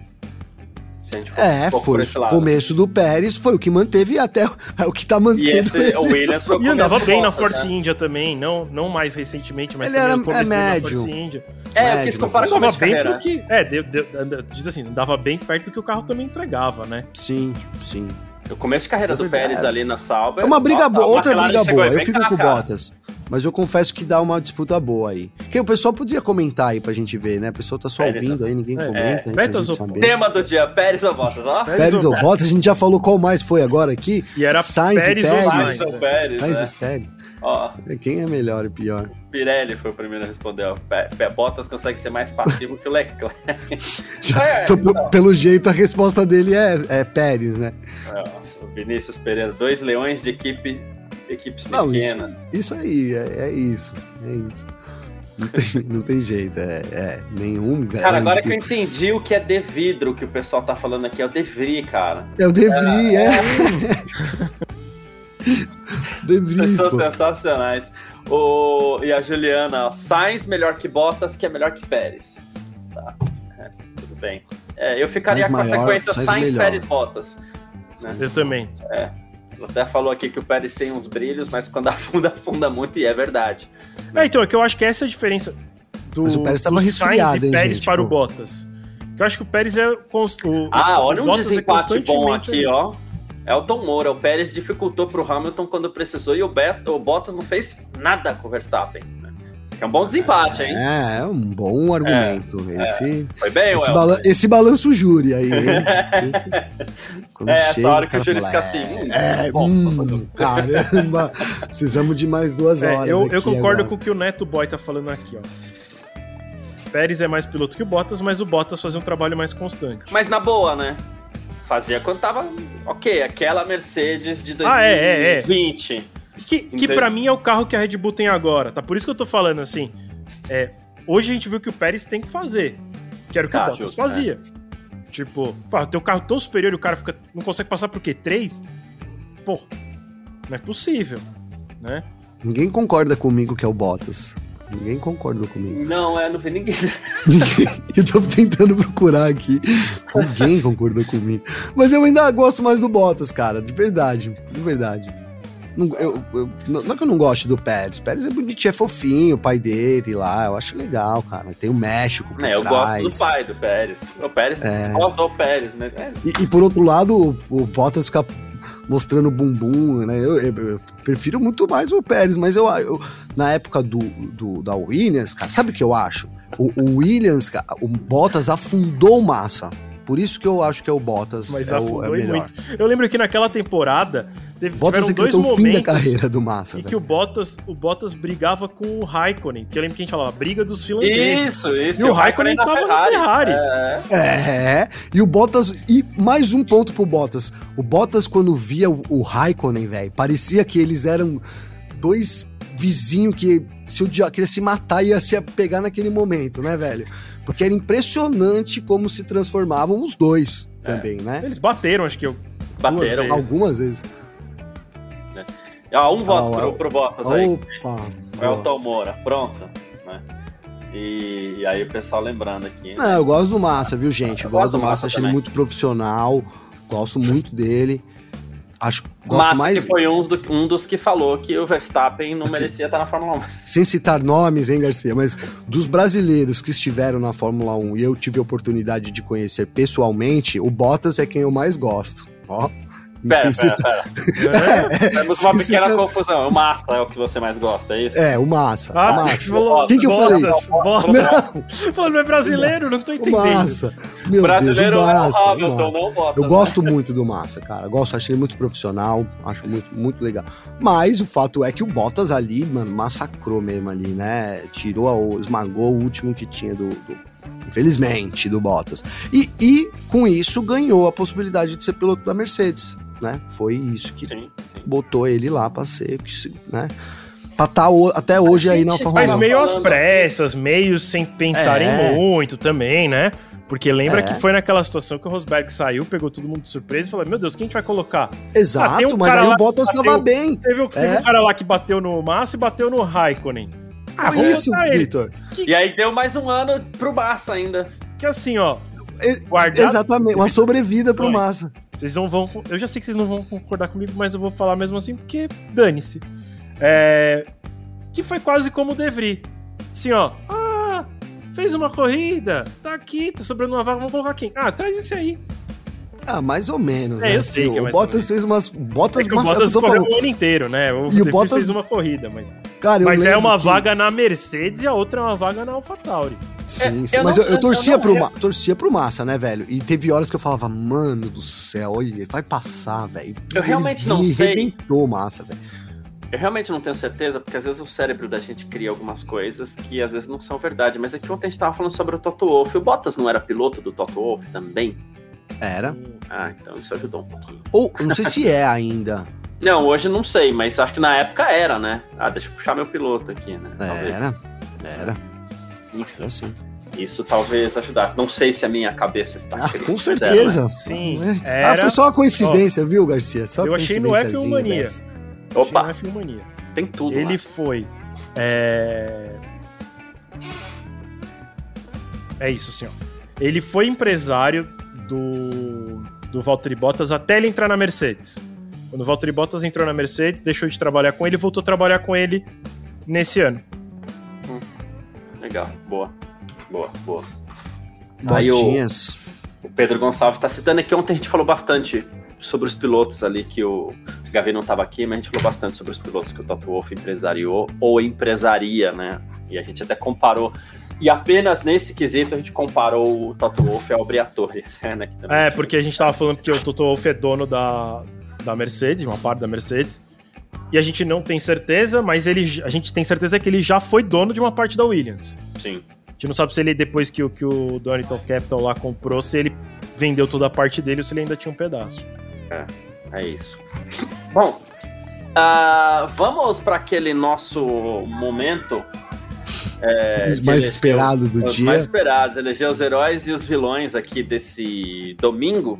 É, um foi o começo do Pérez, foi o que manteve até é o que tá E mantendo esse, ele. o Williams foi o E andava bem na Bottas, Force né? India também, não, não mais recentemente, mas Ele também era- é na médio. Force India. É, eu Médio, quis comparar com a bem carreira. porque. É, deu- deu- anda- diz assim, andava bem perto do que o carro também entregava, né? Sim, sim. O começo de carreira É do. Pérez ali na Sauber. É uma briga boa, a outra briga boa. Eu fico com a o. Bottas. Mas eu confesso que dá uma disputa boa aí. Que o pessoal podia comentar aí pra gente ver, né? O pessoal tá só Pérez, ouvindo aí, ninguém é, comenta. ou- saber. Tema do dia, Pérez ou Bottas, ó? Pérez ou Bottas, a gente já falou qual mais foi agora aqui. E era Sainz e Pérez ou Pérez. Sainz. Né? Pérez, Sainz e né? Pérez. Ó, Quem é melhor e pior? Pirelli foi o primeiro a responder, ó. Pe- Pe- Bottas consegue ser mais passivo que o Leclerc. Já- É, então, pe- então. Pelo jeito, a resposta dele é, é Pérez, né? É, ó, o Vinícius Pereira, dois leões de equipe, equipes Não, pequenas. Isso aí, é, é isso. É isso. Não tem, não tem jeito, é, é nenhum grande. Cara, agora que eu entendi o que é de vidro que o pessoal tá falando aqui, é o Devry, cara. É o De Vries, é. De Vries, Vocês são pô. sensacionais. O... E a Juliana, ó, Sainz melhor que Bottas, que é melhor que Pérez. Tá, é, tudo bem. É, eu ficaria Mas com a sequência Sainz. Pérez, Bottas. Eu também. Ela até falou aqui que o Pérez tem uns brilhos, mas quando afunda, afunda muito, e é verdade. É, então, é que eu acho que essa é a diferença do, Mas o Pérez tava do Sainz e hein, Pérez gente, para o. Bottas. Eu acho que o Pérez é. cons- O, Ah, olha o um Bottas é desempate bom constantemente- aqui, ó. Elton Moura, o Pérez dificultou pro Hamilton quando precisou e o, Bet, o Bottas não fez nada com o Verstappen. né? Isso aqui é um bom desempate, hein? É, é um bom argumento. Esse, Foi bem, esse, esse balanço júri aí. hein? Esse- quando É, essa chega, hora que o júri fala, fica assim, hum, É, bom, hum, caramba. Precisamos de mais duas É, horas. eu, eu concordo agora. com o que o Neto Boy tá falando aqui, ó. Pérez é mais piloto que o Bottas, mas o Bottas fazia um trabalho mais constante. Mas na boa, né? Fazia quando tava. Ok, aquela Mercedes de Ah, é, é, é. 2020. Que, que pra mim é o carro que a Red Bull tem agora, tá? Por isso que eu tô falando assim. É, hoje a gente viu que o Pérez tem que fazer. Que era o que Tá, o Bottas justo, fazia. Tipo, pô, tem um carro tão superior e o cara fica, não consegue passar por quê? Três? Pô, não é possível, né? Ninguém concorda comigo que é o Bottas. Ninguém concorda comigo. Não, é, não vi ninguém. eu tô tentando procurar aqui. Ninguém concordou comigo. Mas eu ainda gosto mais do Bottas, cara. De verdade. De verdade. não, eu, eu, não é que eu não gosto do Pérez. Pérez é bonitinho, é fofinho, o pai dele lá. Eu acho legal, cara. Tem o México por É, eu trás. gosto do pai do Pérez. O Pérez, É. gosta do Pérez, né? É, E, e por outro lado, o, o Bottas fica mostrando bumbum, né? Eu, eu- eu prefiro muito mais o Pérez, mas eu, eu- na época do, do- da Williams, cara, sabe o que eu acho? O, o Williams, cara, o Bottas afundou Massa. Por isso que eu acho que é o Bottas. Mas é o, é afundou o e melhor. muito. Eu lembro que naquela temporada teve, Bottas dois decretou o fim da momentos carreira do Massa. em que velho. o Bottas, o Bottas brigava com o Raikkonen. Que eu lembro que a gente falava, briga dos finlandeses. Isso, isso. E o Raikkonen tava na Ferrari. É. É, e o Bottas. E mais um ponto pro Bottas. O Bottas, quando via o, o Raikkonen, velho, parecia que eles eram dois vizinhos que se o dia queria se matar ia se pegar naquele momento, né, velho? Porque era impressionante como se transformavam os dois também, né? Eles bateram, acho que eu. Bateram. duas vezes. Algumas vezes. Ó, um voto Ah, pro, o- pro Bottas aí. Opa! O Elton Moura, pronto. Né? E, e aí o pessoal lembrando aqui. Não, eu gosto do Massa, viu, gente? Eu Eu gosto gosto do Massa, Massa achei ele muito profissional. Gosto muito dele. Acho gosto Mas mais. que foi um, do- um dos que falou que o Verstappen não merecia estar na Fórmula 1. sem citar nomes, hein, Garcia, mas dos brasileiros que estiveram na Fórmula 1 e eu tive a oportunidade de conhecer pessoalmente, o Bottas é quem eu mais gosto. Ó. Pera, pera, pera. Temos uma pequena confusão. O Massa é o que você mais gosta, é isso? É, o Massa. Ah, o você Massa. falou. Quem que eu Bottas, Bottas. Não, Falando, não é brasileiro, não tô o entendendo. Massa. Meu Brasileiro Deus, o é o Massa. o Hamilton, não Bottas. Eu né? gosto muito do Massa, cara. Gosto, acho ele muito profissional, acho muito, muito legal. Mas o fato é que o Bottas ali, mano, massacrou mesmo ali, né? Tirou, a- esmagou o último que tinha do. do- infelizmente, do Bottas. E, e com isso ganhou a possibilidade de ser piloto da Mercedes, né? Foi isso que Sim, sim. botou ele lá pra ser, né? Pra estar até hoje aí na gente Fórmula Mas Tava 1. meio às pressas, meio sem pensarem É. muito também, né? Porque lembra É. que foi naquela situação que o Rosberg saiu, pegou todo mundo de surpresa e falou: Meu Deus, quem a gente vai colocar? Exato, Ah, tem um mas cara aí o Bottas que tava bateu- bem. Teve, teve É. um cara lá que bateu no Massa e bateu no Raikkonen. Ah, isso. Vitor. E aí deu mais um ano pro Massa ainda. Que assim, ó, guardado. Exatamente, uma sobrevida pro. Massa. Vocês não vão. Eu já sei que vocês não vão concordar comigo, mas eu vou falar mesmo assim, porque dane-se. É, que foi quase como o Devry. Assim, ó. Ah, fez uma corrida, tá aqui, tá sobrando uma vaga, vamos colocar quem? Ah, traz esse aí. Ah, mais ou menos, É, né? eu sei que é o Bottas fez umas. Bottas, É o Bottas correu falando, o ano inteiro, né? O E o Bottas- fez uma corrida, mas. cara, Mas é uma que- vaga na Mercedes e a outra é uma vaga na AlphaTauri. Sim, É, sim, eu mas não- eu, eu eu torcia, não pro. Ma- torcia pro Massa, né, velho? E teve horas que eu falava, mano do céu, olha, ele vai passar, velho. Eu Ele realmente não vinha e sei. rebentou o Massa, velho. Eu realmente não tenho certeza, porque às vezes o cérebro da gente cria algumas coisas que às vezes não são verdade. Mas aqui ontem a gente tava falando sobre o Toto Wolff. O Bottas não era piloto do Toto Wolff também? Era. Ah, então isso ajudou um pouquinho. Ou, eu não sei se é ainda. Não, hoje não sei, mas acho que na época era, né? Ah, deixa eu puxar meu piloto aqui, né? Talvez. Era. Era. Enfim, Era sim. isso talvez ajudasse. Não sei se a minha cabeça está Ah, com dela, certeza. né? Sim, É. era- Ah, foi só uma coincidência, viu, Garcia? Só Eu achei no coincidênciazinha F1 Mania. dessa. Opa, Achei na F1 Mania. tem tudo. Ele lá. foi. É... é isso, assim, ó. Ele foi empresário do, do Valtteri Bottas até ele entrar na Mercedes. Quando o Valtteri Bottas entrou na Mercedes, deixou de trabalhar com ele e voltou a trabalhar com ele nesse ano. Legal, boa. Boa, boa. Aí o, Botinhas. o Pedro Gonçalves está citando aqui. Ontem a gente falou bastante sobre os pilotos ali, que o Gavi não estava aqui, mas a gente falou bastante sobre os pilotos que o Toto Wolff empresariou ou empresaria, né? E a gente até comparou. E apenas nesse quesito a gente comparou o Toto Wolff ao Briatore, né? que também É, porque a gente tava falando que o Toto Wolff é dono da, da Mercedes, de uma parte da Mercedes. E a gente não tem certeza, mas ele, a gente tem certeza que ele já foi dono de uma parte da Williams. Sim. A gente não sabe se ele, depois que, o- que o Donington Capital lá comprou, se ele vendeu toda a parte dele ou se ele ainda tinha um pedaço. É isso. Bom, ah, vamos para aquele nosso momento. é, Os mais eleger esperados do os dia. mais esperados, eleger os heróis e os vilões aqui desse domingo.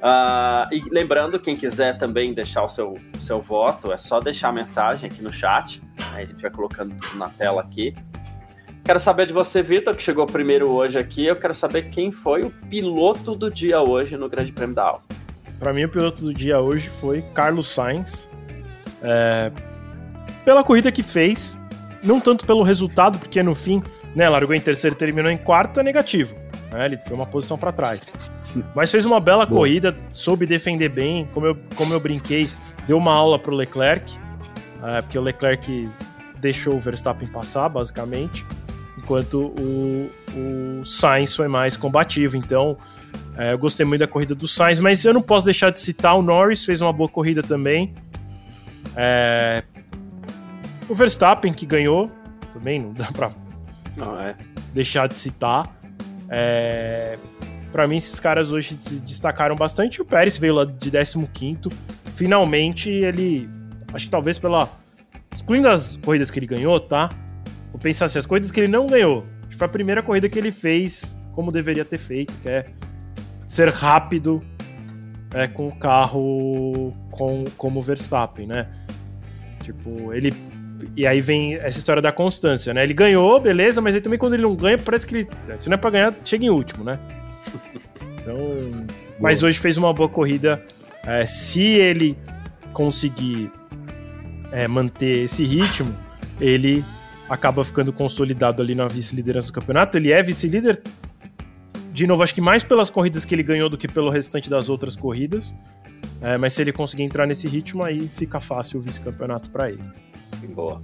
Ah, e lembrando, quem quiser também deixar o seu, seu voto, é só deixar a mensagem aqui no chat. Aí a gente vai colocando tudo na tela aqui. Quero saber de você, Vitor, que chegou primeiro hoje aqui. Eu quero saber quem foi o piloto do dia hoje no Grande Prêmio da Áustria. Pra mim, o piloto do dia hoje foi Carlos Sainz. É, pela corrida que fez, não tanto pelo resultado, porque no fim, né, largou em terceiro e terminou em quarto, é negativo. Né, ele foi uma posição para trás. Mas fez uma bela Boa. corrida, soube defender bem, como eu, como eu brinquei, deu uma aula pro Leclerc, é, porque o Leclerc deixou o Verstappen passar, basicamente, enquanto o, o Sainz foi mais combativo. Então, é, eu gostei muito da corrida do Sainz, mas eu não posso deixar de citar o Norris, fez uma boa corrida também. É, o Verstappen, que ganhou, também não dá pra não, é. deixar de citar. É, para mim, esses caras hoje se destacaram bastante. O Pérez veio lá de 15. Finalmente, ele. Acho que talvez pela. Excluindo as corridas que ele ganhou, tá? Vou pensar assim: as corridas que ele não ganhou. Acho que foi a primeira corrida que ele fez como deveria ter feito, que é ser rápido é, com o carro com, como Verstappen, né? Tipo, ele. E aí vem essa história da constância, né? Ele ganhou, beleza, mas aí também quando ele não ganha, parece que ele. Se não é pra ganhar, chega em último, né? Então, mas hoje fez uma boa corrida. É, se ele conseguir é, manter esse ritmo, ele acaba ficando consolidado ali na vice-liderança do campeonato. Ele é vice-líder, de novo, acho que mais pelas corridas que ele ganhou do que pelo restante das outras corridas. É, mas se ele conseguir entrar nesse ritmo, aí fica fácil o vice-campeonato para ele. Boa.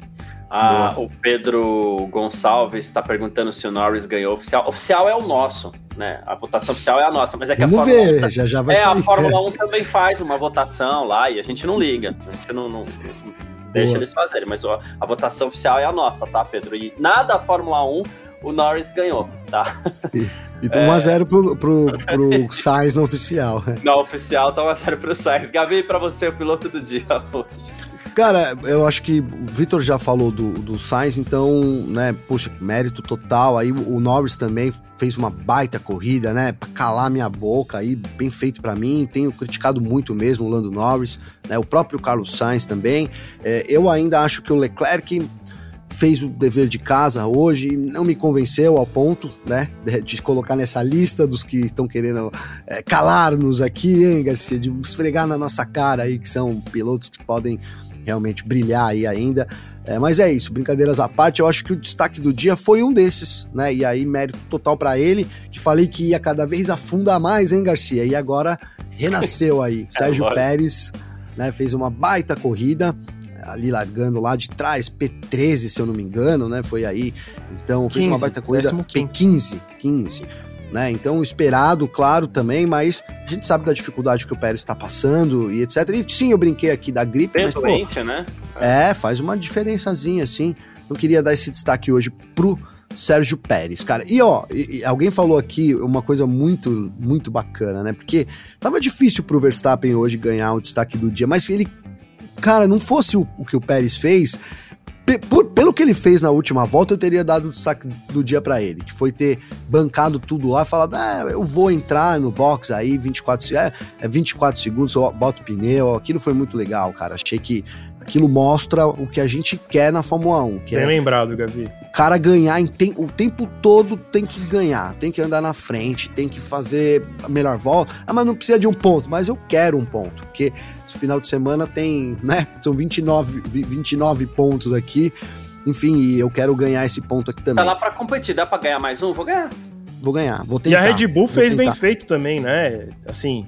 Ah, Boa. O Pedro Gonçalves está perguntando se o Norris ganhou oficial. Oficial é o nosso né? A votação oficial é a nossa, mas é que Vamos a Fórmula ver, 1, já, já vai É, sair. a Fórmula 1 também faz uma votação lá e a gente não liga. A gente não, não deixa Boa. eles fazerem, mas ó, a votação oficial é a nossa, tá, Pedro? E nada a Fórmula 1 o Norris ganhou, tá? E, então é... 1x0 pro, pro, pro Sainz no oficial. No oficial tá 1x0 pro Sainz. Gabi, pra você, o piloto do dia hoje. Cara, eu acho que o Vitor já falou do, do Sainz, então, né, poxa, mérito total. Aí o Norris também fez uma baita corrida, né, pra calar minha boca aí, bem feito para mim. Tenho criticado muito mesmo o Lando Norris, né, o próprio Carlos Sainz também. É, eu ainda acho que o Leclerc fez o dever de casa hoje, não me convenceu ao ponto, né, de, colocar nessa lista dos que estão querendo é, calar-nos aqui, hein, Garcia, de esfregar na nossa cara aí que são pilotos que podem realmente brilhar aí ainda. É, mas é isso, brincadeiras à parte, eu acho que o destaque do dia foi um desses, né? E aí, mérito total para ele, que falei que ia cada vez afundar mais, hein, Garcia? E agora renasceu aí. É Sérgio Pérez, né? Fez uma baita corrida, ali largando lá de trás, P13, se eu não me engano, né? Foi aí. Então, fez 15, uma baita corrida. P15, 15 né? Então, esperado, claro, também, mas a gente sabe da dificuldade que o Pérez está passando e etc. E sim, eu brinquei aqui da gripe, Bem mas, doente, pô, né? É, faz uma diferençazinha, assim. Eu queria dar esse destaque hoje pro Sérgio Pérez, cara. E ó, e, e alguém falou aqui uma coisa muito, muito bacana, né? Porque tava difícil pro Verstappen hoje ganhar o destaque do dia, mas ele, cara, não fosse o, o que o Pérez fez, por, pelo que ele fez na última volta, eu teria dado o destaque do dia para ele, que foi ter bancado tudo lá, falado, ah, eu vou entrar no box aí, 24, é, é 24 segundos, eu boto pneu, aquilo foi muito legal, cara. Achei que aquilo mostra o que a gente quer na Fórmula 1. Que Bem é lembrado, Gavi. O cara ganhar tem, o tempo todo tem que ganhar, tem que andar na frente, tem que fazer a melhor volta. Ah, mas não precisa de um ponto, mas eu quero um ponto, porque esse final de semana tem, né? São 29, 29 pontos aqui. Enfim, e eu quero ganhar esse ponto aqui também. Tá lá pra competir, dá pra ganhar mais um? Vou ganhar. Vou ganhar, vou tentar. E a Red Bull fez bem feito também, né? Assim,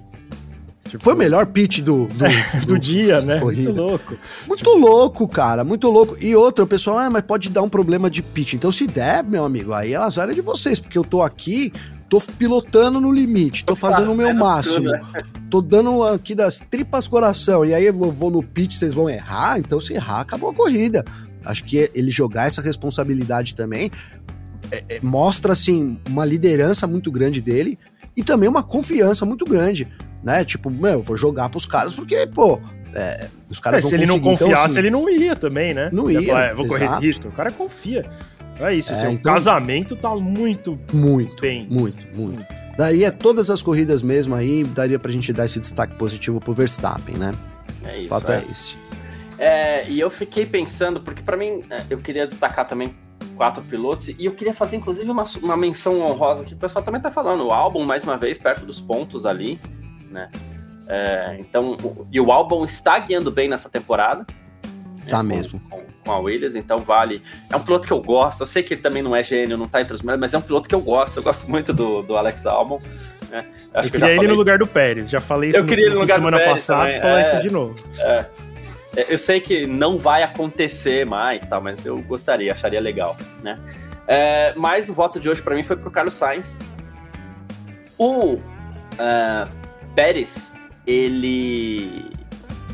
Tipo, Foi o melhor pitch do, do, do, do dia, né? Corrida. Muito louco. Muito tipo... louco, cara. Muito louco. E outro, o pessoal, ah, mas pode dar um problema de pitch. Então, se der, meu amigo, aí é azar é de vocês, porque eu tô aqui, tô pilotando no limite, tô fazendo o meu máximo. Né? Tô dando aqui das tripas coração. E aí eu vou no pitch, vocês vão errar. Então, se errar, acabou a corrida. Acho que ele jogar essa responsabilidade também é, é, mostra, assim, uma liderança muito grande dele e também uma confiança muito grande né? Tipo, meu, vou jogar pros caras porque, pô, é, os caras é, vão Se ele não então, confiasse, então, assim, ele não ia também, né? Não ia. Falar, é, vou correr esse risco. O cara confia. É isso, é, assim, então, o casamento tá muito, muito bem. Muito, muito. Daí é todas as corridas mesmo aí, daria pra gente dar esse destaque positivo pro Verstappen, né? É isso. O fato é, é esse. É, e eu fiquei pensando, porque para mim, é, eu queria destacar também quatro pilotos, e eu queria fazer inclusive uma, uma menção honrosa que o pessoal também tá falando. O álbum, mais uma vez, perto dos pontos ali né? É, então, e o álbum está guiando bem nessa temporada, Tá né, mesmo. Com, com, a Williams, então vale. É um piloto que eu gosto. Eu sei que ele também não é gênio, não tá entre os melhores, mas é um piloto que eu gosto. Eu gosto muito do, do Alex Albon. Né? Acho eu queria ele no lugar do Pérez. Já falei isso eu queria no, no semana passada e falar é, isso de novo. É. é. Eu sei que não vai acontecer mais, tá, mas eu gostaria, acharia legal, né? É, mas o voto de hoje para mim foi pro Carlos Sainz. O uh, Pérez, ele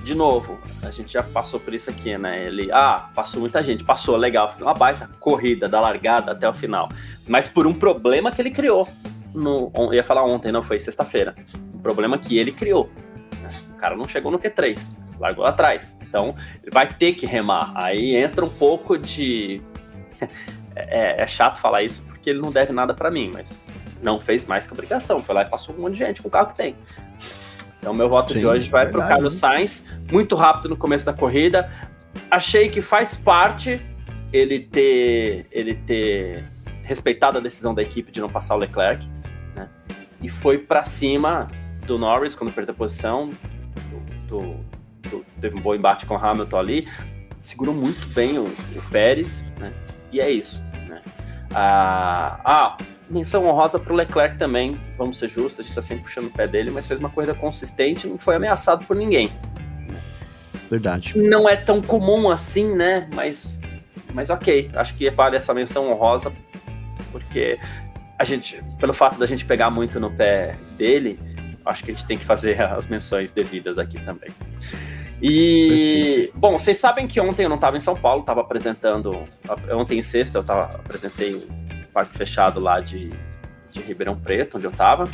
de novo, a gente já passou por isso aqui, né? Ele, ah, passou muita gente, passou, legal, foi uma baita corrida da largada até o final. Mas por um problema que ele criou. No, ia falar ontem, não foi sexta-feira. Um problema que ele criou. Né? O cara não chegou no Q3, largou atrás. Então, ele vai ter que remar. Aí entra um pouco de. é, é chato falar isso porque ele não deve nada para mim, mas não fez mais que obrigação. Foi lá e passou um monte de gente com o carro que tem. Então, meu voto Sim, de hoje vai para o Carlos Sainz, muito rápido no começo da corrida. Achei que faz parte ele ter, ele ter respeitado a decisão da equipe de não passar o Leclerc, né? E foi para cima do Norris quando perdeu a posição. Do, do, do, teve um bom embate com o Hamilton ali. Segurou muito bem o, o Pérez, né? E é isso. Né? Ah, ah, menção honrosa para o Leclerc também, vamos ser justos, a gente está sempre puxando o pé dele, mas fez uma corrida consistente não foi ameaçado por ninguém. Verdade. Não é tão comum assim, né? Mas, mas ok, acho que vale essa menção honrosa, porque a gente, pelo fato da gente pegar muito no pé dele, acho que a gente tem que fazer as menções devidas aqui também. E, Perfeito. bom, vocês sabem que ontem eu não estava em São Paulo, estava apresentando, ontem em sexta eu tava, apresentei parque fechado lá de, de Ribeirão Preto, onde eu estava.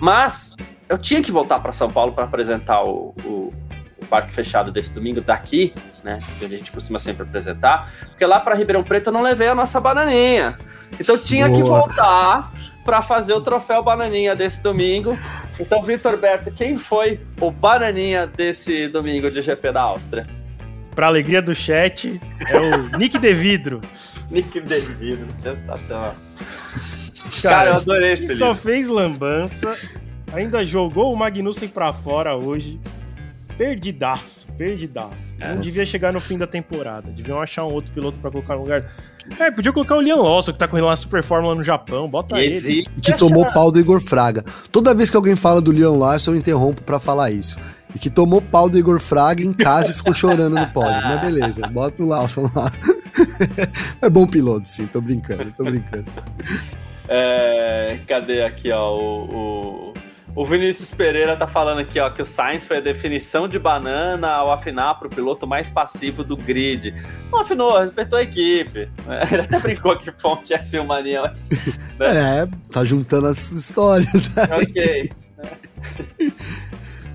Mas eu tinha que voltar para São Paulo para apresentar o, o, o, parque fechado desse domingo daqui, né? Onde a gente costuma sempre apresentar, porque lá para Ribeirão Preto eu não levei a nossa bananinha. Então eu tinha Boa. que voltar para fazer o troféu bananinha desse domingo. Então, Vitor Berto, quem foi o bananinha desse domingo de GP da Áustria? Para alegria do chat, é o Nick De Vidro. Nick Devido, sensacional. Cara, Cara, eu adorei esse Só fez lambança, ainda jogou o Magnussen pra fora hoje. Perdidaço, perdidaço. Não devia chegar no fim da temporada. Deviam achar um outro piloto para colocar no lugar. É, podia colocar o Liam Lawson, que tá correndo lá Super Fórmula no Japão. Bota e ele. Que tomou pau do Igor Fraga. Toda vez que alguém fala do Liam Lawson, eu interrompo para falar isso. E que tomou pau do Igor Fraga em casa e ficou chorando no pódio. Mas beleza, bota o Lawson lá. é bom piloto, sim, tô brincando, tô brincando. É, cadê aqui, ó, o, o, o, Vinícius Pereira tá falando aqui, ó, que o Sainz foi a definição de banana ao afinar para o piloto mais passivo do grid. Não afinou, respeitou a equipe. Ele até brincou que fonte é filmania, mas... Né? É, tá juntando as histórias. Ok.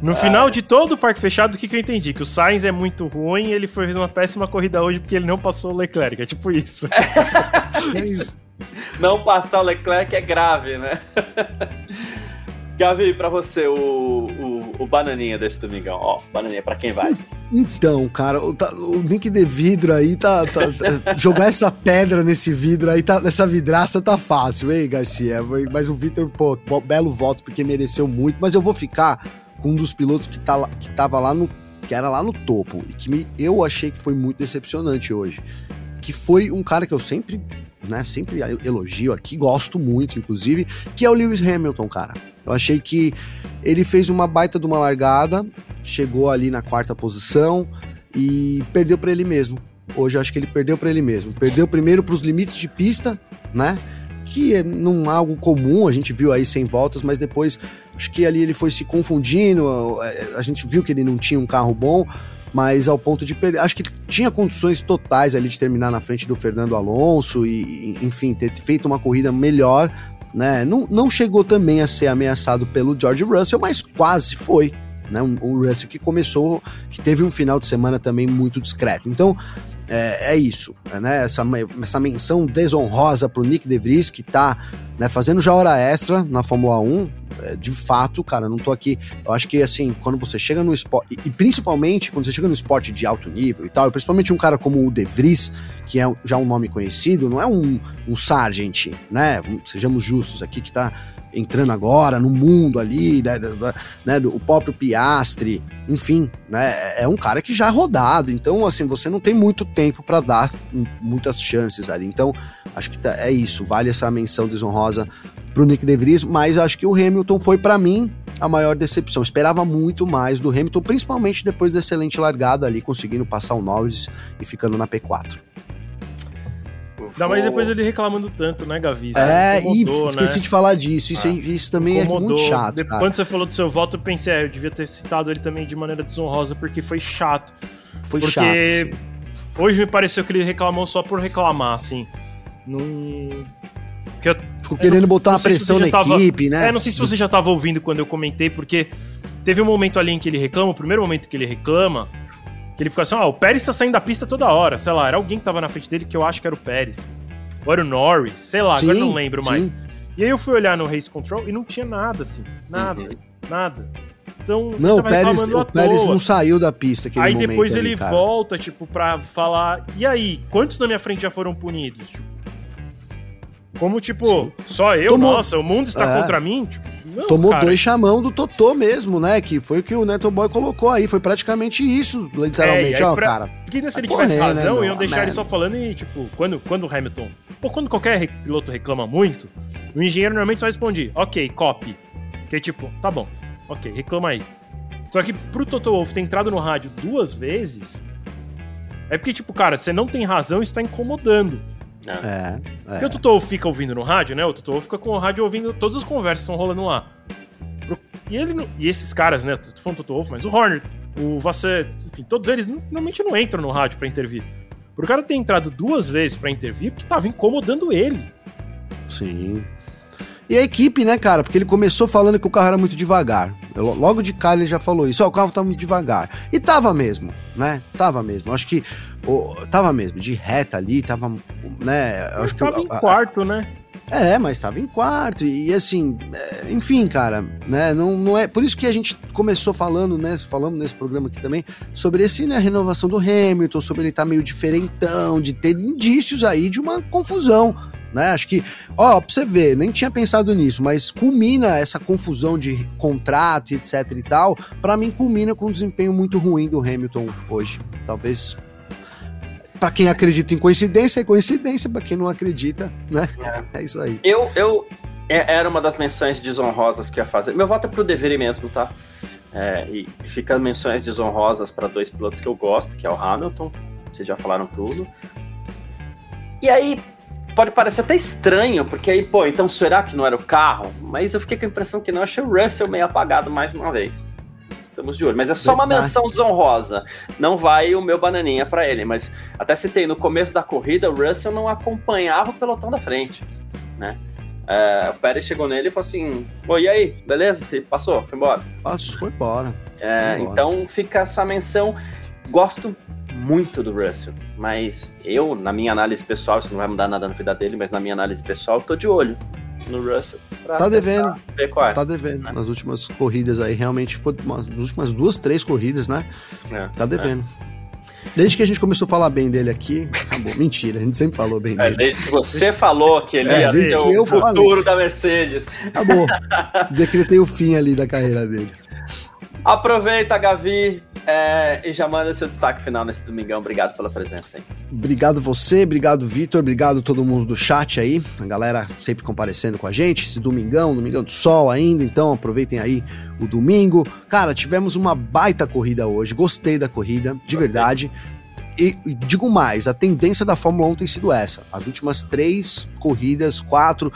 No final de todo o parque fechado, o que, que eu entendi? Que o Sainz é muito ruim e ele fez uma péssima corrida hoje porque ele não passou o Leclerc. É tipo isso. é isso. Não passar o Leclerc é grave, né? Gavi, pra você, o, o, o, bananinha desse domingão. Ó, bananinha, pra quem vai? Então, cara, o, tá, o Nick de vidro aí tá. tá, tá jogar essa pedra nesse vidro aí, tá, nessa vidraça tá fácil, hein, Garcia? Mas o Victor, pô, belo voto porque mereceu muito. Mas eu vou ficar com um dos pilotos que, tá, que tava lá no. que era lá no topo e que me, eu achei que foi muito decepcionante hoje. Que foi um cara que eu sempre, né, sempre elogio aqui, gosto muito, inclusive, que é o Lewis Hamilton, cara. Eu achei que ele fez uma baita de uma largada, chegou ali na quarta posição e perdeu para ele mesmo. Hoje eu acho que ele perdeu para ele mesmo. Perdeu primeiro para os limites de pista, né? Que é não é algo comum, a gente viu aí sem voltas, mas depois Acho que ali ele foi se confundindo. A gente viu que ele não tinha um carro bom, mas ao ponto de perder. Acho que tinha condições totais ali de terminar na frente do Fernando Alonso e, enfim, ter feito uma corrida melhor. Né? Não, não chegou também a ser ameaçado pelo George Russell, mas quase foi. Né? Um, um Russell que começou, que teve um final de semana também muito discreto. Então, é, é isso, né? Essa, essa menção desonrosa pro Nick De Vries, que tá né, fazendo já hora extra na Fórmula 1. É, de fato, cara, não tô aqui. Eu acho que assim, quando você chega no esporte, e, e, principalmente quando você chega no esporte de alto nível e tal, e principalmente um cara como o De Vries, que é já um nome conhecido, não é um, um Sargent, né? Sejamos justos aqui, que tá entrando agora no mundo ali, né, né, do, o próprio Piastre, enfim, né, é um cara que já é rodado, então assim, você não tem muito tempo para dar muitas chances ali, então acho que tá, é isso, vale essa menção desonrosa pro Nick DeVries, mas acho que o Hamilton foi para mim a maior decepção, esperava muito mais do Hamilton, principalmente depois da excelente largada ali, conseguindo passar o Norris e ficando na P4. Ainda mais depois ele reclamando tanto, né, Gavi? Isso é, e esqueci né? de falar disso. Isso, ah, isso também é muito chato. Depois, quando você falou do seu voto, eu pensei, é, eu devia ter citado ele também de maneira desonrosa, porque foi chato. Foi porque chato. Sim. Hoje me pareceu que ele reclamou só por reclamar, assim. Num. Eu, Ficou querendo não, botar uma pressão na tava, equipe, né? É, não sei se você já estava ouvindo quando eu comentei, porque teve um momento ali em que ele reclama, o primeiro momento que ele reclama, que ele fica assim, ó, oh, o Pérez tá saindo da pista toda hora, sei lá, era alguém que tava na frente dele que eu acho que era o Pérez. Ou era o Norris, sei lá, sim, agora não lembro sim. mais. E aí eu fui olhar no Race Control e não tinha nada, assim. Nada, uhum. nada. Então, não, o Pérez, o Pérez não saiu da pista Aí depois ele cara. volta, tipo, pra falar. E aí, quantos na minha frente já foram punidos? Tipo, como, tipo, Sim. só eu, Tomou... nossa, o mundo está é. contra mim? Tipo, não, Tomou cara. dois chamão do Totô mesmo, né? Que foi o que o Neto Boy colocou aí. Foi praticamente isso, literalmente, é, ó, pra... cara. Porque se ele tivesse né, razão, né, iam deixar merda. ele só falando e, tipo, quando, quando o Hamilton. Ou quando qualquer piloto reclama muito, o engenheiro normalmente só responde, ok, copy. Que é tipo, tá bom, ok, reclama aí. Só que pro Toto Wolff ter entrado no rádio duas vezes, é porque, tipo, cara, você não tem razão e está incomodando. É. é. Porque o Tutou fica ouvindo no rádio, né? O Tutou fica com o rádio ouvindo todas as conversas que estão rolando lá. E, ele, e esses caras, né? Tô falando Toto Wolff, mas o Horner, o Vasser, enfim, todos eles normalmente não entram no rádio para intervir. Pro cara ter entrado duas vezes para intervir, porque tava incomodando ele. Sim. E a equipe, né, cara? Porque ele começou falando que o carro era muito devagar. Logo de cara ele já falou isso. Ó, oh, o carro tá muito devagar. E tava mesmo, né? Tava mesmo. Acho que oh, tava mesmo. De reta ali, tava, né? Mas acho tava que, em a, quarto, a, né? É, mas estava em quarto e, e assim, é, enfim, cara, né? Não, não é por isso que a gente começou falando, né? Falamos nesse programa aqui também sobre esse, né? A renovação do Hamilton, sobre ele estar tá meio diferentão, de ter indícios aí de uma confusão, né? Acho que, ó, pra você ver, nem tinha pensado nisso, mas culmina essa confusão de contrato e etc e tal, para mim culmina com um desempenho muito ruim do Hamilton hoje. Talvez para quem acredita em coincidência, é coincidência, para quem não acredita, né? É, é isso aí. Eu, eu é, era uma das menções desonrosas que ia fazer. Meu voto é pro dever mesmo, tá? É, e fica menções desonrosas para dois pilotos que eu gosto, que é o Hamilton, vocês já falaram tudo. E aí, pode parecer até estranho, porque aí, pô, então será que não era o carro? Mas eu fiquei com a impressão que não. Achei o Russell meio apagado mais uma vez. Estamos de olho. Mas é só uma menção desonrosa. Não vai o meu bananinha para ele. Mas até citei, no começo da corrida, o Russell não acompanhava o pelotão da frente, né? É, o Pérez chegou nele e falou assim: Oi, e aí, beleza? E passou, foi embora. Passou, foi embora. É, foi embora. Então fica essa menção. Gosto muito do Russell, mas eu, na minha análise pessoal, isso não vai mudar nada na vida dele, mas na minha análise pessoal, tô de olho no Russell. Tá devendo. É, tá devendo. Né? Nas últimas corridas aí, realmente ficou nas últimas duas, três corridas, né? É, tá devendo. É. Desde que a gente começou a falar bem dele aqui, acabou. Mentira, a gente sempre falou bem é, dele. Desde que você falou que ele é, ia ser o futuro falei. da Mercedes. Acabou. Decretei o fim ali da carreira dele. Aproveita, Gavi, é, e já manda seu destaque final nesse domingão. Obrigado pela presença aí. Obrigado você, obrigado Vitor, obrigado todo mundo do chat aí, a galera sempre comparecendo com a gente. Esse domingão, domingão do sol ainda, então aproveitem aí o domingo. Cara, tivemos uma baita corrida hoje, gostei da corrida, de verdade. E digo mais, a tendência da Fórmula 1 tem sido essa. As últimas três corridas, quatro,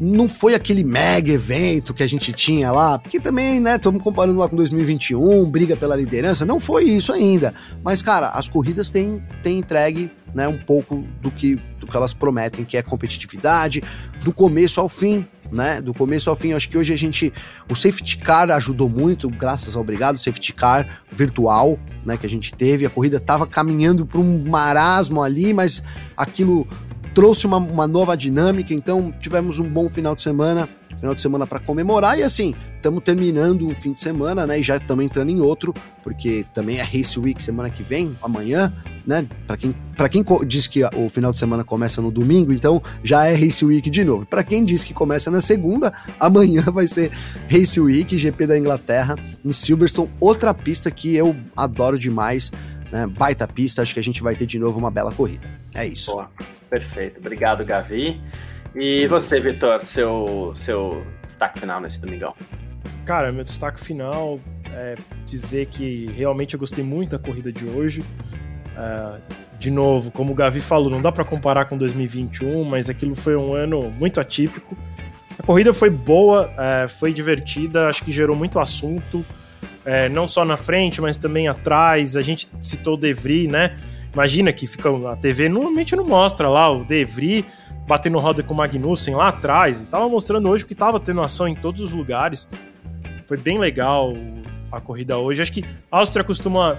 não foi aquele mega evento que a gente tinha lá, porque também, né, estamos comparando lá com 2021, briga pela liderança, não foi isso ainda. Mas, cara, as corridas têm, têm entregue, né, um pouco do que, do que elas prometem, que é competitividade, do começo ao fim, né, do começo ao fim. acho que hoje a gente, o safety car ajudou muito, graças ao obrigado safety car virtual, né, que a gente teve. A corrida estava caminhando para um marasmo ali, mas aquilo trouxe uma, uma nova dinâmica, então tivemos um bom final de semana, final de semana para comemorar e assim, estamos terminando um fim de semana, né? E já estamos entrando em outro, porque também é Race Week semana que vem, amanhã, né? Para quem, quem diz que o final de semana começa no domingo, então já é Race Week de novo. Para quem diz que começa na segunda, amanhã vai ser Race Week, GP da Inglaterra, em Silverstone, outra pista que eu adoro demais, né? Baita pista, acho que a gente vai ter de novo uma bela corrida. É isso. Boa, perfeito. Obrigado, Gavi. E você, Vitor, seu, seu destaque final nesse domingão? Cara, meu destaque final é dizer que realmente eu gostei muito da corrida de hoje. Uh, de novo, como o Gavi falou, não dá para comparar com 2021, mas aquilo foi um ano muito atípico. A corrida foi boa, é, foi divertida, acho que gerou muito assunto, é, não só na frente, mas também atrás. A gente citou o Devry, né? Imagina que fica a TV normalmente não mostra lá o Devry batendo roda com o Magnussen lá atrás. Tava mostrando hoje que tava tendo ação em todos os lugares. Foi bem legal a corrida hoje. Acho que a Áustria costuma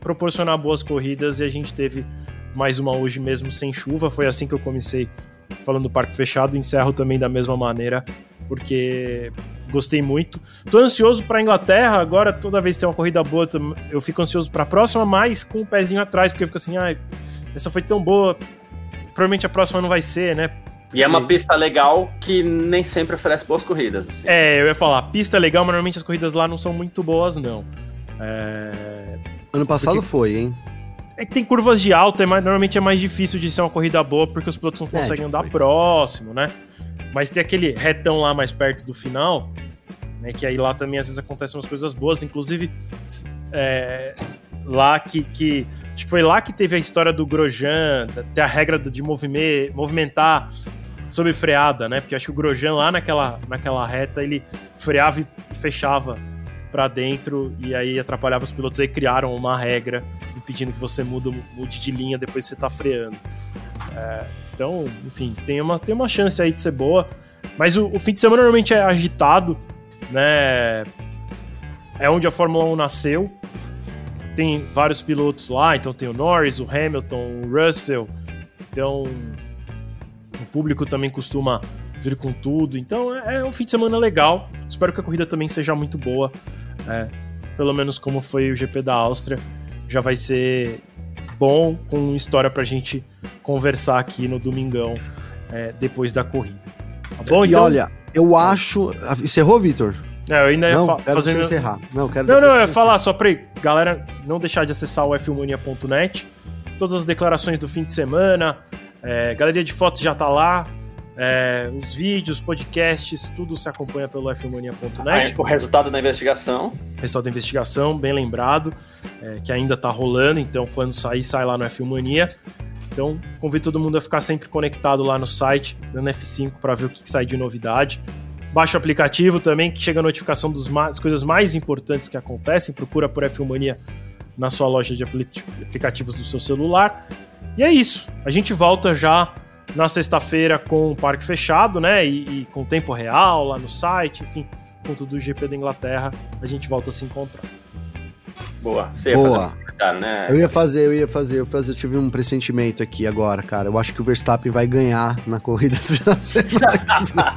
proporcionar boas corridas e a gente teve mais uma hoje mesmo sem chuva. Foi assim que eu comecei falando do parque fechado. Encerro também da mesma maneira, porque gostei muito. Tô ansioso para Inglaterra. Agora, toda vez que tem uma corrida boa, eu fico ansioso para a próxima, mas com o um pezinho atrás, porque eu fico assim, ah, essa foi tão boa. Provavelmente a próxima não vai ser, né? E é uma pista legal que nem sempre oferece boas corridas. Assim. É, eu ia falar, pista legal, mas normalmente as corridas lá não são muito boas, não. É... Ano passado porque... foi, hein? É que tem curvas de alta, é mais, normalmente é mais difícil de ser uma corrida boa porque os pilotos não é, conseguem é, andar foi. próximo, né? Mas tem aquele retão lá mais perto do final, né? Que aí lá também às vezes acontecem umas coisas boas, inclusive é, lá que, que. Acho que foi lá que teve a história do Grosjean, ter a regra de movimentar sob freada, né? Porque acho que o Grosjean lá naquela, naquela reta ele freava e fechava para dentro e aí atrapalhava os pilotos. Aí criaram uma regra impedindo que você mude, mude de linha depois que você tá freando. É, então, enfim, tem uma, tem uma chance aí de ser boa. Mas o, o, fim de semana normalmente é agitado, né? É onde a Fórmula 1 nasceu. Tem vários pilotos lá, então tem o Norris, o Hamilton, o Russell. Então, o público também costuma vir com tudo. Então é, é um fim de semana legal. Espero que a corrida também seja muito boa. É, pelo menos como foi o GP da Áustria. Já vai ser bom com história pra gente conversar aqui no domingão é, depois da corrida. Tá bom? E então... olha, eu acho. Encerrou, Vitor? É, eu ainda não, ia quero fazendo... encerrar. Não, quero Não, não, eu ia falar só pra galera não deixar de acessar o fmonia.net. Todas as declarações do fim de semana, é, galeria de fotos já tá lá. É, os vídeos, podcasts, tudo se acompanha pelo fmonia.net. Ah, o resultado da investigação. Resultado da investigação, bem lembrado, é, que ainda tá rolando, então quando sair, sai lá no F-Mania. Então, convido todo mundo a ficar sempre conectado lá no site, dando F5 para ver o que, que, sai de novidade. Baixa o aplicativo também, que chega a notificação das coisas mais importantes que acontecem. Procura por F-Mania na sua loja de aplicativos do seu celular. E é isso. A gente volta já na sexta-feira com o parque fechado, né? E, e, com tempo real lá no site, enfim, com tudo do GP da Inglaterra, a gente volta a se encontrar. Boa. Você Boa. Fazer, né? Eu ia fazer, eu ia fazer, eu, fazer, eu tive um pressentimento aqui agora, cara. Eu acho que o Verstappen vai ganhar na corrida do final de semana.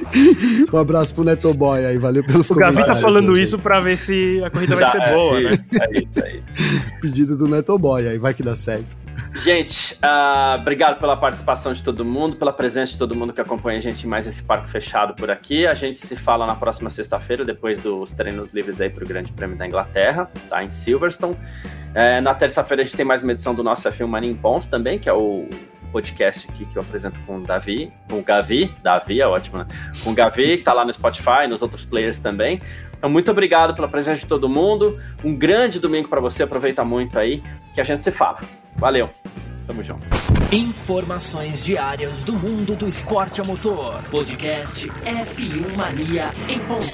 um abraço pro Neto Boy aí, valeu pelos o comentários. O Gavi tá falando isso pra ver se a corrida vai ser boa, é, né? É isso aí. Pedido do Neto Boy aí, vai que dá certo. Gente, uh, obrigado pela participação de todo mundo, pela presença de todo mundo que acompanha a gente em mais esse parque fechado por aqui. A gente se fala na próxima sexta-feira, depois dos treinos livres aí para o Grande Prêmio da Inglaterra, tá? Em Silverstone. É, na terça-feira a gente tem mais uma edição do nosso F1 Mania em Ponto também, que é o podcast aqui que eu apresento com o Davi, com o Gavi, Davi é ótimo, né? Com o Gavi, que tá lá no Spotify, nos outros players também. Então, muito obrigado pela presença de todo mundo. Um grande domingo para você, aproveita muito aí, que a gente se fala. Valeu. Tamo junto. Informações diárias do mundo do esporte a motor. Podcast F1 Mania em ponto.